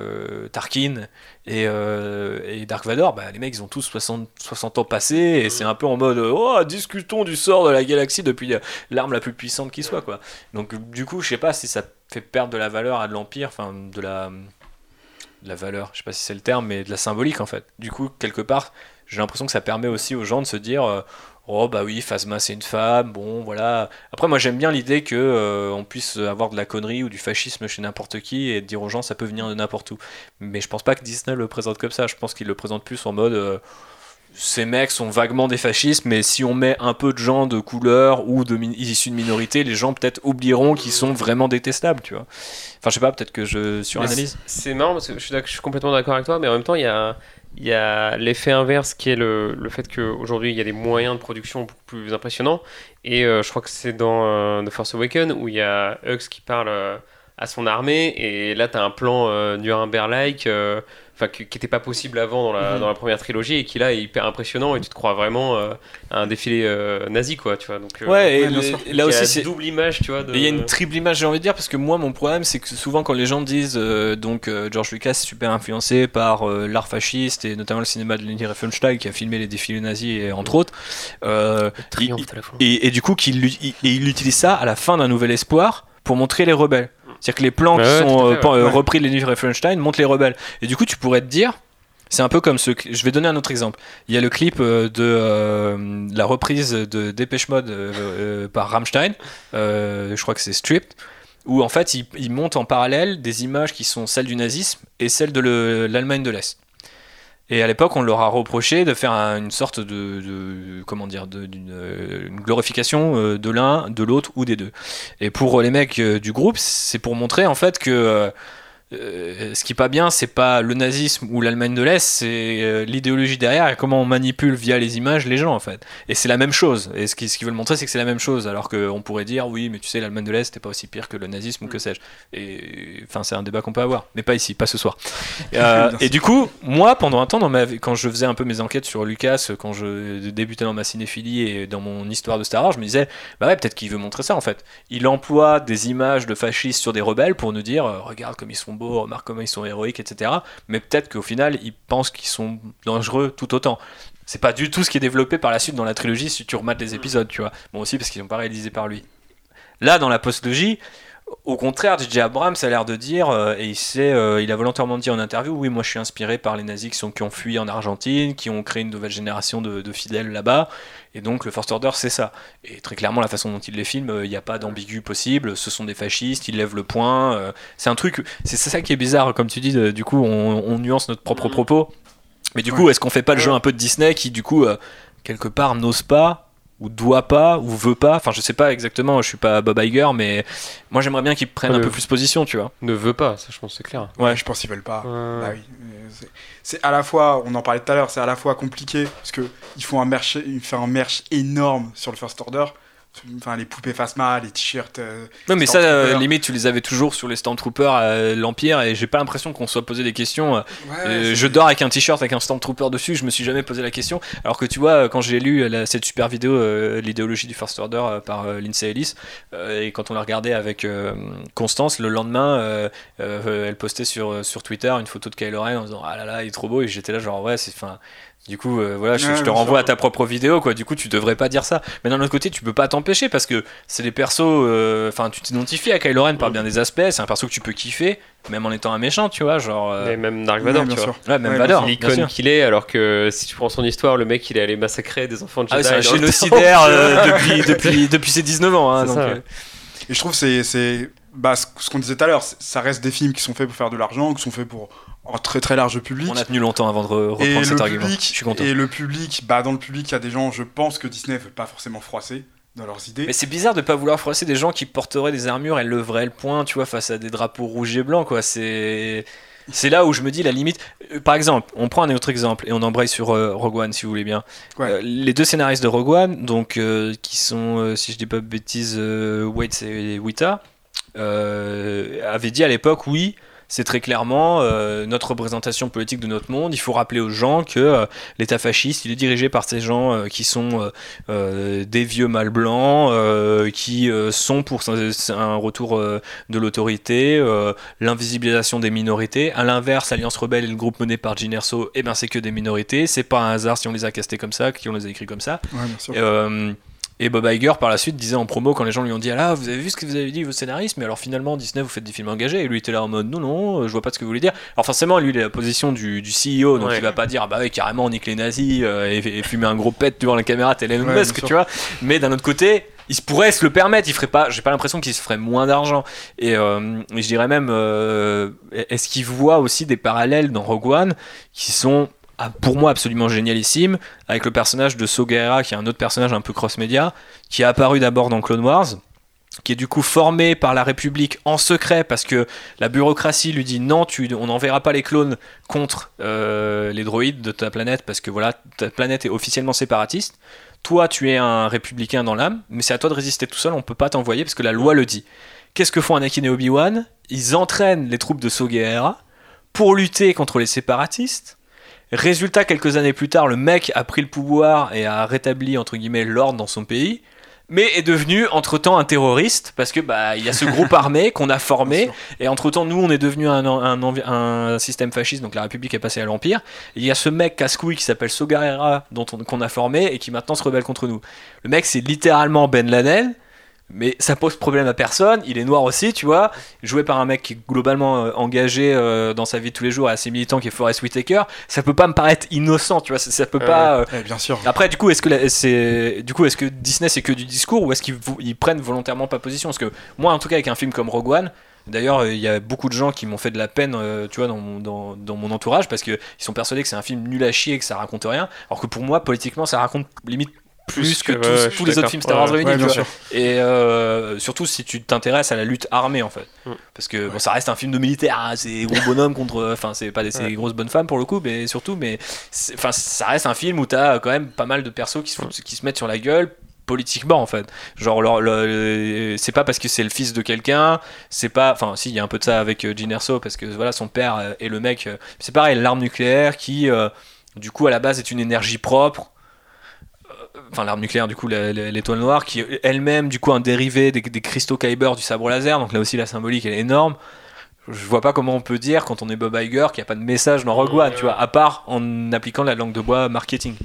Tarkin et, et, Dark Vador, bah, les mecs ils ont tous 60, 60 ans passés, et c'est un peu en mode Oh, discutons du sort de la galaxie depuis l'arme la plus puissante qui soit, quoi. Donc du coup, je sais pas si ça fait perdre de la valeur à de l'Empire, enfin de la. De la valeur, je sais pas si c'est le terme, mais de la symbolique en fait. Du coup, quelque part, j'ai l'impression que ça permet aussi aux gens de se dire euh, oh bah oui Phasma c'est une femme bon voilà après moi j'aime bien l'idée que euh, on puisse avoir de la connerie ou du fascisme chez n'importe qui et dire aux gens ça peut venir de n'importe où mais je pense pas que Disney le présente comme ça je pense qu'il le présente plus en mode euh, ces mecs sont vaguement des fascistes, mais si on met un peu de gens de couleur ou de issus de minorités, les gens peut-être oublieront qu'ils sont vraiment détestables, tu vois. Enfin, je sais pas, peut-être que je suranalyse. C'est marrant parce que je suis, je suis complètement d'accord avec toi, mais en même temps, il y a, il y a l'effet inverse qui est le, le fait qu'aujourd'hui il y a des moyens de production beaucoup plus impressionnants. Et euh, je crois que c'est dans euh, The Force Awakens où il y a Hux qui parle euh, à son armée. Et là, tu as un plan Nuremberg-like enfin qui n'était pas possible avant dans la, mhm. dans la, première trilogie et qui là est hyper impressionnant et tu te crois vraiment à un défilé nazi quoi tu vois donc ouais, et là aussi c'est double image tu vois il y a une triple image j'ai envie de dire parce que moi mon problème c'est que souvent quand les gens disent donc George Lucas super influencé par l'art fasciste et notamment le cinéma de Leni Riefenstahl qui a filmé les défilés nazis et entre autres et, et, du coup qu'il il utilise ça à la fin d'un nouvel espoir pour montrer les rebelles. C'est-à-dire que les plans qui sont euh, euh, repris de Leni Riefenstahl montrent les rebelles. Et du coup, tu pourrais te dire, c'est un peu comme ce. Je vais donner un autre exemple. Il y a le clip euh, de la reprise de Dépêche Mode par Rammstein. je crois que c'est Stripped. Où en fait, il, il, monte en parallèle des images qui sont celles du nazisme et celles de l'Allemagne de l'Est. Et à l'époque, on leur a reproché de faire une sorte de, comment dire, d'une euh, glorification euh, de l'un, de l'autre ou des deux. Et pour les mecs euh, du groupe, c'est pour montrer en fait que euh, ce qui est pas bien, c'est pas le nazisme ou l'Allemagne de l'Est, c'est euh, l'idéologie derrière et comment on manipule via les images les gens en fait. Et c'est la même chose. Et ce qu'ils ce veulent montrer, c'est que c'est la même chose. Alors qu'on pourrait dire, oui, mais tu sais, l'Allemagne de l'Est, c'était pas aussi pire que le nazisme ou que sais-je. Et enfin, c'est un débat qu'on peut avoir, mais pas ici, pas ce soir. *laughs* Euh, et du coup, moi, pendant un temps, dans ma, quand je faisais un peu mes enquêtes sur Lucas, quand je débutais dans ma cinéphilie et dans mon histoire de Star Wars, je me disais, bah ouais, peut-être qu'il veut montrer ça en fait. Il emploie des images de fascistes sur des rebelles pour nous dire, regarde comme ils sont remarque comment ils sont héroïques, etc. Mais peut-être qu'au final, ils pensent qu'ils sont dangereux tout autant. C'est pas du tout ce qui est développé par la suite dans la trilogie si tu remates les épisodes, tu vois. Bon, aussi parce qu'ils sont pas réalisés par lui. Là, dans la postlogie, au contraire, DJ Abrams a l'air de dire, euh, et il, sait, euh, il a volontairement dit en interview, oui, moi je suis inspiré par les nazis qui, sont, qui ont fui en Argentine, qui ont créé une nouvelle génération de, fidèles là-bas, et donc le First Order c'est ça. Et très clairement, la façon dont il les filme, euh, il n'y a pas d'ambigu possible, ce sont des fascistes, ils lèvent le poing, c'est un truc, c'est ça qui est bizarre, comme tu dis, du coup on, on, nuance notre propre propos. Mais du coup, est-ce qu'on fait pas le jeu un peu de Disney qui, du coup, quelque part, n'ose pas ou doit pas ou veut pas. Enfin je sais pas exactement je suis pas Bob Iger mais moi j'aimerais bien qu'ils prennent un peu plus position tu vois. Ne veut pas ça je pense c'est clair. Ouais je pense qu'ils veulent pas. Bah oui. c'est à la fois on en parlait tout à l'heure c'est à la fois compliqué parce que ils font un merch ils font un merch énorme sur le first order Enfin, les poupées Phasma, les t-shirts. Euh, non, mais ça, euh, limite, tu les avais toujours sur les Stormtroopers à l'Empire et j'ai pas l'impression qu'on soit posé des questions. Euh, je dors avec un t-shirt avec un Stormtrooper dessus, je me suis jamais posé la question. Alors que tu vois, quand j'ai lu cette super vidéo, l'idéologie du First Order par Lindsay Ellis, et quand on l'a regardé avec Constance, le lendemain, elle postait sur, sur Twitter une photo de Kylo Ren en disant Ah là là, il est trop beau, et j'étais là, genre, ouais, c'est. Fin, du coup, euh, voilà, je, te renvoie à ta propre vidéo, quoi. Du coup, tu devrais pas dire ça. Mais d'un autre côté, tu peux pas t'empêcher parce que c'est des persos. Euh, enfin, tu t'identifies à Kylo Ren par bien des aspects. C'est un perso que tu peux kiffer, même en étant un méchant, tu vois. Genre. Euh, même Dark Vador, tu vois. Ouais, même Vador. L'icône qu'il est, alors que si tu prends son histoire, le mec, il est allé massacrer des enfants de Jedi. Ah, c'est un génocidaire depuis, *laughs* depuis, depuis ses 19 ans. Hein, donc, Et je trouve c'est c'est bah, ce qu'on disait tout à l'heure, ça reste des films qui sont faits pour faire de l'argent, qui sont faits pour en très très large public. On a tenu longtemps avant de reprendre cet argument. je suis content. Et le public, bah dans le public, il y a des gens, je pense que Disney veut pas forcément froisser dans leurs idées. Mais c'est bizarre de pas vouloir froisser des gens qui porteraient des armures et leveraient le poing, tu vois, face à des drapeaux rouges et blancs, quoi. C'est c'est là où je me dis la limite. Euh, par exemple, on prend un autre exemple et on embraye sur euh, Rogue One si vous voulez bien. Euh, les deux scénaristes de Rogue One, donc qui sont, si je dis pas de bêtises, Waits et Wita, avaient dit à l'époque oui c'est très clairement euh, notre représentation politique de notre monde. Il faut rappeler aux gens que euh, l'État fasciste, il est dirigé par ces gens euh, qui sont des vieux mâles blancs, qui sont pour un retour de l'autorité, l'invisibilisation des minorités. À l'inverse, Alliance Rebelle et le groupe mené par Gin Erso, eh ben, c'est que des minorités. C'est pas un hasard si on les a castés comme ça, qu'on les a écrits comme ça. Ouais, bien sûr. Et Bob Iger, par la suite, disait en promo, quand les gens lui ont dit Ah là, vous avez vu ce que vous avez dit, vos scénaristes, mais alors finalement, Disney, vous faites des films engagés. Et lui était là en mode Non, non, je vois pas ce que vous voulez dire. Alors forcément, lui, il est la position du, du CEO, donc il va pas dire ah Bah oui, carrément, on nique les nazis euh, et, fumer un gros pet devant la caméra, tel Elon Musk, tu vois. Mais d'un autre côté, il pourrait se le permettre, il ferait pas, j'ai pas l'impression qu'il se ferait moins d'argent. Et euh, je dirais même, euh, est-ce qu'il voit aussi des parallèles dans Rogue One qui sont pour moi absolument génialissime, avec le personnage de Sogera, qui est un autre personnage un peu cross-média, qui est apparu d'abord dans Clone Wars, qui est du coup formé par la République en secret parce que la bureaucratie lui dit non, tu, on n'enverra pas les clones contre euh, les droïdes de ta planète parce que voilà, ta planète est officiellement séparatiste. Toi, tu es un républicain dans l'âme, mais c'est à toi de résister tout seul, on peut pas t'envoyer parce que la loi le dit. Qu'est-ce que font Anakin et Obi-Wan? Ils entraînent les troupes de Sogera pour lutter contre les séparatistes. Résultat, quelques années plus tard, le mec a pris le pouvoir et a rétabli entre guillemets l'ordre dans son pays mais est devenu entre-temps un terroriste parce que bah il y a ce groupe *laughs* armé qu'on a formé et entre-temps nous on est devenu un, un, un, système fasciste donc la République est passée à l'Empire. Il y a ce mec casse-couille qui s'appelle Sogarera dont on, qu'on a formé et qui maintenant se rebelle contre nous. Le mec c'est littéralement Ben Laden mais ça pose problème à personne. Il est noir aussi, tu vois, joué par un mec qui est globalement euh, engagé euh, dans sa vie de tous les jours et assez militant qui est Forrest Whitaker. Ça peut pas me paraître innocent, tu vois, ça, peut pas. Euh, bien sûr. Après, du coup, est-ce que c'est, du coup, est-ce que Disney c'est que du discours ou est-ce qu'ils prennent volontairement pas position? Parce que moi, en tout cas, avec un film comme Rogue One. D'ailleurs, il y a beaucoup de gens qui m'ont fait de la peine, tu vois, dans mon, dans, dans mon entourage, parce qu'ils sont persuadés que c'est un film nul à chier, que ça raconte rien. Alors que pour moi, politiquement, ça raconte limite plus, que, tous, les autres films Star Wars réunis. et euh, surtout si tu t'intéresses à la lutte armée en fait. Mm. Parce que bon, ça reste un film de militaire, hein, c'est gros bonhomme contre. Enfin, c'est pas des grosses bonnes femmes pour le coup, mais surtout, mais enfin, ça reste un film où t'as quand même pas mal de persos qui se, qui se mettent sur la gueule politiquement en fait genre c'est pas parce que c'est le fils de quelqu'un c'est pas enfin si il y a un peu de ça avec euh, Jyn Erso parce que voilà son père euh, est le mec c'est pareil l'arme nucléaire qui du coup à la base est une énergie propre enfin l'arme nucléaire du coup l'étoile noire qui est elle-même du coup un dérivé des, cristaux Kyber du sabre laser. Donc là aussi la symbolique elle est énorme. Je vois pas comment on peut dire quand on est Bob Iger qu'il n'y a pas de message dans Rogue One tu vois à part en appliquant la langue de bois marketing.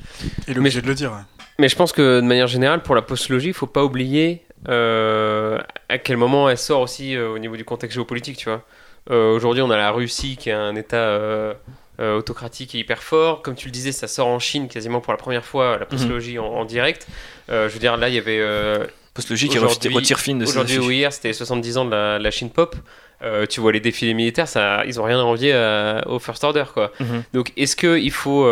Et l'obligé de le dire mais je pense que de manière générale pour la postologie il faut pas oublier euh, à quel moment elle sort aussi euh, au niveau du contexte géopolitique tu vois. Euh, aujourd'hui on a la Russie qui est un état euh, autocratique et hyper fort. Comme tu le disais, ça sort en Chine quasiment pour la première fois, la postologie en, direct. Euh, je veux dire, là, il y avait. Euh, postologie qui retire fine de Aujourd'hui ou hier, c'était 70 ans de la, Chine pop. tu vois les défilés militaires, ça, ils ont rien à envier au First Order, quoi. Mhm. Donc, est-ce qu'il faut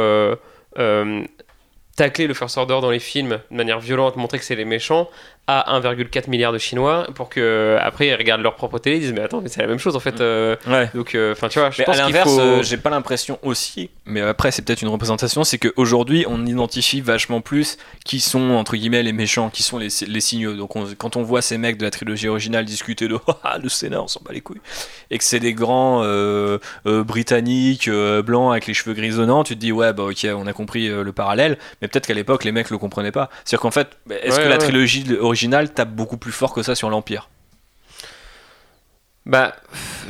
tacler le First Order dans les films de manière violente, montrer que c'est les méchants, à 1,4 milliard de Chinois pour que après ils regardent leur propre télé ils disent mais attends mais c'est la même chose en fait euh. donc euh, enfin tu vois je pense à l'inverse faut... Euh, j'ai pas l'impression aussi mais après c'est peut-être une représentation c'est qu'aujourd'hui on identifie vachement plus qui sont entre guillemets les méchants qui sont les, les signaux. Donc quand on voit ces mecs de la trilogie originale discuter de *laughs* ah, le Sénat on s'en bat les couilles. Et que c'est des grands britanniques blancs avec les cheveux grisonnants tu te dis ouais bah ok on a compris le parallèle mais peut-être qu'à l'époque les mecs le comprenaient pas. C'est à dire qu'en fait est-ce que la trilogie originale original tape beaucoup plus fort que ça sur l'Empire. Bah,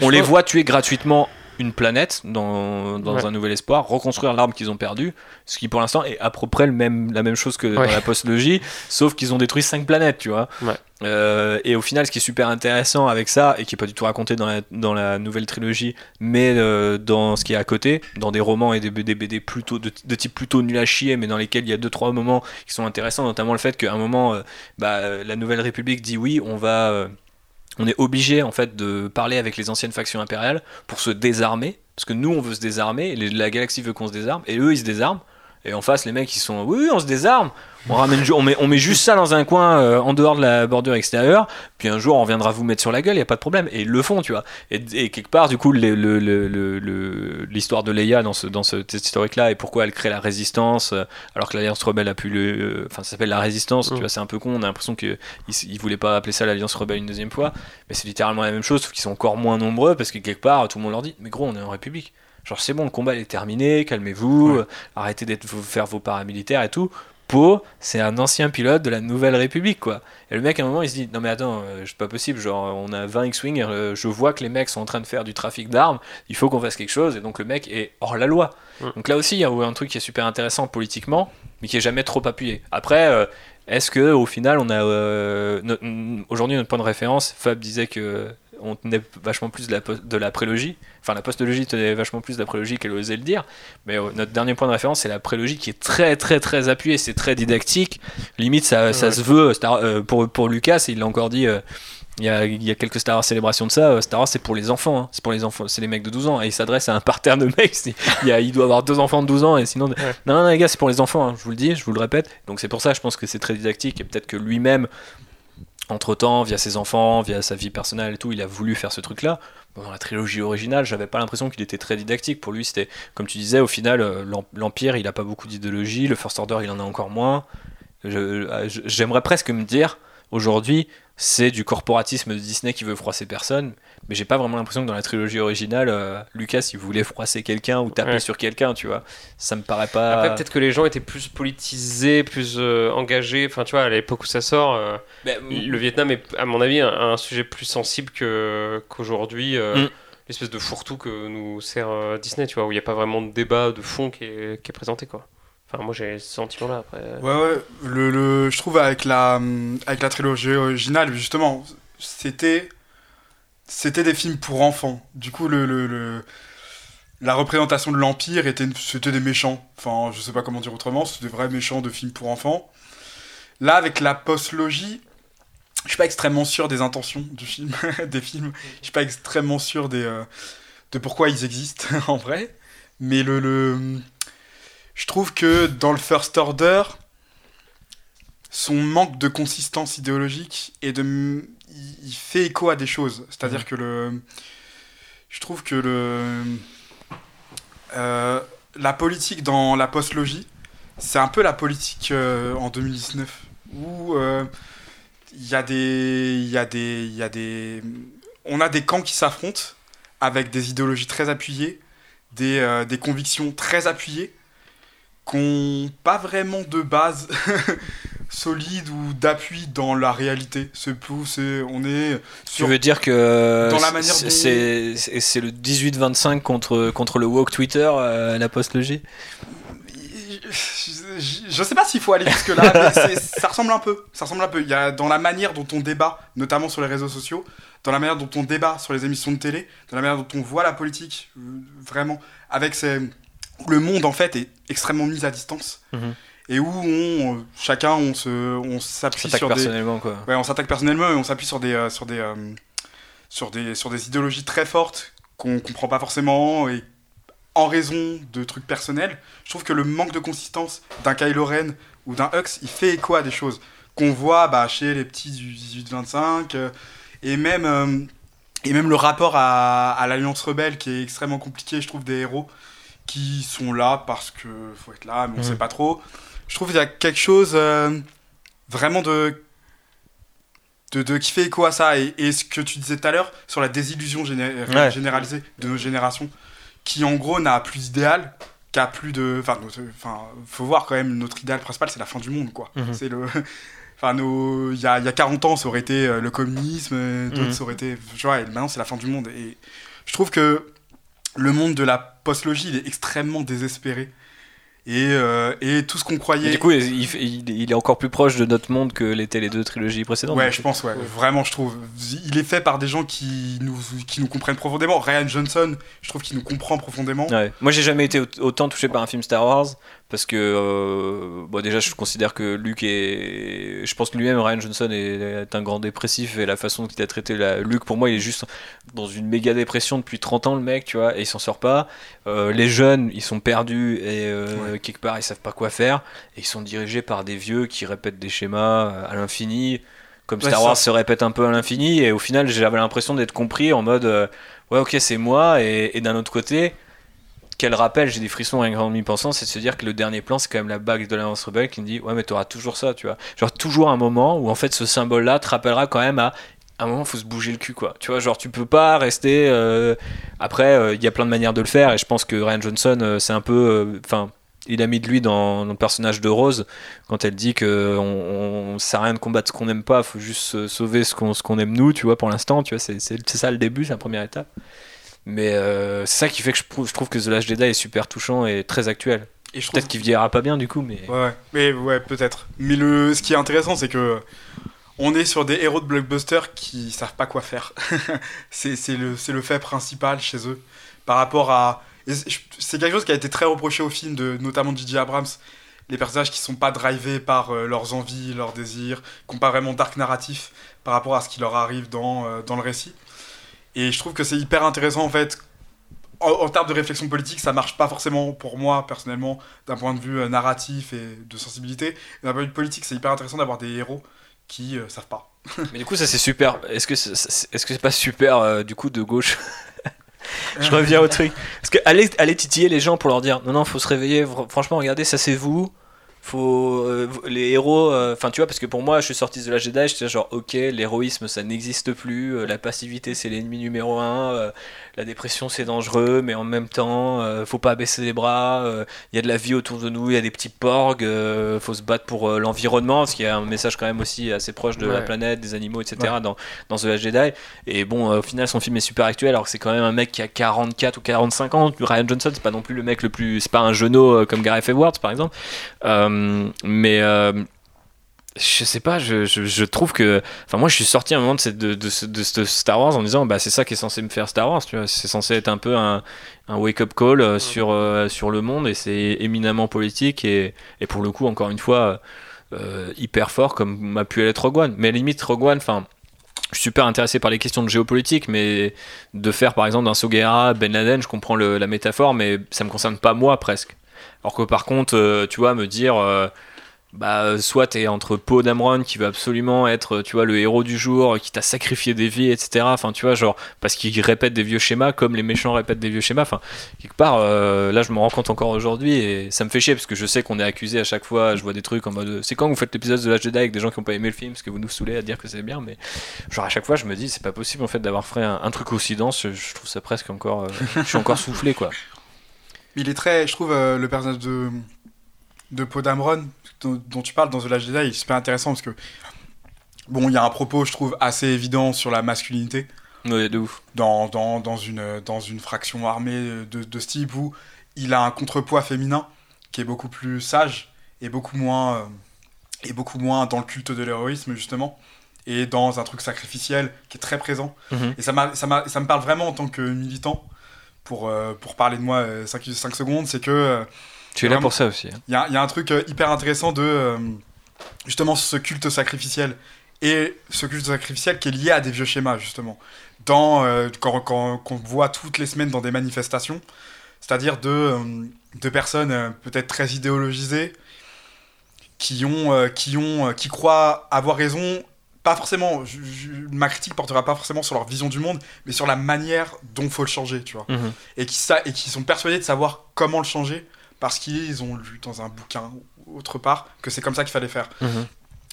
on les voit tuer gratuitement une planète dans, dans un nouvel espoir, reconstruire l'arme qu'ils ont perdue, ce qui pour l'instant est à peu près le même, la même chose que dans la postlogie, sauf qu'ils ont détruit cinq planètes, tu vois. Euh, et au final, ce qui est super intéressant avec ça, et qui est pas du tout raconté dans la, dans la nouvelle trilogie, mais euh, dans ce qui est à côté, dans des romans et des, BD plutôt de, type plutôt nul à chier, mais dans lesquels il y a deux trois moments qui sont intéressants, notamment le fait qu'à un moment, euh, bah, la Nouvelle République dit oui, on va on est obligé en fait de parler avec les anciennes factions impériales pour se désarmer, parce que nous on veut se désarmer, la galaxie veut qu'on se désarme, et eux ils se désarment, et en face les mecs ils sont oui on se désarme, on, ramène, on, met, on met juste ça dans un coin euh, en dehors de la bordure extérieure, puis un jour on viendra vous mettre sur la gueule, il a pas de problème. Et ils le font, tu vois. Et, quelque part, du coup, l'histoire de Leia dans ce, dans historique-là et pourquoi elle crée la résistance, euh, alors que l'Alliance Rebelle a pu le. Euh, enfin, ça s'appelle la résistance, tu mm. vois, c'est un peu con, on a l'impression qu'ils ne voulaient pas appeler ça l'Alliance Rebelle une deuxième fois, mais c'est littéralement la même chose, sauf qu'ils sont encore moins nombreux parce que quelque part, tout le monde leur dit, mais gros, on est en République genre c'est bon le combat est terminé calmez-vous arrêtez d'être faire vos paramilitaires et tout Poe, c'est un ancien pilote de la Nouvelle République, quoi. Et le mec, à un moment, il se dit Non, mais attends, euh, c'est pas possible, genre, on a 20 X-Wing, euh, je vois que les mecs sont en train de faire du trafic d'armes, il faut qu'on fasse quelque chose, et donc le mec est hors la loi. Donc là aussi, il y a un truc qui est super intéressant politiquement, mais qui est jamais trop appuyé. Après, euh, est-ce que au final, on a. Aujourd'hui, notre point de référence, Fab disait que on tenait vachement plus de la, de la prélogie. Enfin, la postologie tenait vachement plus de la prélogie qu'elle osait le dire. Mais euh, notre dernier point de référence, c'est la prélogie qui est très, très, très appuyée. C'est très didactique. Limite, ça, ça se veut. Euh, pour, pour Lucas, il l'a encore dit. Euh, il y, a, il y, a, quelques Star Wars célébrations de ça. Star Wars, c'est pour les enfants. Hein. C'est pour les enfants. C'est les mecs de 12 ans. Et il s'adresse à un parterre de mecs. Il, il, doit avoir deux enfants de 12 ans. Et sinon. Non, non, les gars, c'est pour les enfants. Hein. Je vous le dis, je vous le répète. Donc c'est pour ça, je pense que c'est très didactique. Et peut-être que lui-même, entre-temps, via ses enfants, via sa vie personnelle et tout, il a voulu faire ce truc-là. dans la trilogie originale, j'avais pas l'impression qu'il était très didactique. Pour lui, c'était, comme tu disais, au final, euh, l'Empire, il a pas beaucoup d'idéologie, le First Order, il en a encore moins. Euh, j'aimerais presque me dire, aujourd'hui, c'est du corporatisme de Disney qui veut froisser personne, mais j'ai pas vraiment l'impression que dans la trilogie originale, euh, Lucas il voulait froisser quelqu'un ou taper sur quelqu'un, tu vois. Ça me paraît pas. Après, peut-être que les gens étaient plus politisés, plus euh, engagés. Enfin, tu vois, à l'époque où ça sort, euh, ben, le Vietnam est, à mon avis, un, sujet plus sensible que, qu'aujourd'hui. Mm. L'espèce de fourre-tout que nous sert Disney, tu vois, où il n'y a pas vraiment de débat de fond qui est, qui est présenté, quoi. Enfin, moi j'ai ce sentiment-là après. Ouais, ouais. Le, le, je trouve avec la, avec la trilogie originale, justement, c'était. C'était des films pour enfants. Du coup, le, le, la représentation de l'Empire était c'était des méchants. Enfin, je sais pas comment dire autrement, c'était des vrais méchants de films pour enfants. Là, avec la post-logie, je suis pas extrêmement sûr des intentions du film, *laughs* des films. Je suis pas extrêmement sûr des, euh, de pourquoi ils existent *laughs* en vrai. Mais le, le je trouve que dans le First Order, son manque de consistance idéologique et de il fait écho à des choses. C'est-à-dire mhm. que le je trouve que le euh, la politique dans la post-logie, c'est un peu la politique euh, en 2019 où euh, il y a des il y a des il y a des on a des camps qui s'affrontent avec des idéologies très appuyées, des, des convictions très appuyées qui pas vraiment de base *laughs* solide ou d'appui dans la réalité. C'est on est. tu veux dire que dans la manière c'est c'est le 18-25 contre contre le woke Twitter, euh, la post-logie? Je, sais pas s'il faut aller jusque là, *laughs* mais ça ressemble un peu. Ça ressemble un peu. Il y a dans la manière dont on débat, notamment sur les réseaux sociaux, dans la manière dont on débat sur les émissions de télé, dans la manière dont on voit la politique, euh, vraiment, avec ces le monde en fait est extrêmement mis à distance mhm. Et où on chacun on se on s'appuie sur personnellement quoi. Ouais, on s'attaque personnellement et on s'appuie sur des euh, sur des euh, sur des sur des idéologies très fortes qu'on comprend pas forcément et en raison de trucs personnels, je trouve que le manque de consistance d'un Kylo Ren ou d'un Hux, il fait écho à des choses qu'on voit bah, chez les petits du 18-25 euh, et même et même le rapport à, à l'Alliance Rebelle qui est extrêmement compliqué, je trouve, des héros qui sont là parce que faut être là, mais on ne sait pas trop. Je trouve qu'il y a quelque chose euh, vraiment de, de, qui fait écho à ça. Et, ce que tu disais tout à l'heure sur la désillusion généralisée de nos générations, qui en gros n'a plus d'idéal, qu'a plus de. Enfin, faut voir quand même, notre idéal principal, c'est la fin du monde, quoi. Mm-hmm. C'est le. *laughs* Enfin, il y a, y a 40 ans, ça aurait été euh, le communisme, d'autres, mm-hmm. ça aurait été. Tu vois, et maintenant, c'est la fin du monde. Et je trouve que le monde de la post-logie, il est extrêmement désespéré. Et, euh, et tout ce qu'on croyait. du coup, il, est encore plus proche de notre monde que l'étaient les deux trilogies précédentes. Ouais, je pense, ouais. Vraiment, je trouve. Il est fait par des gens qui nous, qui nous comprennent profondément. Ryan Johnson, je trouve qu'il nous comprend profondément. Ouais. Moi, j'ai jamais été autant touché par un film Star Wars parce que euh, bon, déjà je considère que Luke est je pense que lui-même Ryan Johnson est, un grand dépressif et la façon dont il a traité la Luke pour moi il est juste dans une méga dépression depuis 30 ans le mec tu vois et il s'en sort pas. Euh, les jeunes ils sont perdus et euh, quelque part ils savent pas quoi faire. Et ils sont dirigés par des vieux qui répètent des schémas à l'infini comme Star Wars se répète un peu à l'infini. Et au final j'avais l'impression d'être compris en mode ouais ok c'est moi. Et, et d'un autre côté quel rappel, j'ai des frissons rien y pensant, c'est de se dire que le dernier plan, c'est quand même la bague de l'Alliance Rebelle qui me dit Ouais, mais t'auras toujours ça, tu vois. Genre, toujours un moment où en fait ce symbole-là te rappellera quand même à un moment, faut se bouger le cul, quoi. Tu vois, genre, tu peux pas rester. Euh, après, il euh, y a plein de manières de le faire, et je pense que Ryan Johnson, euh, c'est un peu. Enfin, il a mis de lui dans, le personnage de Rose quand elle dit que on, sert à rien de combattre ce qu'on n'aime pas, faut juste sauver ce qu'on qu'on aime nous, tu vois, pour l'instant, tu vois, c'est ça le début, c'est la première étape. Mais euh, c'est ça qui fait que je, trouve que The Last Jedi est super touchant et très actuel. Et je peut-être qu'il vieillira pas bien du coup, mais. Ouais, mais ouais, peut-être. Mais le, ce qui est intéressant, c'est que on est sur des héros de blockbuster qui savent pas quoi faire. *laughs* c'est le, le fait principal chez eux. Par rapport à. C'est quelque chose qui a été très reproché au film, de, notamment de J.J. Abrams. Les personnages qui sont pas drivés par euh, leurs envies, leurs désirs, qui n'ont pas vraiment d'arc narratif par rapport à ce qui leur arrive dans, euh, dans le récit. Et je trouve que c'est hyper intéressant en fait. En, termes de réflexion politique, ça marche pas forcément pour moi personnellement d'un point de vue euh, narratif et de sensibilité. D'un point de vue politique, c'est hyper intéressant d'avoir des héros qui euh, savent pas. *laughs* Mais du coup, ça c'est super. Est-ce que c'est, est-ce que c'est pas super euh, du coup de gauche *laughs* Je reviens au truc. Parce que aller, aller titiller les gens pour leur dire non non, faut se réveiller. Franchement, regardez, ça c'est vous faut euh, les héros euh, enfin tu vois parce que pour moi je suis sorti de la Jedi j'étais genre ok l'héroïsme ça n'existe plus euh, la passivité c'est l'ennemi numéro un la dépression c'est dangereux mais en même temps faut pas baisser les bras il y a de la vie autour de nous il y a des petits porgs faut se battre pour l'environnement parce qu'il y a un message quand même aussi assez proche de la planète des animaux etc dans, dans The Last Jedi. Et bon au final son film est super actuel alors que c'est quand même un mec qui a 44 ou 45 ans Ryan Johnson c'est pas non plus le mec le plus c'est pas un genou comme Gareth Edwards par exemple. Euh, mais euh, je sais pas, je, je, trouve que. Enfin, moi, je suis sorti à un moment de, cette, de, de, Star Wars en disant, bah, c'est ça qui est censé me faire Star Wars, tu vois. C'est censé être un peu un, un wake-up call euh, sur, sur le monde et c'est éminemment politique et, et, pour le coup, encore une fois, hyper fort comme m'a pu l'être Rogue One. Mais limite, Rogue One, enfin. Je suis super intéressé par les questions de géopolitique, mais de faire par exemple d'un Soguera Ben Laden, je comprends la métaphore, mais ça me concerne pas moi presque. Alors que par contre, euh, tu vois, me dire, euh, bah, soit t'es entre Poe Dameron qui veut absolument être, tu vois, le héros du jour, qui t'a sacrifié des vies, etc. Enfin, tu vois, genre, parce qu'il répète des vieux schémas comme les méchants répètent des vieux schémas. Enfin, quelque part, euh, là, je me rends compte encore aujourd'hui et ça me fait chier parce que je sais qu'on est accusé à chaque fois. Je vois des trucs en mode, c'est quand vous faites l'épisode de la Jedi avec des gens qui n'ont pas aimé le film parce que vous nous saoulez à dire que c'est bien, mais genre à chaque fois, je me dis, c'est pas possible en fait d'avoir fait un, truc aussi dense. Je, trouve ça presque encore, *laughs* je suis encore soufflé, quoi il est très, je trouve, euh, le personnage de, de Poe Dont, tu parles dans The Last Jedi, est super intéressant parce que, bon, il y a un propos, je trouve, assez évident sur la masculinité. Oui, de ouf. Dans, dans, dans, une, dans une fraction armée de, de ce type où il a un contrepoids féminin qui est beaucoup plus sage et beaucoup moins, euh, et beaucoup moins dans le culte de l'héroïsme, justement et dans un truc sacrificiel qui est très présent. Mhm. Et ça, ça, ça me parle vraiment en tant que militant pour, euh, pour parler de moi 5, euh, 5 secondes, c'est que... Euh, tu es là pour ça aussi. Hein. Il y, y, a un truc hyper intéressant de... justement, ce culte sacrificiel. Et ce culte sacrificiel qui est lié à des vieux schémas, justement. Dans, quand, quand, qu'on voit toutes les semaines dans des manifestations, c'est-à-dire de, de personnes peut-être très idéologisées, qui, ont, qui, ont, qui croient avoir raison pas forcément, ma critique portera pas forcément sur leur vision du monde, mais sur la manière dont faut le changer, tu vois. Mhm. Et, qui ça, et qui sont persuadés de savoir comment le changer parce qu'ils ont lu dans un bouquin ou autre part que c'est comme ça qu'il fallait faire. Mhm.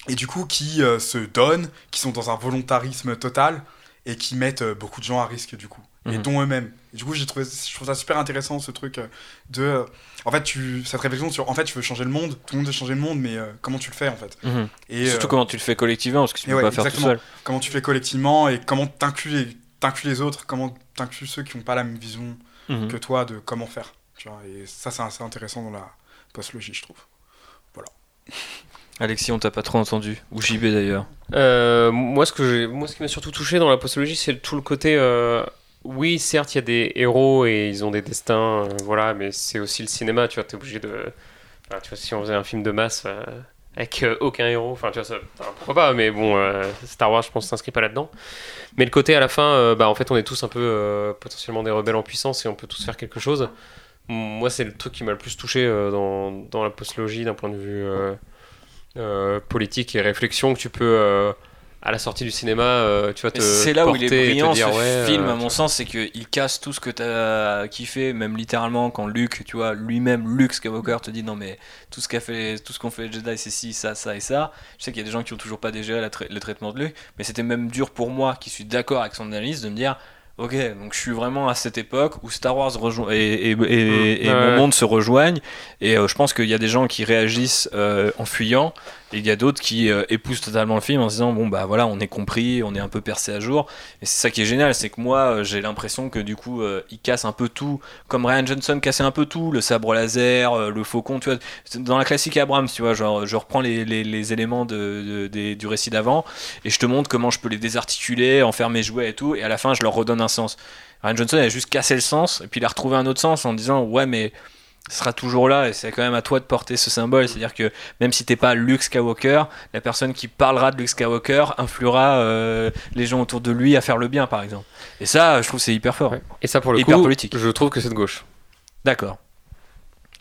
Et du coup, qui euh, se donnent, qui sont dans un volontarisme total et qui mettent euh, beaucoup de gens à risque, du coup, et mhm. dont eux-mêmes. du coup, j'ai trouvé, je trouve ça super intéressant ce truc euh, de en fait, tu, cette réflexion sur, en fait, tu veux changer le monde, tout le monde veut changer le monde, mais comment tu le fais en fait? Mhm. et, Surtout comment tu le fais collectivement, parce que tu peux pas faire tout seul. Comment tu fais collectivement et comment t'inclus les, les autres, comment t'inclus ceux qui n'ont pas la même vision que toi de comment faire. Tu vois, et ça, c'est assez intéressant dans la postlogie, je trouve. Voilà. *laughs* Alexis, on t'a pas trop entendu, ou JB d'ailleurs. Euh, moi, ce que moi, ce qui m'a surtout touché dans la postlogie, c'est tout le côté oui, certes, il y a des héros et ils ont des destins, euh, voilà, mais c'est aussi le cinéma, tu vois, t'es obligé de... tu vois, si on faisait un film de masse euh, avec euh, aucun héros, enfin, tu vois, ça, pourquoi pas, mais bon, Star Wars, je pense, s'inscrit pas là-dedans. Mais le côté, à la fin, bah, en fait, on est tous un peu potentiellement des rebelles en puissance et on peut tous faire quelque chose. Moi, c'est le truc qui m'a le plus touché dans, dans, la postlogie, d'un point de vue politique et réflexion, que tu peux à la sortie du cinéma, euh, tu vois, te C'est là où il est brillant ce film, à mon sens, c'est qu'il casse tout ce que tu as kiffé, même littéralement quand Luke, tu vois, lui-même, Luke Skywalker te dit non mais tout ce qu'a fait, tout ce qu'on fait les Jedi, c'est ci, ça, ça et ça. Je sais qu'il y a des gens qui ont toujours pas digéré le traitement de Luke, mais c'était même dur pour moi, qui suis d'accord avec son analyse, de me dire Ok, donc je suis vraiment à cette époque où Star Wars et, et, et, mon monde se rejoignent. Et euh, je pense qu'il y a des gens qui réagissent euh, en fuyant et il y a d'autres qui euh, épousent totalement le film en se disant bon bah voilà on est compris, on est un peu percé à jour. Et c'est ça qui est génial, c'est que moi euh, j'ai l'impression que du coup il casse un peu tout, comme Ryan Johnson cassait un peu tout, le sabre laser, le faucon, tu vois. Dans la classique Abrams, tu vois, genre je reprends les, les, éléments de, du récit d'avant et je te montre comment je peux les désarticuler, en faire mes jouets et tout, et à la fin je leur redonne un sens. Ryan Johnson a juste cassé le sens et puis il a retrouvé un autre sens en disant ouais mais sera toujours là et c'est quand même à toi de porter ce symbole. C'est-à-dire que même si t'es pas Luke Skywalker, la personne qui parlera de Luke Skywalker influera euh, les gens autour de lui à faire le bien, par exemple. Et ça, je trouve c'est hyper fort. Et ça, pour le hyper coup, politique. je trouve que c'est de gauche. D'accord.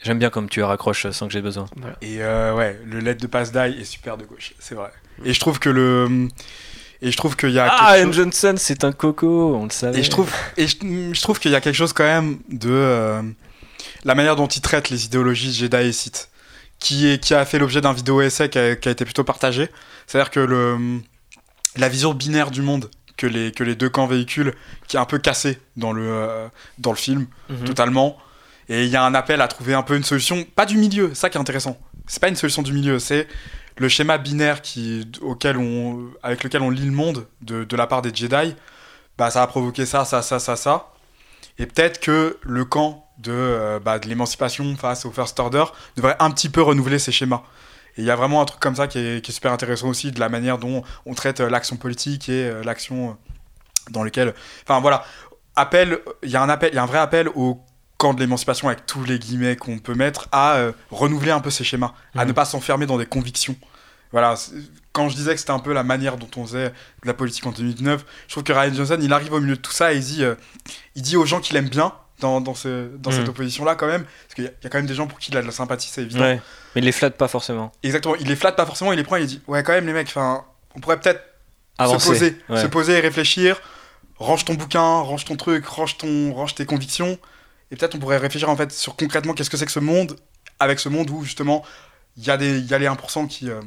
J'aime bien comme tu raccroches sans que j'ai besoin. Et euh, ouais, le LED de Pass Die est super de gauche, c'est vrai. Et je trouve que le et je trouve qu'il y a ah Ian Johnson c'est un coco on le savait et je trouve et je, trouve qu'il y a quelque chose quand même de euh, la manière dont il traite les idéologies Jedi et Sith, qui, est, qui a fait l'objet d'un vidéo essai qui a, été plutôt partagé. C'est-à-dire que le, la vision binaire du monde que les, que les deux camps véhiculent, qui est un peu cassée dans le, euh, dans le film, mhm. totalement. Et il y a un appel à trouver un peu une solution, pas du milieu, ça qui est intéressant. C'est pas une solution du milieu, c'est le schéma binaire qui, auquel on, avec lequel on lit le monde de, de la part des Jedi. Bah, ça a provoqué ça, ça, ça, ça, ça. Et peut-être que le camp de, euh, bah, de l'émancipation face au First Order devrait un petit peu renouveler ses schémas. Et il y a vraiment un truc comme ça qui est, super intéressant aussi, de la manière dont on traite euh, l'action politique et euh, l'action dans lequel... Enfin voilà, appel, il y a un appel, il y a un vrai appel au camp de l'émancipation avec tous les guillemets qu'on peut mettre à renouveler un peu ses schémas, à mmh. ne pas s'enfermer dans des convictions. Voilà, quand je disais que c'était un peu la manière dont on faisait de la politique en 2009, je trouve que Ryan Johnson, il arrive au milieu de tout ça et il dit, euh, il dit aux gens qu'il aime bien dans, dans, ce, dans cette mm. opposition-là quand même, parce qu'il y, a quand même des gens pour qui il a de la sympathie, c'est évident. mais il les flatte pas forcément. Exactement, il les flatte pas forcément, il les prend et il dit, ouais quand même les mecs, on pourrait peut-être se poser, se poser et réfléchir, range ton bouquin, range ton truc, range, ton, range tes convictions, et peut-être on pourrait réfléchir en fait sur concrètement qu'est-ce que c'est que ce monde, avec ce monde où justement il y, a des, y a les 1% qui... Euh,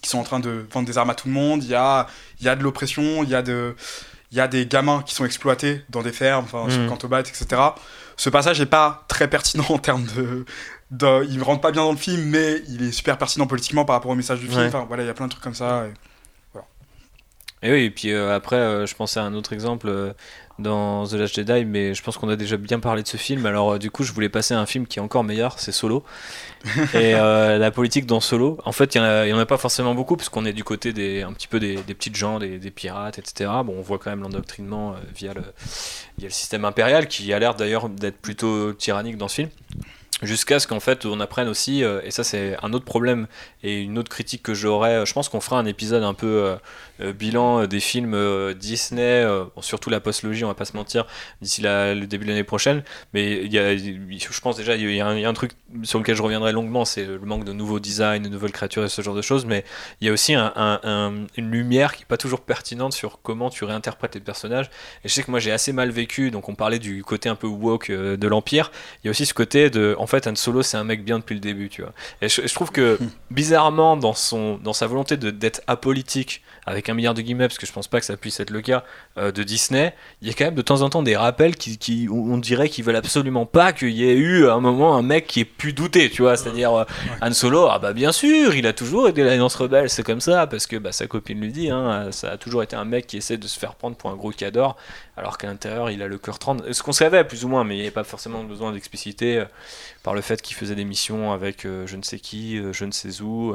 qui sont en train de vendre des armes à tout le monde. Il y a, il y a de l'oppression, il y a de, il y a des gamins qui sont exploités dans des fermes, enfin, sur mmh. Cantobat, etc. Ce passage n'est pas très pertinent en termes de, de, Il ne rentre pas bien dans le film, mais il est super pertinent politiquement par rapport au message du film. Enfin, voilà, il y a plein de trucs comme ça. Et, voilà. et oui, et puis euh, après, euh, je pensais à un autre exemple. Euh, dans The Last Jedi, mais je pense qu'on a déjà bien parlé de ce film. Alors, du coup, je voulais passer à un film qui est encore meilleur, c'est Solo. *laughs* et euh, la politique dans Solo, en fait, il n'y en, a pas forcément beaucoup, puisqu'on est du côté des, un petit peu des, des petites gens, des, des, pirates, etc. Bon, on voit quand même l'endoctrinement euh, via, le, via le système impérial, qui a l'air d'ailleurs d'être plutôt tyrannique dans ce film jusqu'à ce qu'en fait on apprenne aussi, euh, et ça c'est un autre problème et une autre critique que j'aurais, je pense qu'on fera un épisode un peu euh, euh, bilan des films Disney, surtout la post-logie, on va pas se mentir, d'ici le début de l'année prochaine, mais il y a, je pense déjà il y, a un truc sur lequel je reviendrai longuement, c'est le manque de nouveaux designs, de nouvelles créatures et ce genre de choses, mais il y a aussi une lumière qui est pas toujours pertinente sur comment tu réinterprètes les personnages, et je sais que moi j'ai assez mal vécu, donc on parlait du côté un peu woke de l'Empire, il y a aussi ce côté de, en fait, Han Solo, c'est un mec bien depuis le début, tu vois. Et je, trouve que, *laughs* bizarrement, dans, son, dans sa volonté d'être apolitique, avec un milliard de guillemets, parce que je pense pas que ça puisse être le cas euh, de Disney, il y a quand même de temps en temps des rappels qui, qui on dirait qu'ils veulent absolument pas qu'il y ait eu à un moment un mec qui ait pu douter, tu vois. C'est-à-dire, euh, Han Solo, ah bah bien sûr, il a toujours été l'Alliance Rebelle, c'est comme ça, parce que bah, sa copine lui dit, hein, ça a toujours été un mec qui essaie de se faire prendre pour un gros cador, alors qu'à l'intérieur, il a le cœur 30. Ce qu'on savait, plus ou moins, mais il n'y avait pas forcément besoin d'expliciter. Euh, par le fait qu'il faisait des missions avec euh, je ne sais qui, euh, je ne sais où.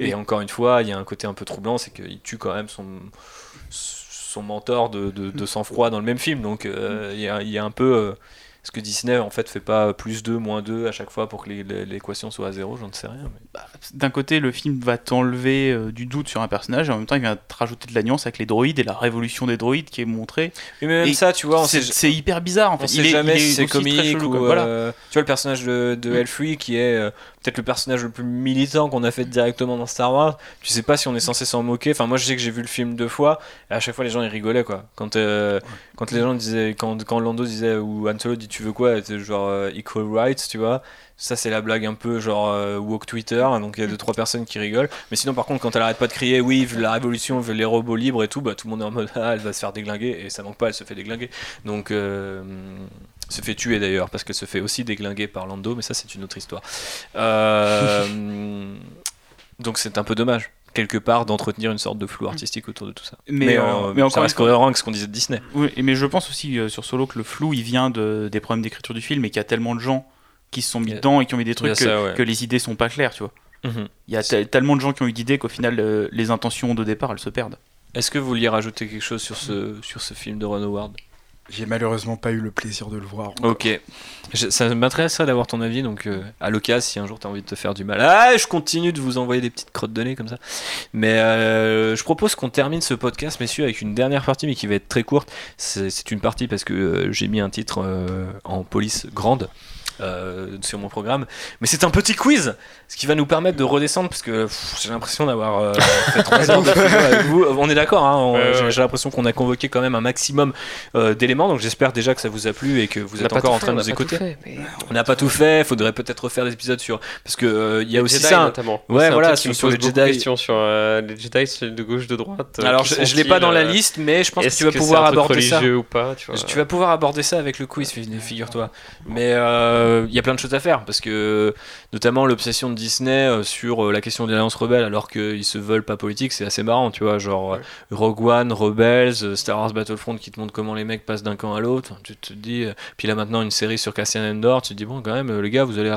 Euh. et encore une fois, il y a un côté un peu troublant, c'est qu'il tue quand même son, son mentor de, de, sang-froid dans le même film. Donc il y, a, y, a, un peu est-ce que Disney en fait fait pas plus 2, moins 2 à chaque fois pour que l'équation soit à zéro? J'en sais rien. Bah, d'un côté, le film va t'enlever euh, du doute sur un personnage et en même temps, il vient te rajouter de la nuance avec les droïdes et la révolution des droïdes qui est montrée. Mais même ça, tu vois, c'est hyper bizarre en fait. On sait jamais si c'est comique ou. Euh, tu vois, le personnage de, de mm. Elfree qui est. Euh, peut-être le personnage le plus militant qu'on a fait directement dans Star Wars. Tu sais pas si on est censé s'en moquer. Enfin, moi, je sais que j'ai vu le film deux fois et à chaque fois, les gens ils rigolaient quoi. Quand, quand les gens disaient, quand, quand Lando disait ou Han Solo dit tu veux quoi, genre euh, equal rights, tu vois. Ça, c'est la blague un peu genre euh, woke Twitter. Donc il y a deux trois personnes qui rigolent. Mais sinon, par contre, quand elle arrête pas de crier oui, la révolution, veut les robots libres et tout, bah tout le monde est en mode *laughs* ah, elle va se faire déglinguer et ça manque pas, elle se fait déglinguer. Donc se fait tuer d'ailleurs, parce qu'elle se fait aussi déglinguer par Lando, mais ça c'est une autre histoire. Euh, *laughs* donc c'est un peu dommage quelque part d'entretenir une sorte de flou artistique autour de tout ça. Mais, euh, mais, encore ça reste cohérent avec ce qu'on disait de Disney. Oui, mais je pense aussi euh, sur Solo que le flou il vient de, des problèmes d'écriture du film et qu'il y a tellement de gens qui se sont mis dedans et qui ont mis des trucs que, les idées sont pas claires, tu vois. Mhm. Il y a tellement de gens qui ont eu d'idées qu'au final les intentions de départ elles se perdent. Est-ce que vous vouliez rajouter quelque chose sur ce, sur ce film de Ron Howard? J'ai malheureusement pas eu le plaisir de le voir. Ok. ça m'intéresserait d'avoir ton avis, donc euh, à l'occasion, si un jour tu envie de te faire du mal. Ah, je continue de vous envoyer des petites crottes de comme ça. Mais euh, je propose qu'on termine ce podcast, messieurs, avec une dernière partie, mais qui va être très courte. C'est une partie parce que euh, j'ai mis un titre en police grande. Euh, sur mon programme. Mais c'est un petit quiz, ce qui va nous permettre de redescendre, parce que j'ai l'impression d'avoir euh, fait 3 heures avec *laughs* vous. On est d'accord, hein, j'ai l'impression qu'on a convoqué quand même un maximum euh, d'éléments, donc j'espère déjà que ça vous a plu et que vous On êtes encore en fait, train de nous écouter. fait, mais- On n'a pas tout fait, faudrait peut-être refaire des épisodes sur. Parce que euh, il y a aussi Jedi, ça. notamment. Ouais, voilà, truc qui sur- me sur pose les beaucoup de Jedi. questions sur euh, les Jedi c'est de gauche, de droite. Alors je, je l'ai pas dans la liste, mais je pense que tu vas pouvoir aborder ça. religieux ou pas, tu vas pouvoir aborder ça avec le quiz, fi- figure-toi. Mais il y a plein de choses à faire parce que, notamment l'obsession de Disney euh, sur euh, la question des alliances rebelles, alors qu'ils se veulent pas politiques, c'est assez marrant, tu vois. Genre euh, Rogue One, Rebels, euh, Star Wars Battlefront qui te montre comment les mecs passent d'un camp à l'autre. Tu te dis, euh, puis là maintenant une série sur Cassian Endor, tu te dis bon quand même euh, les gars, vous allez,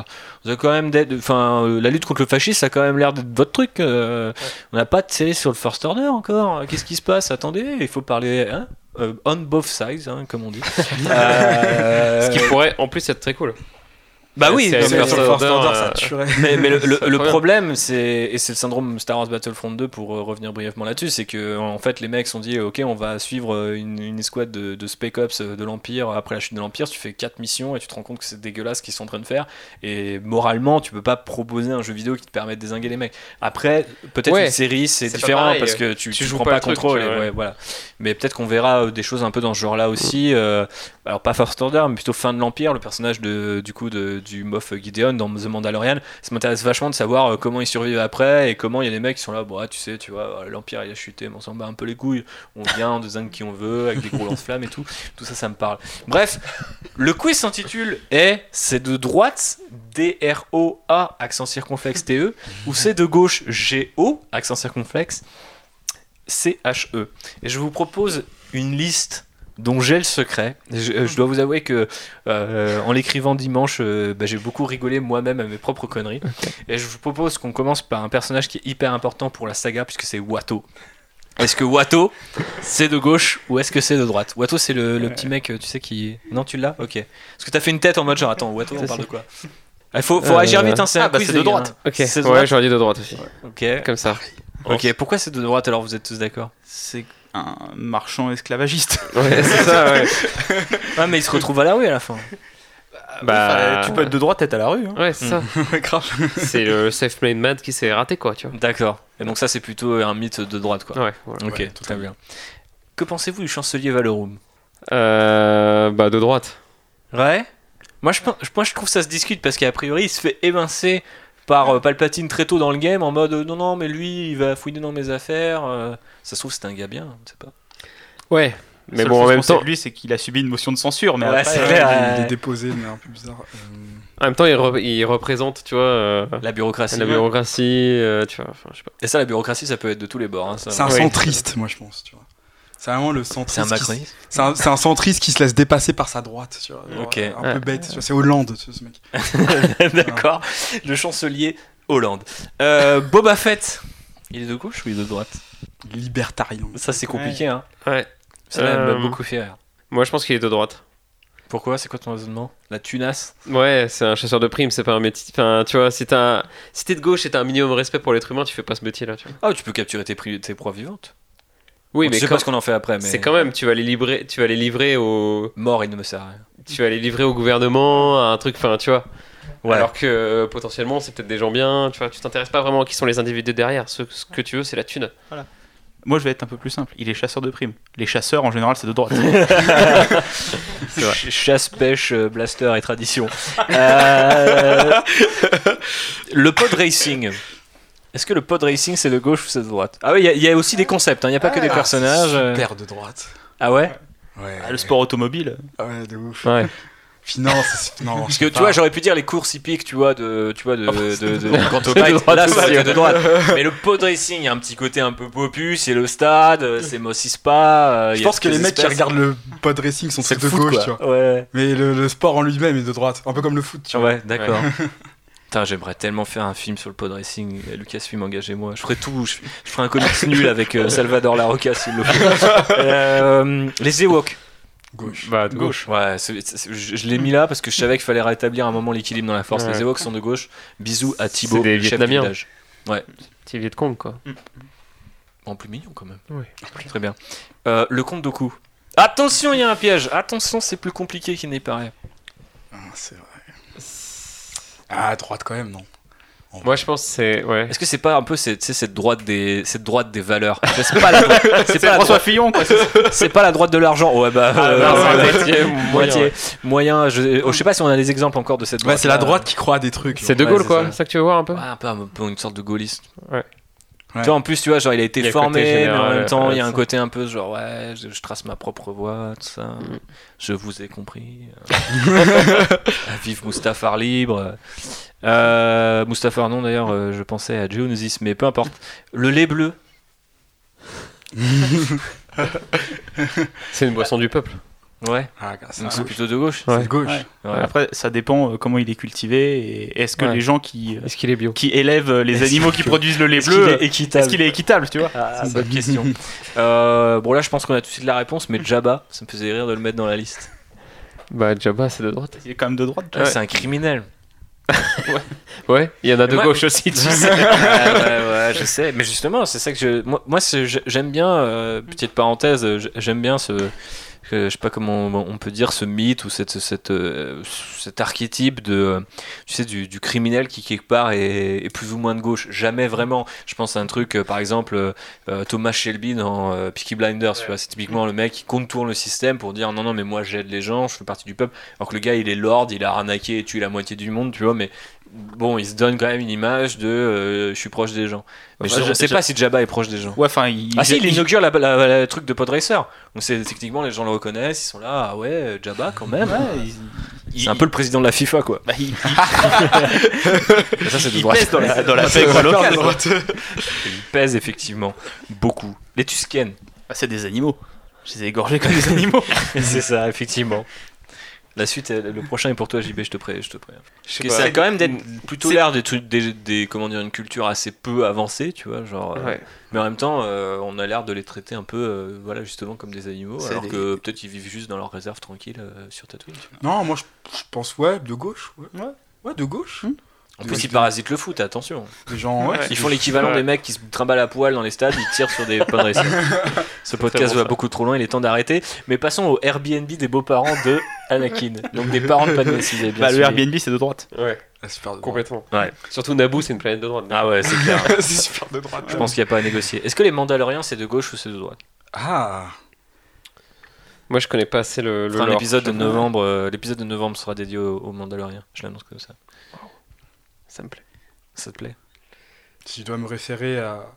vous avez quand même d'être, enfin euh, la lutte contre le fascisme, ça a quand même l'air d'être votre truc. euh, On n'a pas de série sur le First Order encore. Qu'est-ce qui se passe Attendez, il faut parler. Hein euh, on both sides, hein, comme on dit. *laughs* Euh, Ce qui pourrait en plus être très cool. Bah oui, c'est- mais, First First Order, Order, euh, ça tuerait. mais- mais le, le- *laughs* Ça le problème, c'est et c'est le syndrome Star Wars Battlefront 2 pour euh, revenir brièvement là-dessus, c'est que en fait les mecs se sont dit ok on va suivre euh, une, une escouade de, de Spec Ops de l'Empire après la chute de l'Empire, tu fais quatre missions et tu te rends compte que c'est dégueulasse ce qu'ils sont en train de faire et moralement tu peux pas proposer un jeu vidéo qui te permet de désinguer les mecs. Après peut-être Ouais, une série c'est différent pareil, parce que tu, tu tu joues prends pas pas le truc, contrôle ouais. ouais, voilà. Mais peut-être qu'on verra des choses un peu dans ce genre-là aussi. euh, alors pas First Order, mais plutôt fin de l'Empire, le personnage de, du coup de, du Moff Gideon dans The Mandalorian. Ça m'intéresse vachement de savoir euh, comment ils survivent après et comment il y a des mecs qui sont là, bon, ah, tu sais, tu vois, euh, l'Empire il a chuté, mais on s'en bat un peu les couilles. On vient, on désingue qui on veut, avec des gros lance-flammes et tout. Tout ça, ça me parle. Bref, le quiz s'intitule est c'est de droite D-R-O-A accent circonflexe T-E ou c'est de gauche G-O accent circonflexe C-H-E. Et je vous propose une liste dont j'ai le secret. Je, je dois vous avouer que euh, en l'écrivant dimanche, euh, bah, j'ai beaucoup rigolé moi-même à mes propres conneries. Et je vous propose qu'on commence par un personnage qui est hyper important pour la saga puisque c'est Watto. Est-ce que Watto c'est de gauche ou est-ce que c'est de droite? Watto c'est le, le petit mec, euh, tu sais qui. Non, tu l'as? Ok. Est-ce que t'as fait une tête en mode genre attends Watto on parle de quoi? Il faut, faut Euh, réagir vite, hein, c'est ah, bah, c'est de droite. hein. Ok, C'est de ouais, droite j'aurais dit de droite aussi. Ok. Comme ça. Ok, pourquoi c'est de droite alors vous êtes tous d'accord? C'est un marchand esclavagiste. *laughs* Ouais, c'est ça, *laughs* ouais. Mais il se retrouve à la rue à la fin. Bah, tu peux être de droite, être à la rue. hein. Ouais, c'est ça. *laughs* Grave. C'est le self-made man qui s'est raté, quoi, tu vois. D'accord. Et donc ça c'est plutôt un mythe de droite quoi. Ouais, voilà. Ok, Ouais, très totalement. bien. Que pensez-vous du chancelier Valorum? Euh, bah, de droite. Ouais. Moi je, pense- moi je trouve ça se discute parce qu'a priori il se fait évincer par euh, Palpatine très tôt dans le game en mode euh, non non mais lui il va fouiner dans mes affaires. euh, ça se trouve c'est un gars bien, je sais pas. Ouais. Mais bon, en même sait temps, lui, c'est qu'il a subi une motion de censure. Mais Ouais, après, c'est euh, vrai. il, est déposé, mais un peu bizarre. Euh, en même temps, il, re- il représente, tu vois, euh, La bureaucratie. la bureaucratie, euh, tu vois. Enfin, je sais pas. Et ça la bureaucratie ça peut être de tous les bords. hein. C'est un Ouais. centriste, moi je pense. Tu vois. C'est vraiment le C'est centriste. un qui- macroniste. C'est un, centriste qui se laisse dépasser par sa droite. Tu vois. Genre, Ok. euh, Un Ouais. peu bête. C'est Hollande, ce ce mec. *laughs* D'accord. Le chancelier Hollande. Euh, Boba Fett. Il est de gauche ou il est de droite? Libertarien. Ça c'est compliqué hein. Ouais. Ça m'a Euh, beaucoup fait rire. Moi, je pense qu'il est de droite. Pourquoi? C'est quoi ton raisonnement? La tunasse? Ouais, c'est un chasseur de primes, c'est pas un métier. Enfin, tu vois, si t'es de gauche et t'as un minimum de respect pour l'être humain, tu fais pas ce métier-là. Ah, tu peux capturer tes, pri- tes proies vivantes. Oui, On mais sait quand- pas ce qu'on en fait après, mais c'est quand même, tu vas les livrer, tu vas les livrer au, mort, il ne me sert à rien. tu vas les livrer au gouvernement, à un truc, enfin, tu vois. Ouais. Alors que euh, potentiellement, c'est peut-être des gens bien, tu vois. Tu t'intéresses pas vraiment à qui sont les individus derrière. Ce, ce que tu veux, c'est la thune. moi, je vais être un peu plus simple. Il est chasseur de primes. Les chasseurs, en général, c'est de droite. *laughs* Ch- Chasse, pêche, euh, blaster et tradition. Euh, *laughs* le pod racing. Est-ce que le pod racing c'est de gauche ou c'est de droite? Ah oui, il y a- il y, a aussi des concepts, hein. il n'y a pas que des Ah, personnages. c'est euh. Super de droite. Ah ouais? Ouais. Ah, le sport automobile. Ouais, de ouf. Ouais. Finance, c'est- non. Parce que tu vois, j'aurais pu dire les courses hippiques, tu vois, de, tu vois, de, de, de, au C'est de bike, droite là, être de droite. *laughs* Mais le pod racing, il y a un petit côté un peu popus, c'est le stade, euh, c'est Mossy Spa. euh, Je pense que les mecs qui regardent le pod racing sont c'est très de foot, gauche, quoi. tu vois. Ouais. Mais le, le sport en lui-même est de droite. Un peu comme le foot, tu vois. Ouais, d'accord. *laughs* Putain, j'aimerais tellement faire un film sur le pod racing. Lucasfilm, engagez-moi. Je ferai tout. Je, je ferai un comics *laughs* nul avec euh, Salvador Larocca s'il le faut. Euh, les Ewoks. Gauche. Bah, de gauche. Ouais, c'est- c'est- je, je l'ai mis là parce que je savais qu'il fallait rétablir un moment l'équilibre dans la force. Ouais. Les Ewoks sont de gauche. Bisous à Thibaut, C'est des chef du village. Petit Viet Cong, quoi. En plus mignon quand même. Oui. Très bien. Euh, le comte Doku. Attention, il y a un piège. Attention, c'est plus compliqué qu'il n'y paraît. Ah, c'est vrai. Ah, droite quand même, non. Moi, je pense que c'est. Ouais. Est-ce que c'est pas un peu cette, droite des cette droite des valeurs? C'est pas la, *laughs* dro- c'est pas la François droite, Fillon, quoi. *laughs* c'est pas la droite de l'argent. Ouais bah euh, non, c'est ouais, *laughs* moitié, moitié, moyen, moyen. Je, oh, je sais pas si on a des exemples encore de cette droite. Ouais, c'est la droite qui croit à des trucs. C'est. De Gaulle, c'est quoi. ça. C'est ça que tu veux voir un peu? Ouais, un peu, un peu une sorte de gaulliste. Ouais. Ouais. Tu vois, en plus, tu vois, genre, il a été Il formé, mais en même temps, il y a un ça. côté un peu genre, ouais, je, je trace ma propre voie, tout ça. Mm. Je vous ai compris. *laughs* Vive Mustapha libre. Euh, Mustapha, non, d'ailleurs, euh, je pensais à Geonosis, mais peu importe. Le lait bleu. *laughs* C'est une boisson du peuple. Ouais, Ah, c'est plutôt de gauche. Ouais. gauche. Ouais. Ouais. Après, ça dépend euh, comment il est cultivé et est-ce que Ouais. les gens qui, euh, Est-ce qu'il est bio qui élèvent euh, les Est-ce animaux qui produisent le lait Est-ce bleu, qu'il est équitable est-ce qu'il est équitable, tu vois Ah, bonne question. *laughs* Euh, bon, là, je pense qu'on a tout de suite la réponse, mais Jabba, ça me faisait rire de le mettre dans la liste. Bah, Jabba, c'est de droite. Il est quand même de droite. tu Ouais, vois. C'est un criminel. *laughs* *laughs* Ouais, il y en a de Moi- gauche aussi, tu sais. ouais, ouais, ouais, je sais. Mais justement, c'est ça que je. Moi, moi c'est- je- j'aime bien, euh, petite parenthèse, euh, j'aime bien ce. Que- je sais pas comment on peut dire ce mythe ou cette, cette, euh, cet archétype de, euh, tu sais, du, du criminel qui quelque part est, est plus ou moins de gauche. Jamais vraiment. Je pense à un truc, euh, par exemple, euh, euh, Thomas Shelby dans euh, Peaky Blinders. Tu vois, c'est typiquement le mec qui contourne le système pour dire non, non, mais moi j'aide les gens, je fais partie du peuple. Alors que le gars, il est lord, il a arnaqué et tué la moitié du monde, tu vois, mais bon, il se donne quand même une image de euh, je suis proche des gens. Mais Enfin, je, ne sais pas si Jabba est proche des gens. Ouais, enfin, il, Ah si, il il- inaugure la, la- la- le truc de Podracer. Donc c'est techniquement les gens le reconnaissent, ils sont là, ah ouais, Jabba quand même. ouais, hein. il- C'est un peu le président de la FIFA quoi. bah, il- *laughs* ça c'est de il droite. pèse dans la, dans locale. quoi. Il pèse effectivement beaucoup. Les Tusken. Ah, c'est des animaux. Je les ai égorgés comme des animaux. *laughs* c'est ça, effectivement. La suite, le prochain est pour toi, JB, je te pré, je te ça a quand même d'être plutôt l'air des trucs, des, des- comment dire, une culture assez peu avancée, tu vois, genre. euh. Mais en même temps, euh, on a l'air de les traiter un peu, euh, voilà, justement comme des animaux, alors des- que peut-être ils vivent juste dans leur réserve tranquille euh, sur Tatooine. tu Non, moi je, je pense, ouais, de gauche. Ouais, Ouais. Ouais, de gauche. vois. En plus, ils parasitent le foot, attention. Des gens, ouais. Ils font l'équivalent Ouais. des mecs qui se trimballent à poil dans les stades, ils tirent sur des. *laughs* Ce podcast bon, va ça. beaucoup trop loin, il est temps d'arrêter. Mais passons au Airbnb des beaux-parents de Anakin. Donc des parents de Padmé, si vous avez bien Bah, le. Airbnb, c'est de droite. Ouais, Ah, super de droite. complètement. Ouais. Surtout Naboo, c'est une planète de droite. Ah ouais, c'est clair. *laughs* c'est super de droite. Je pense qu'il n'y a pas à négocier. Est-ce que les Mandaloriens, c'est de gauche ou c'est de droite? Ah, Moi, je connais pas assez le, le Enfin, l'épisode de novembre, euh, l'épisode de novembre sera dédié aux, aux Mandaloriens. Je l'annonce comme ça. Ça me plaît. Ça te plaît? Si je dois me référer à,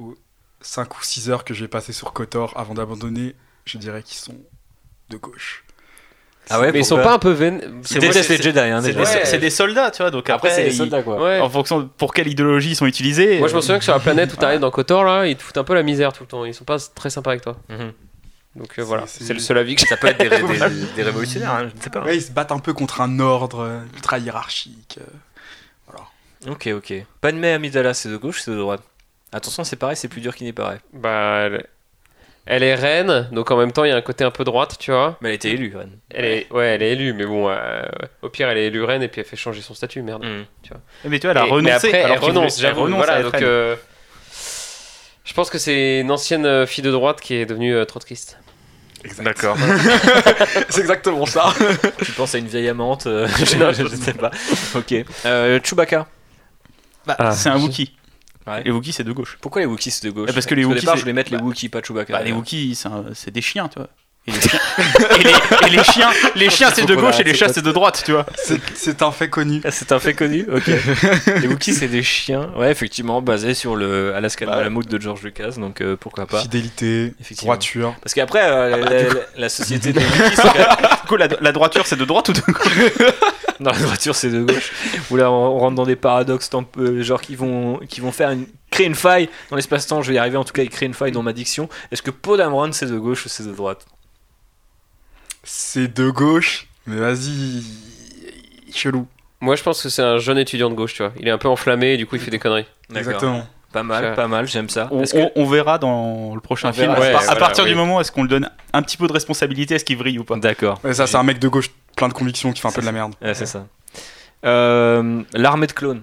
aux 5 ou 6 heures que j'ai passées sur Kotor avant d'abandonner, je dirais qu'ils sont de gauche. Ah ouais, Mais ils sont pas un peu vén... C'est C'est- détestent les Jedi, hein, C'est des, Ouais. des soldats, tu vois. Donc Après, après, c'est ils- soldats, quoi. Ouais. en fonction de pour quelle idéologie ils sont utilisés. Moi, je me euh, souviens que sur la planète où t'arrives dans Kotor, là, ils te foutent un peu la misère tout le temps. Ils sont pas très sympas avec toi. Mhm. Donc euh, voilà, c'est- le seul avis que j'ai. Ça peut être des, ré- *laughs* des- des révolutionnaires, hein, je ne sais pas. Ouais, ils se battent un peu contre un ordre euh, ultra hiérarchique. Ok, ok. Padmé Amidala, c'est de gauche, c'est de droite. Attention, c'est pareil, c'est plus dur qu'il n'y paraît. Bah, elle... elle est reine, donc en même temps, il y a un côté un peu droite, tu vois. Mais elle été élue, Anne. Elle est, ouais, elle est élue, mais bon, euh, au pire, elle est élue reine et puis elle fait changer son statut, merde. Mhm. Mais tu vois, elle a Et- renoncé. Mais après, alors elle renonce, elle Voilà, à donc reine. euh, je pense que c'est une ancienne euh, fille de droite qui est devenue euh, trotskiste. D'accord. *laughs* c'est exactement ça. tu penses à une vieille amante euh, je, *laughs* je- je sais pas. Ok. Euh, Chewbacca. Bah, Ah, c'est un Wookie. Ouais. Les Wookiees, c'est de gauche. Pourquoi les Wookiees c'est de gauche parce que les au Wookiees, départ, c'est- je voulais mettre les bah- Wookiees, pas Chewbacca. Bah, les. Wookiees, c'est un- c'est des chiens, tu vois. Et les chiens, et les, et les chiens, les chiens c'est de gauche et les chats ce c'est de droite, tu vois. C'est- un fait connu. Ah, C'est un fait connu, ok. *laughs* les Wookiees, c'est des chiens. Ouais, effectivement, basé sur le Alaska Bah. Malamute de George Lucas, donc euh, pourquoi pas. Fidélité, Effectivement. droiture. Parce qu'après, euh, bah, la, la- la société des Wookiees, c'est quand même- Du coup, la, la droiture c'est de droite ou de gauche? *laughs* Dans la voiture, c'est de gauche. Où là, on on rentre dans des paradoxes, peu- genre qui vont, qui vont faire une, créer une faille dans l'espace-temps. Je vais y arriver, en tout cas, ils créent une faille dans ma diction. Est-ce que Paul Dameron, c'est de gauche ou c'est de droite? C'est de gauche, mais vas-y. Chelou. Moi, je pense que c'est un jeune étudiant de gauche, tu vois. Il est un peu enflammé et du coup, il fait des conneries. Exactement. Pas mal, pas mal, j'aime ça. on, que- verra dans le prochain film. à ouais, par- à voilà, partir oui. du moment, est-ce qu'on lui donne un petit peu de responsabilité Est-ce qu'il vrille ou pas D'accord. Ça, c'est un mec de gauche plein de convictions qui fait un peu de la merde. Ouais, c'est ça. Euh, L'armée de clones.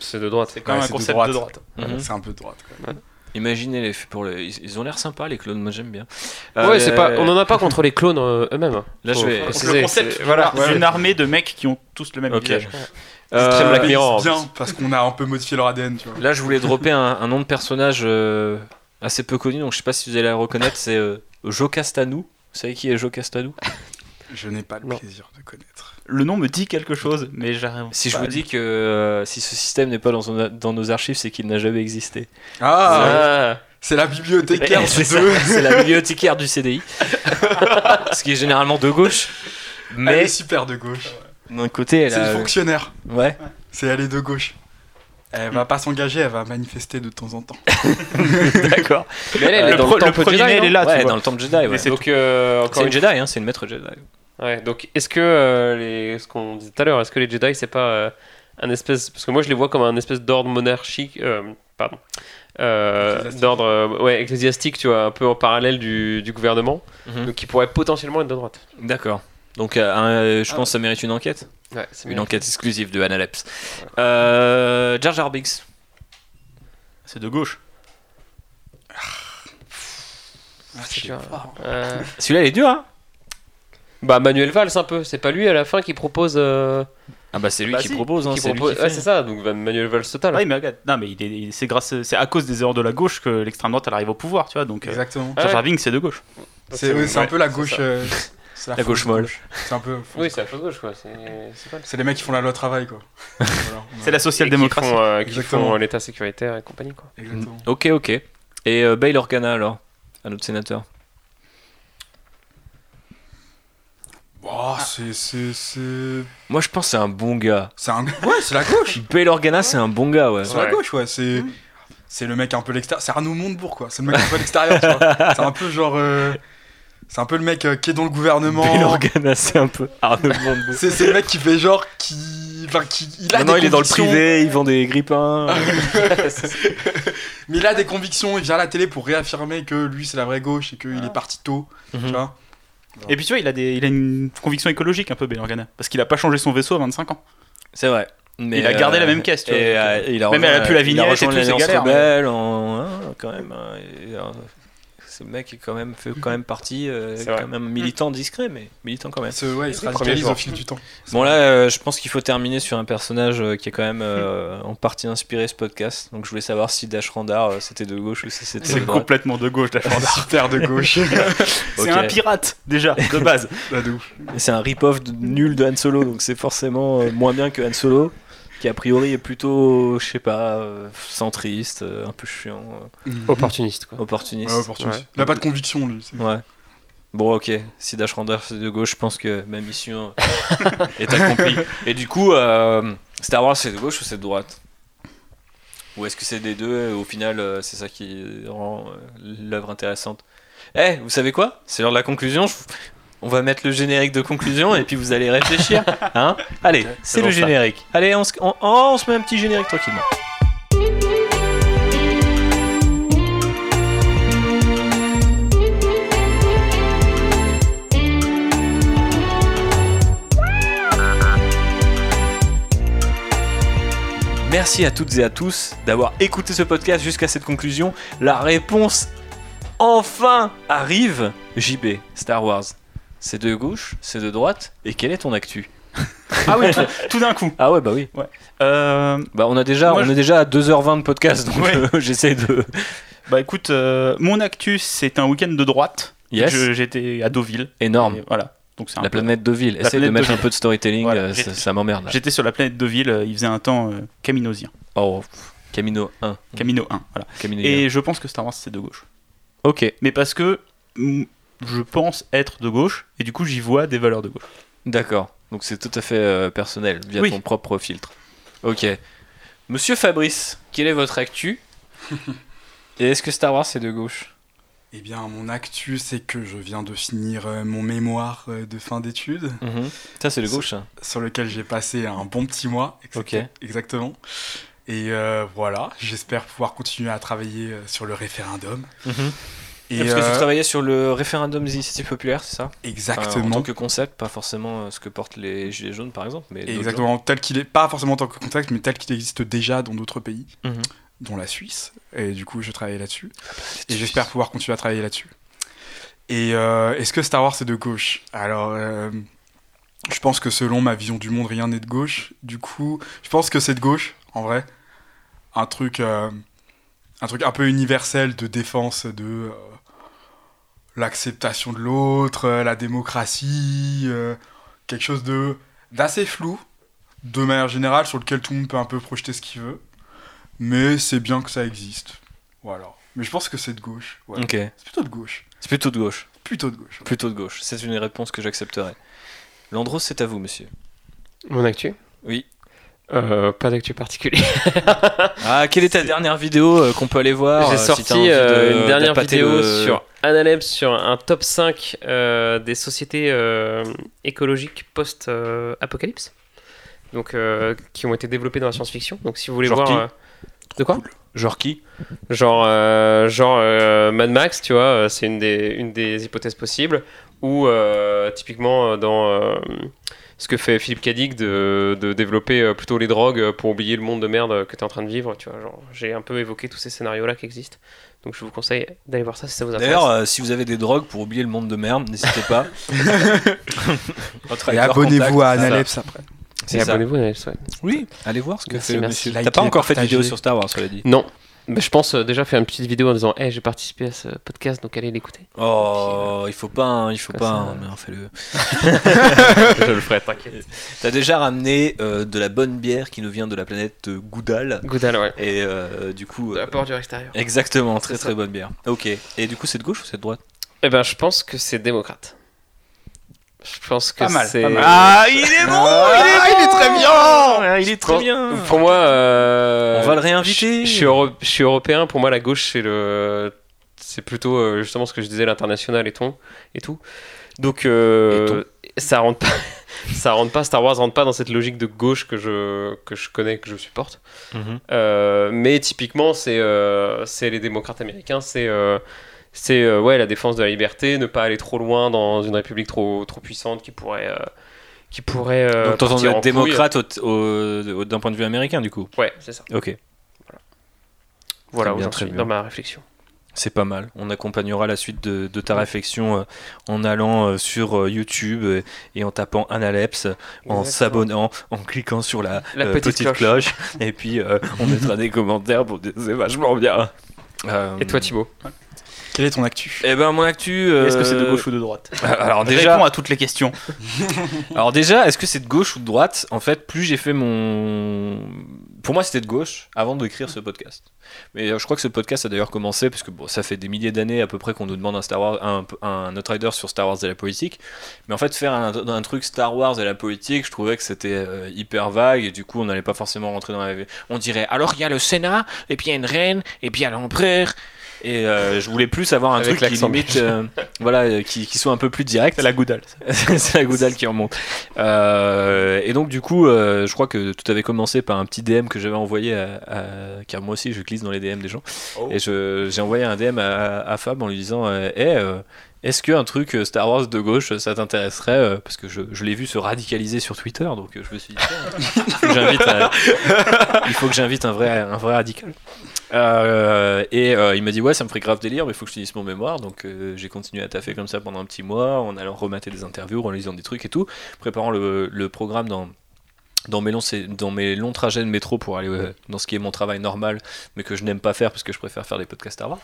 C'est de droite. C'est quand même Ouais, un c'est de concept droite. de droite. Mhm. C'est un peu de droite. quoi. Et Imaginez les pour les, ils ont l'air sympas les clones, moi j'aime bien. ouais, c'est pas, Euh, on en a pas contre les clones euh, eux-mêmes. Là, je vais- Le concept, c'est- voilà, Ouais. une armée de mecs qui ont tous le même Ok. visage. euh, très Black Mirror. bien, parce qu'on a un peu modifié leur ADN, tu vois. Là, je voulais dropper un, un nom de personnage euh, assez peu connu, donc je sais pas si vous allez la reconnaître. C'est euh, Jo Castanou. Vous savez qui est Jo Castanou? Je n'ai pas le Non. plaisir de connaître. Le nom me dit quelque chose, mais j'arrive. Si je vous dis que euh, si ce système n'est pas dans, son- dans nos archives, c'est qu'il n'a jamais existé. Ah, Ah, *laughs* c'est la bibliothécaire du c'est la bibliothécaire du CDI. Ce qui est généralement de gauche. Elle Mais est super de gauche. d'un côté, elle C'est a. une fonctionnaire. Ouais. C'est elle est de gauche. Elle va pas s'engager, elle va manifester de temps en temps. *laughs* D'accord. mais elle, elle Euh, est le dans le le temple premier Jedi, mail non est là, tu ouais, vois. dans le temple Jedi. Ouais. c'est Donc, euh, C'est une une Jedi, hein, c'est une maître Jedi. Ouais, donc est-ce que euh, les, ce qu'on disait tout à l'heure, est-ce que les Jedi c'est pas euh, un espèce, parce que moi je les vois comme un espèce d'ordre monarchique, euh, pardon, euh, d'ordre euh, ouais ecclésiastique, tu vois, un peu en parallèle du, du gouvernement, Mhm. donc qui pourrait potentiellement être de droite. D'accord. Donc, euh, un- je pense que ça mérite une enquête. Ouais, c'est Une bien. enquête exclusive de Analepse. Euh, Jar Jar Binks. C'est de gauche. C'est dur. Euh, Celui-là, il est dur, hein bah Manuel Valls un peu, c'est pas lui à la fin qui propose. euh, Ah bah c'est lui Bah qui si, propose, hein, qui c'est lui propose- qui ouais, fait. c'est ça, donc bah, Manuel Valls total. Ah oui, mais regarde, non, mais il est- il- c'est grâce, c'est à cause des erreurs de la gauche que l'extrême droite elle arrive au pouvoir, tu vois. Donc, euh, Exactement. Ah Jar ouais. C'est de gauche. C'est oui, c'est un peu la gauche. euh, *laughs* c'est La fausse gauche molle. C'est un peu. Oui, c'est la gauche quoi. C'est c'est pas le- C'est les mecs qui font la loi travail, quoi. *laughs* Voilà, on a- *laughs* C'est la Et qui social-démocratie. font, euh, qui Exactement. font l'état sécuritaire et compagnie quoi. Exactement. Ok, ok. Et euh, Bail Organa alors Un autre sénateur Oh, c'est. C'est. C'est Moi je pense que c'est un bon gars. c'est un. Ouais, c'est la gauche. *laughs* Bail Organa c'est un bon gars, ouais. C'est la gauche, ouais. C'est. C'est le mec un peu l'extérieur. C'est Arnaud Montebourg, quoi. C'est le mec un peu l'extérieur, tu vois. *laughs* C'est un peu genre. euh, C'est un peu le mec euh, qui est dans le gouvernement. Bail Organa c'est un peu Arnaud Montebourg. C'est c'est le mec qui fait genre qui. Enfin, qui. Il a Maintenant des il est dans le privé, il vend des grippins. *laughs* Mais il a des convictions, il vient à la télé pour réaffirmer que lui c'est la vraie gauche et qu'il est parti tôt. Tu Mhm. Et puis tu vois, il a, des, il a une conviction écologique un peu, Ben Organa. Parce qu'il a pas changé son vaisseau à 25 ans. C'est vrai. Mais, Il a gardé la même caisse, tu vois. et, euh, il a Même rejoint- elle a plus la vignette et tout, c'est galère, mais- rebelle en, hein, quand même. Ce mec est quand même fait quand même *laughs* partie, euh, C'est quand même militant discret, mais militant quand même. Ce- ouais, il se radicalise au fil du temps. Bon là, euh, je pense qu'il faut terminer sur un personnage euh, qui est quand même euh, en partie inspiré ce podcast. Donc je voulais savoir si Dash Randar euh, c'était de gauche ou si c'était C'est complètement de gauche, la Super de gauche. *laughs* C'est un pirate, déjà, de base. *laughs* Et C'est un rip-off nul de Han Solo, donc c'est forcément euh, moins bien que Han Solo, qui a priori est plutôt, je sais pas, euh, centriste, euh, un peu chiant, euh, Opportuniste quoi. opportuniste. Ouais, opportuniste. Ouais. Il a pas de conviction, lui. c'est- Ouais. Bon, ok. Si Dash Randar c'est de gauche, je pense que ma mission *laughs* est accomplie. Et du coup, euh, Star Wars c'est de gauche ou c'est de droite? Ou est-ce que c'est des deux et au final euh, c'est ça qui rend euh, l'œuvre intéressante? Eh, vous savez quoi? C'est l'heure de la conclusion. je- On va mettre le générique de conclusion et puis vous allez réfléchir. *laughs* Hein Allez, c'est le ça. générique. Allez, on se, on- on se met un petit générique tranquillement. Merci à toutes et à tous d'avoir écouté ce podcast jusqu'à cette conclusion. La réponse enfin arrive. JB, Star Wars. C'est de gauche, c'est de droite, et quelle est ton actu Ah oui, tout, tout d'un coup. Ah ouais, bah oui. Euh, Bah on a déjà, on je- est déjà à 2h20 de podcast, donc Ouais. euh, *laughs* j'essaie de... bah écoute, euh, mon actus, c'est un week-end de droite. Yes, J'étais à Deauville. énorme. Voilà. Donc c'est La peu- planète Deauville. Essaye de mettre un peu de storytelling, Voilà, ça, m'emmerde. J'étais sur la planète Deauville, il faisait un temps caminosien. Oh, Camino 1. Camino 1, voilà. Camino Et je pense que Star Wars c'est de gauche. 1. Ok, Mais parce que mm, je pense être de gauche et du coup j'y vois des valeurs de gauche. d'accord. Donc c'est tout à fait euh, personnel, via Oui. ton propre filtre. Ok. Monsieur Fabrice, quelle est votre actu? *laughs* Et est-ce que Star Wars c'est de gauche? Eh bien, mon actu, c'est que je viens de finir euh, mon mémoire euh, de fin d'études, Mhm. Ça c'est de gauche, ça. sur lequel j'ai passé un bon petit mois. exact- Ok. Exactement. Et euh, voilà, j'espère pouvoir continuer à travailler euh, sur le référendum. Et Parce que euh, tu travaillais sur le référendum d'initiative populaire, c'est ça Enfin, en exactement, tant que concept, pas forcément euh, ce que portent les Gilets jaunes par exemple, mais exactement tel qu'il est, pas forcément en tant que contexte, mais tel qu'il existe déjà dans d'autres pays. Mhm. dont la Suisse. Et du coup, je travaille là-dessus. Et j'espère pouvoir continuer à travailler là-dessus. Et est-ce que Star Wars c'est de gauche? Alors, je pense que selon ma vision du monde, rien n'est de gauche. Du coup, je pense que c'est de gauche, en vrai. Un truc, un truc un peu universel de défense de l'acceptation de l'autre, la démocratie, quelque chose de d'assez flou, de manière générale, sur lequel tout le monde peut un peu projeter ce qu'il veut. Mais c'est bien que ça existe. Voilà. Mais je pense que c'est de gauche. Ok. C'est plutôt de gauche. C'est plutôt de gauche. Plutôt de gauche. Plutôt de gauche. C'est une réponse que j'accepterai. Landros, c'est à vous, monsieur. Mon actu? Oui. Euh, pas d'actu particulier. *laughs* ah, quelle est ta dernière vidéo euh, qu'on peut aller voir J'ai euh, sorti une dernière vidéo sur Analeb sur un top 5 des sociétés écologiques post-apocalypse. Donc, qui ont été développées dans la science-fiction. Donc, si vous voulez voir. de quoi? Genre qui? Genre, genre Mad Max, tu vois, c'est une des, une des hypothèses possibles. Ou typiquement dans ce que fait Philippe Cadic de, de, développer euh, plutôt les drogues pour oublier le monde de merde que tu es en train de vivre. Tu vois, genre, j'ai un peu évoqué tous ces scénarios-là qui existent. Donc je vous conseille d'aller voir ça si ça vous intéresse. D'ailleurs, euh, si vous avez des drogues pour oublier le monde de merde, n'hésitez pas. *laughs* Et abonnez-vous à Analepс après. Et abonnez-vous à ouais. Oui, allez voir ce que fait le monsieur. T'as pas encore fait de vidéo sur Star Wars, cela dit Non, bah, je pense euh, déjà faire une petite vidéo en disant hey, j'ai participé à ce podcast, donc allez l'écouter. Oh, il faut pas, hein, il faut pas, hein, mais fais-le. *laughs* je le ferai, t'inquiète. *laughs* T'as déjà ramené euh, de la bonne bière qui nous vient de la planète Goudal. Goudal, ouais. Et euh, du coup. De la porte du extérieur. Exactement, très très bonne bière. Ok. Et du coup, c'est de gauche ou c'est de droite? Eh ben, je pense que c'est démocrate. Je pense que c'est. Ah, il est bon ah, il, est très bien Il est très bien Pour moi. Euh, On va le réinviter Je, suis je suis européen, pour moi, la gauche, c'est le. C'est plutôt euh, justement ce que je disais, l'international et tout. Et tout. Donc, euh, ça rentre pas. *laughs* ça rentre pas, Star Wars rentre pas dans cette logique de gauche que je, que je connais, que je supporte. Mhm. mais typiquement, c'est c'est les démocrates américains, c'est c'est euh, ouais, la défense de la liberté, ne pas aller trop loin dans une république trop, trop puissante qui pourrait. Euh, qui pourrait euh, Donc, être démocrate d'un point de vue américain, du coup Ouais, c'est ça. Ok. Voilà, voilà où dans ma réflexion. C'est pas mal. On accompagnera la suite de, ta réflexion en allant sur YouTube et, en tapant Analeps, en s'abonnant, en cliquant sur la, petite, cloche. et puis on mettra des commentaires pour dire c'est vachement bien. et toi Thibaut? Quel est ton actu? Eh ben mon actu. Est-ce que c'est de euh, gauche ou de droite? *laughs* Alors déjà. Réponds à toutes les questions. *laughs* Alors déjà, est-ce que c'est de gauche ou de droite? En fait, plus j'ai fait mon. Pour moi, c'était de gauche avant d'écrire ce podcast. Mais euh, je crois que ce podcast a d'ailleurs commencé parce que bon, ça fait des milliers d'années à peu près qu'on nous demande un Star Wars, un, un Outrider sur Star Wars et la politique. Mais en fait, faire un, truc Star Wars et la politique, je trouvais que c'était euh, hyper vague et du coup, on n'allait pas forcément rentrer dans la. On dirait alors il y a le Sénat et puis il y a une reine et puis il y a l'empereur et euh, je voulais plus avoir un truc qui limite, euh, voilà, euh, qui, qui, soit un peu plus direct. C'est la goudale. *laughs* c'est la goudale qui remonte. et donc du coup, je crois que tout avait commencé par un petit DM que j'avais envoyé à, car moi aussi je glisse dans les DM des gens. Oh. Et j'ai envoyé un DM à, Fab en lui disant, hey, est-ce qu'un truc Star Wars de gauche, ça t'intéresserait Parce que je, l'ai vu se radicaliser sur Twitter, donc je me suis dit, il faut que j'invite un, vrai, radical. Euh, et euh, il m'a dit ouais ça me ferait grave délire mais il faut que je finisse mon mémoire donc euh, j'ai continué à taffer comme ça pendant un petit mois en allant remater des interviews en lisant des trucs et tout préparant le programme dans dans mes, longs, dans mes longs trajets de métro pour aller dans ce qui est mon travail normal, mais que je n'aime pas faire parce que je préfère faire des podcasts à voir.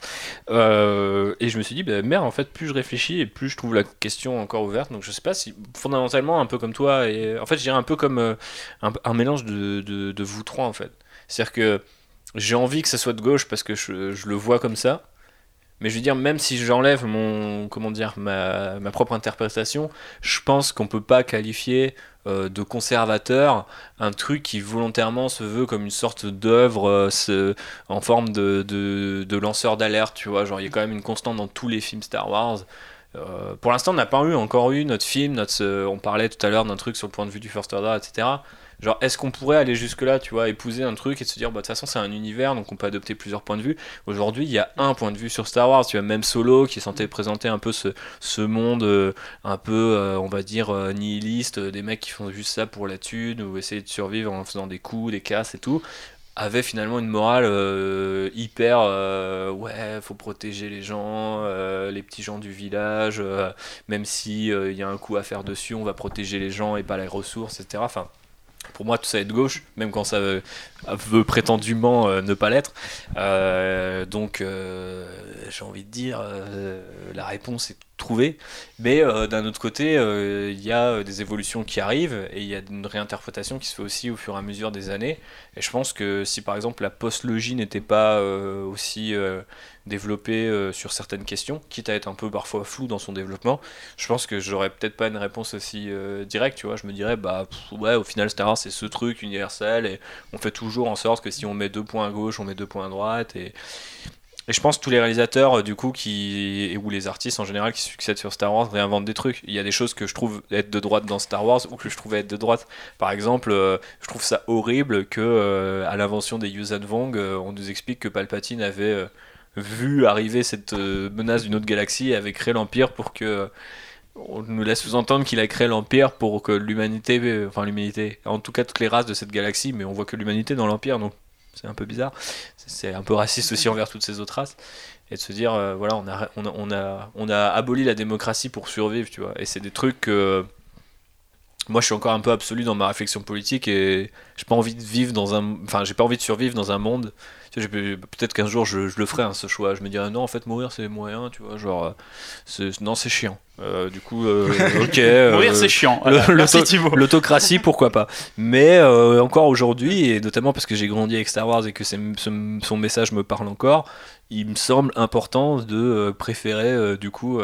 et je me suis dit, bah, merde, en fait, plus je réfléchis et plus je trouve la question encore ouverte. Donc je sais pas si, fondamentalement, un peu comme toi, et en fait, je dirais un peu comme un, un, mélange de, de, de, vous trois, en fait. C'est-à-dire que j'ai envie que ça soit de gauche parce que je, je, le vois comme ça. Mais je veux dire, même si j'enlève mon, comment dire, ma, ma, propre interprétation, je pense qu'on peut pas qualifier euh, de conservateur un truc qui volontairement se veut comme une sorte d'œuvre euh, en forme de, de, lanceur d'alerte, tu vois. Genre, il y a quand même une constante dans tous les films Star Wars. Euh, pour l'instant, on n'a pas encore eu notre film, notre, on parlait tout à l'heure d'un truc sur le point de vue du First Order, etc. Genre, est-ce qu'on pourrait aller jusque-là, tu vois, épouser un truc et se dire, bah, de toute façon, c'est un univers, donc on peut adopter plusieurs points de vue. Aujourd'hui, il y a un point de vue sur Star Wars, tu vois, même Solo, qui censé présenter un peu ce, monde, euh, un peu, euh, on va dire, euh, nihiliste, des mecs qui font juste ça pour la thune, ou essayer de survivre en faisant des coups, des casses et tout. avait finalement une morale hyper ouais faut protéger les gens les petits gens du village même si il y a un coup à faire dessus on va protéger les gens et pas les ressources etc enfin pour moi tout ça est de gauche même quand ça veut, prétendument ne pas l'être donc j'ai envie de dire la réponse est trouver. Mais euh, d'un autre côté, euh, il y a euh, des évolutions qui arrivent et il y a une réinterprétation qui se fait aussi au fur et à mesure des années. Et je pense que si par exemple la postlogie n'était pas aussi développée sur certaines questions, quitte à être un peu parfois flou dans son développement, je pense que j'aurais peut-être pas une réponse aussi directe. Tu vois, je me dirais bah ouais, au final Star Wars c'est ce truc universel et on fait toujours en sorte que si on met deux points à gauche, on met deux points à droite et et je pense que tous les réalisateurs, euh, du coup, qui, ou les artistes en général qui succèdent sur Star Wars réinventent des trucs. Il y a des choses que je trouve être de droite dans Star Wars ou que je trouvais être de droite. Par exemple, euh, je trouve ça horrible que, euh, à l'invention des Yuuzhan Vong, on nous explique que Palpatine avait vu arriver cette menace d'une autre galaxie et avait créé l'Empire pour que. On nous laisse sous-entendre qu'il a créé l'Empire pour que l'humanité, enfin l'humanité, en tout cas toutes les races de cette galaxie, mais on voit que l'humanité dans l'Empire, donc c'est un peu bizarre. C'est un peu raciste aussi envers toutes ces autres races. Et de se dire, euh, voilà, on a, on, a, on, a, on a aboli la démocratie pour survivre, tu vois. Et c'est des trucs que. moi, je suis encore un peu absolu dans ma réflexion politique et j'ai pas envie de vivre dans un. Enfin, j'ai pas envie de survivre dans un monde peut-être qu'un jour je, le ferai hein, ce choix. Je me dirais non, en fait, mourir c'est moyen, tu vois. Genre, euh, non, c'est chiant. Euh, du coup, euh, *laughs* ok. mourir c'est chiant. L'autocratie, *laughs* pourquoi pas. Mais encore aujourd'hui, et notamment parce que j'ai grandi avec Star Wars et que son message me parle encore, il me semble important de préférer du coup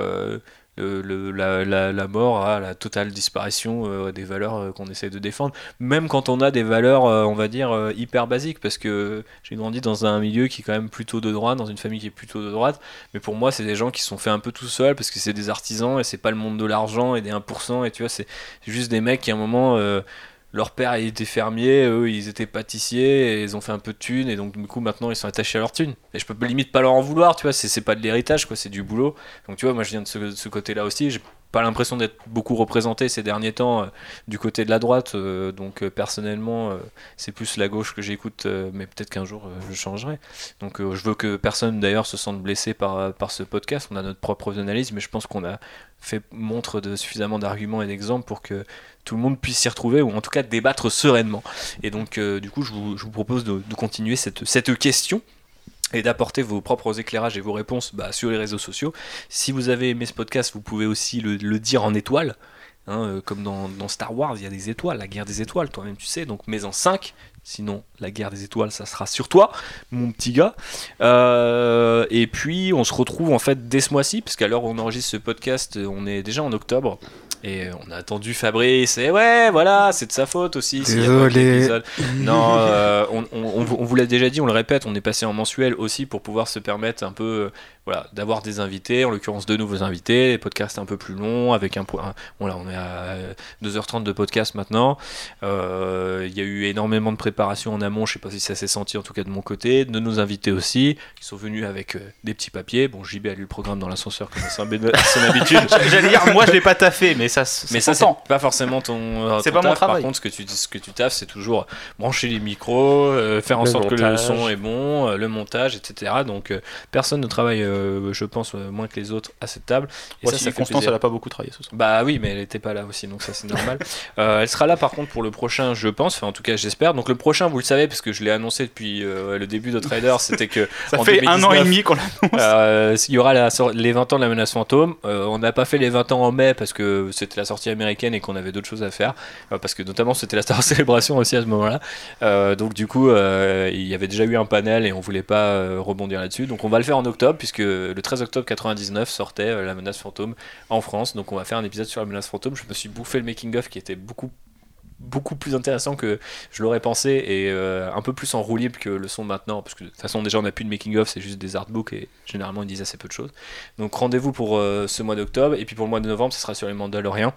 le, la, mort à la totale disparition euh, des valeurs euh, qu'on essaie de défendre, même quand on a des valeurs, euh, on va dire, hyper basiques, parce que j'ai grandi dans un milieu qui est quand même plutôt de droite, dans une famille qui est plutôt de droite, mais pour moi, c'est des gens qui sont faits un peu tout seuls, parce que c'est des artisans, et c'est pas le monde de l'argent et des 1%, et tu vois, c'est juste des mecs qui à un moment leur père était fermier, eux ils étaient pâtissiers, et ils ont fait un peu de thunes, et donc du coup maintenant ils sont attachés à leur thune. Et je peux limite pas leur en vouloir, tu vois, c'est pas de l'héritage, quoi, c'est du boulot. Donc tu vois, moi je viens de ce, côté-là aussi, pas l'impression d'être beaucoup représenté ces derniers temps euh, du côté de la droite, euh, donc euh, personnellement c'est plus la gauche que j'écoute, mais peut-être qu'un jour je changerai. Donc je veux que personne d'ailleurs se sente blessé par, par ce podcast, on a notre propre analyse, mais je pense qu'on a fait montre de suffisamment d'arguments et d'exemples pour que tout le monde puisse s'y retrouver ou en tout cas débattre sereinement. Et donc, du coup, je vous, propose de, continuer cette, cette question et d'apporter vos propres éclairages et vos réponses bah, sur les réseaux sociaux. Si vous avez aimé ce podcast, vous pouvez aussi le, dire en étoiles. Hein, euh, comme dans, Star Wars, il y a des étoiles, la guerre des étoiles, toi-même tu sais, donc mets en 5, sinon la guerre des étoiles, ça sera sur toi, mon petit gars. Euh, et puis on se retrouve en fait dès ce mois-ci, parce qu'à l'heure où on enregistre ce podcast, on est déjà en octobre. Et on a attendu Fabrice, et ouais, voilà, c'est de sa faute aussi. Désolé. non, euh, on, on, vous l'a déjà dit, on le répète, on est passé en mensuel aussi pour pouvoir se permettre un peu voilà, d'avoir des invités, en l'occurrence deux nouveaux invités, les podcasts un peu plus longs, avec un point. Voilà, on est à 2h30 de podcast maintenant. Euh, il y a eu énormément de préparation en amont, je sais pas si ça s'est senti en tout cas de mon côté, de nos invités aussi, qui sont venus avec euh, des petits papiers. Bon, JB a lu le programme dans l'ascenseur comme c'est son *laughs* habitude. J'allais dire, moi je l'ai pas taffé, mais ça Mais ça, c'est pas forcément ton. C'est pas mon travail. Par contre, ce que tu, ce que tu taffes, c'est toujours brancher les micros, euh, faire en sorte que le son est bon, le montage, etc. Donc personne ne travaille euh, je pense, euh, moins que les autres à cette table. Et ça, ça Constance, elle a pas beaucoup travaillé ce soir. Bah oui, mais elle était pas là aussi, donc ça c'est normal. *laughs* Euh, elle sera là par contre pour le prochain, je pense, enfin en tout cas j'espère. Donc le prochain, vous le savez, parce que je l'ai annoncé depuis le début de Trader, c'était que. *laughs* ça fait un an et demi qu'on l'annonce. il y aura les 20 ans de la menace fantôme. on n'a pas fait les 20 ans en mai parce que c'était la sortie américaine et qu'on avait d'autres choses à faire. parce que notamment c'était la Star *laughs* Célébration aussi à ce moment-là. donc du coup, il y avait déjà eu un panel et on voulait pas rebondir là-dessus. Donc on va le faire en octobre puisque le 13 octobre 99 sortait euh, La menace fantôme en France. Donc on va faire un épisode sur La menace fantôme. Je me suis bouffé le making-of qui était beaucoup beaucoup plus intéressant que je l'aurais pensé et euh, un peu plus en roue libre que le son maintenant parce que de toute façon déjà on n'a plus de making of c'est juste des artbooks et généralement ils disent assez peu de choses. Donc rendez-vous pour euh, ce mois d'octobre et puis pour le mois de novembre ce sera sur les Mandaloriens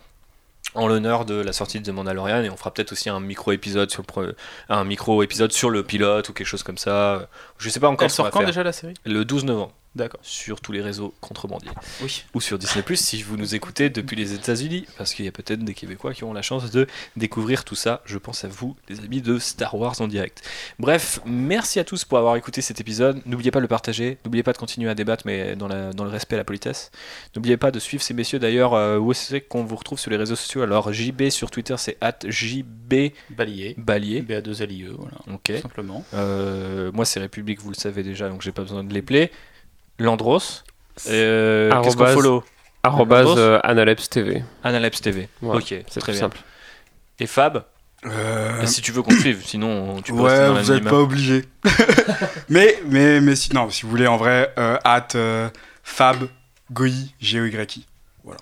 en l'honneur de la sortie de Mandalorian et on fera peut-être aussi un micro épisode sur le un micro épisode sur le pilote ou quelque chose comme ça. Je sais pas encore elle sort quand déjà la série? Le 12 novembre. Sur tous les réseaux contrebandiers. Oui. Ou sur Disney Plus si vous nous écoutez depuis les États-Unis, parce qu'il y a peut-être des Québécois qui ont la chance de découvrir tout ça. Je pense à vous, les amis de Star Wars en direct. Bref, merci à tous pour avoir écouté cet épisode. N'oubliez pas de le partager, n'oubliez pas de continuer à débattre, mais dans, la- dans le respect et la politesse. N'oubliez pas de suivre ces messieurs d'ailleurs. euh, où c'est qu'on vous retrouve sur les réseaux sociaux? Alors, JB sur Twitter, c'est at JB Balayé. Balier. BA2LIE, voilà. Ok. Tout simplement. Euh, moi, c'est République, vous le savez déjà, donc j'ai pas besoin de les player. Landros. Euh, Qu'est-ce qu'on follow Arrobase euh, Analepс TV. Analepс TV. Voilà, ok, C'est très bien. simple. Et Fab, Euh, si tu veux qu'on te suive, sinon tu peux rester ouais, dans vous n'êtes pas obligé. *laughs* mais, mais, mais si, non, si vous voulez, en vrai, euh, at euh, Fab Goyi,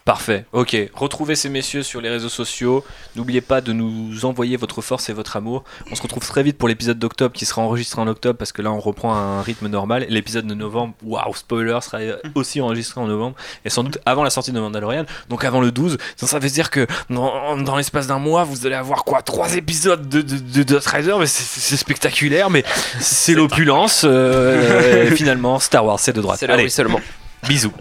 Parfait, ok. Retrouvez ces messieurs sur les réseaux sociaux. N'oubliez pas de nous envoyer votre force et votre amour. On se retrouve très vite pour l'épisode d'octobre qui sera enregistré en octobre parce que là on reprend un rythme normal. L'épisode de novembre, waouh, spoiler, sera *laughs* aussi enregistré en novembre et sans doute avant la sortie de Mandalorian, donc avant le 12. Donc ça veut dire que dans, dans l'espace d'un mois, vous allez avoir quoi? Trois épisodes de, de, de, de mais c'est- spectaculaire, mais c'est l'opulence. euh, *laughs* finalement, Star Wars, c'est de droite. C'est le bisous.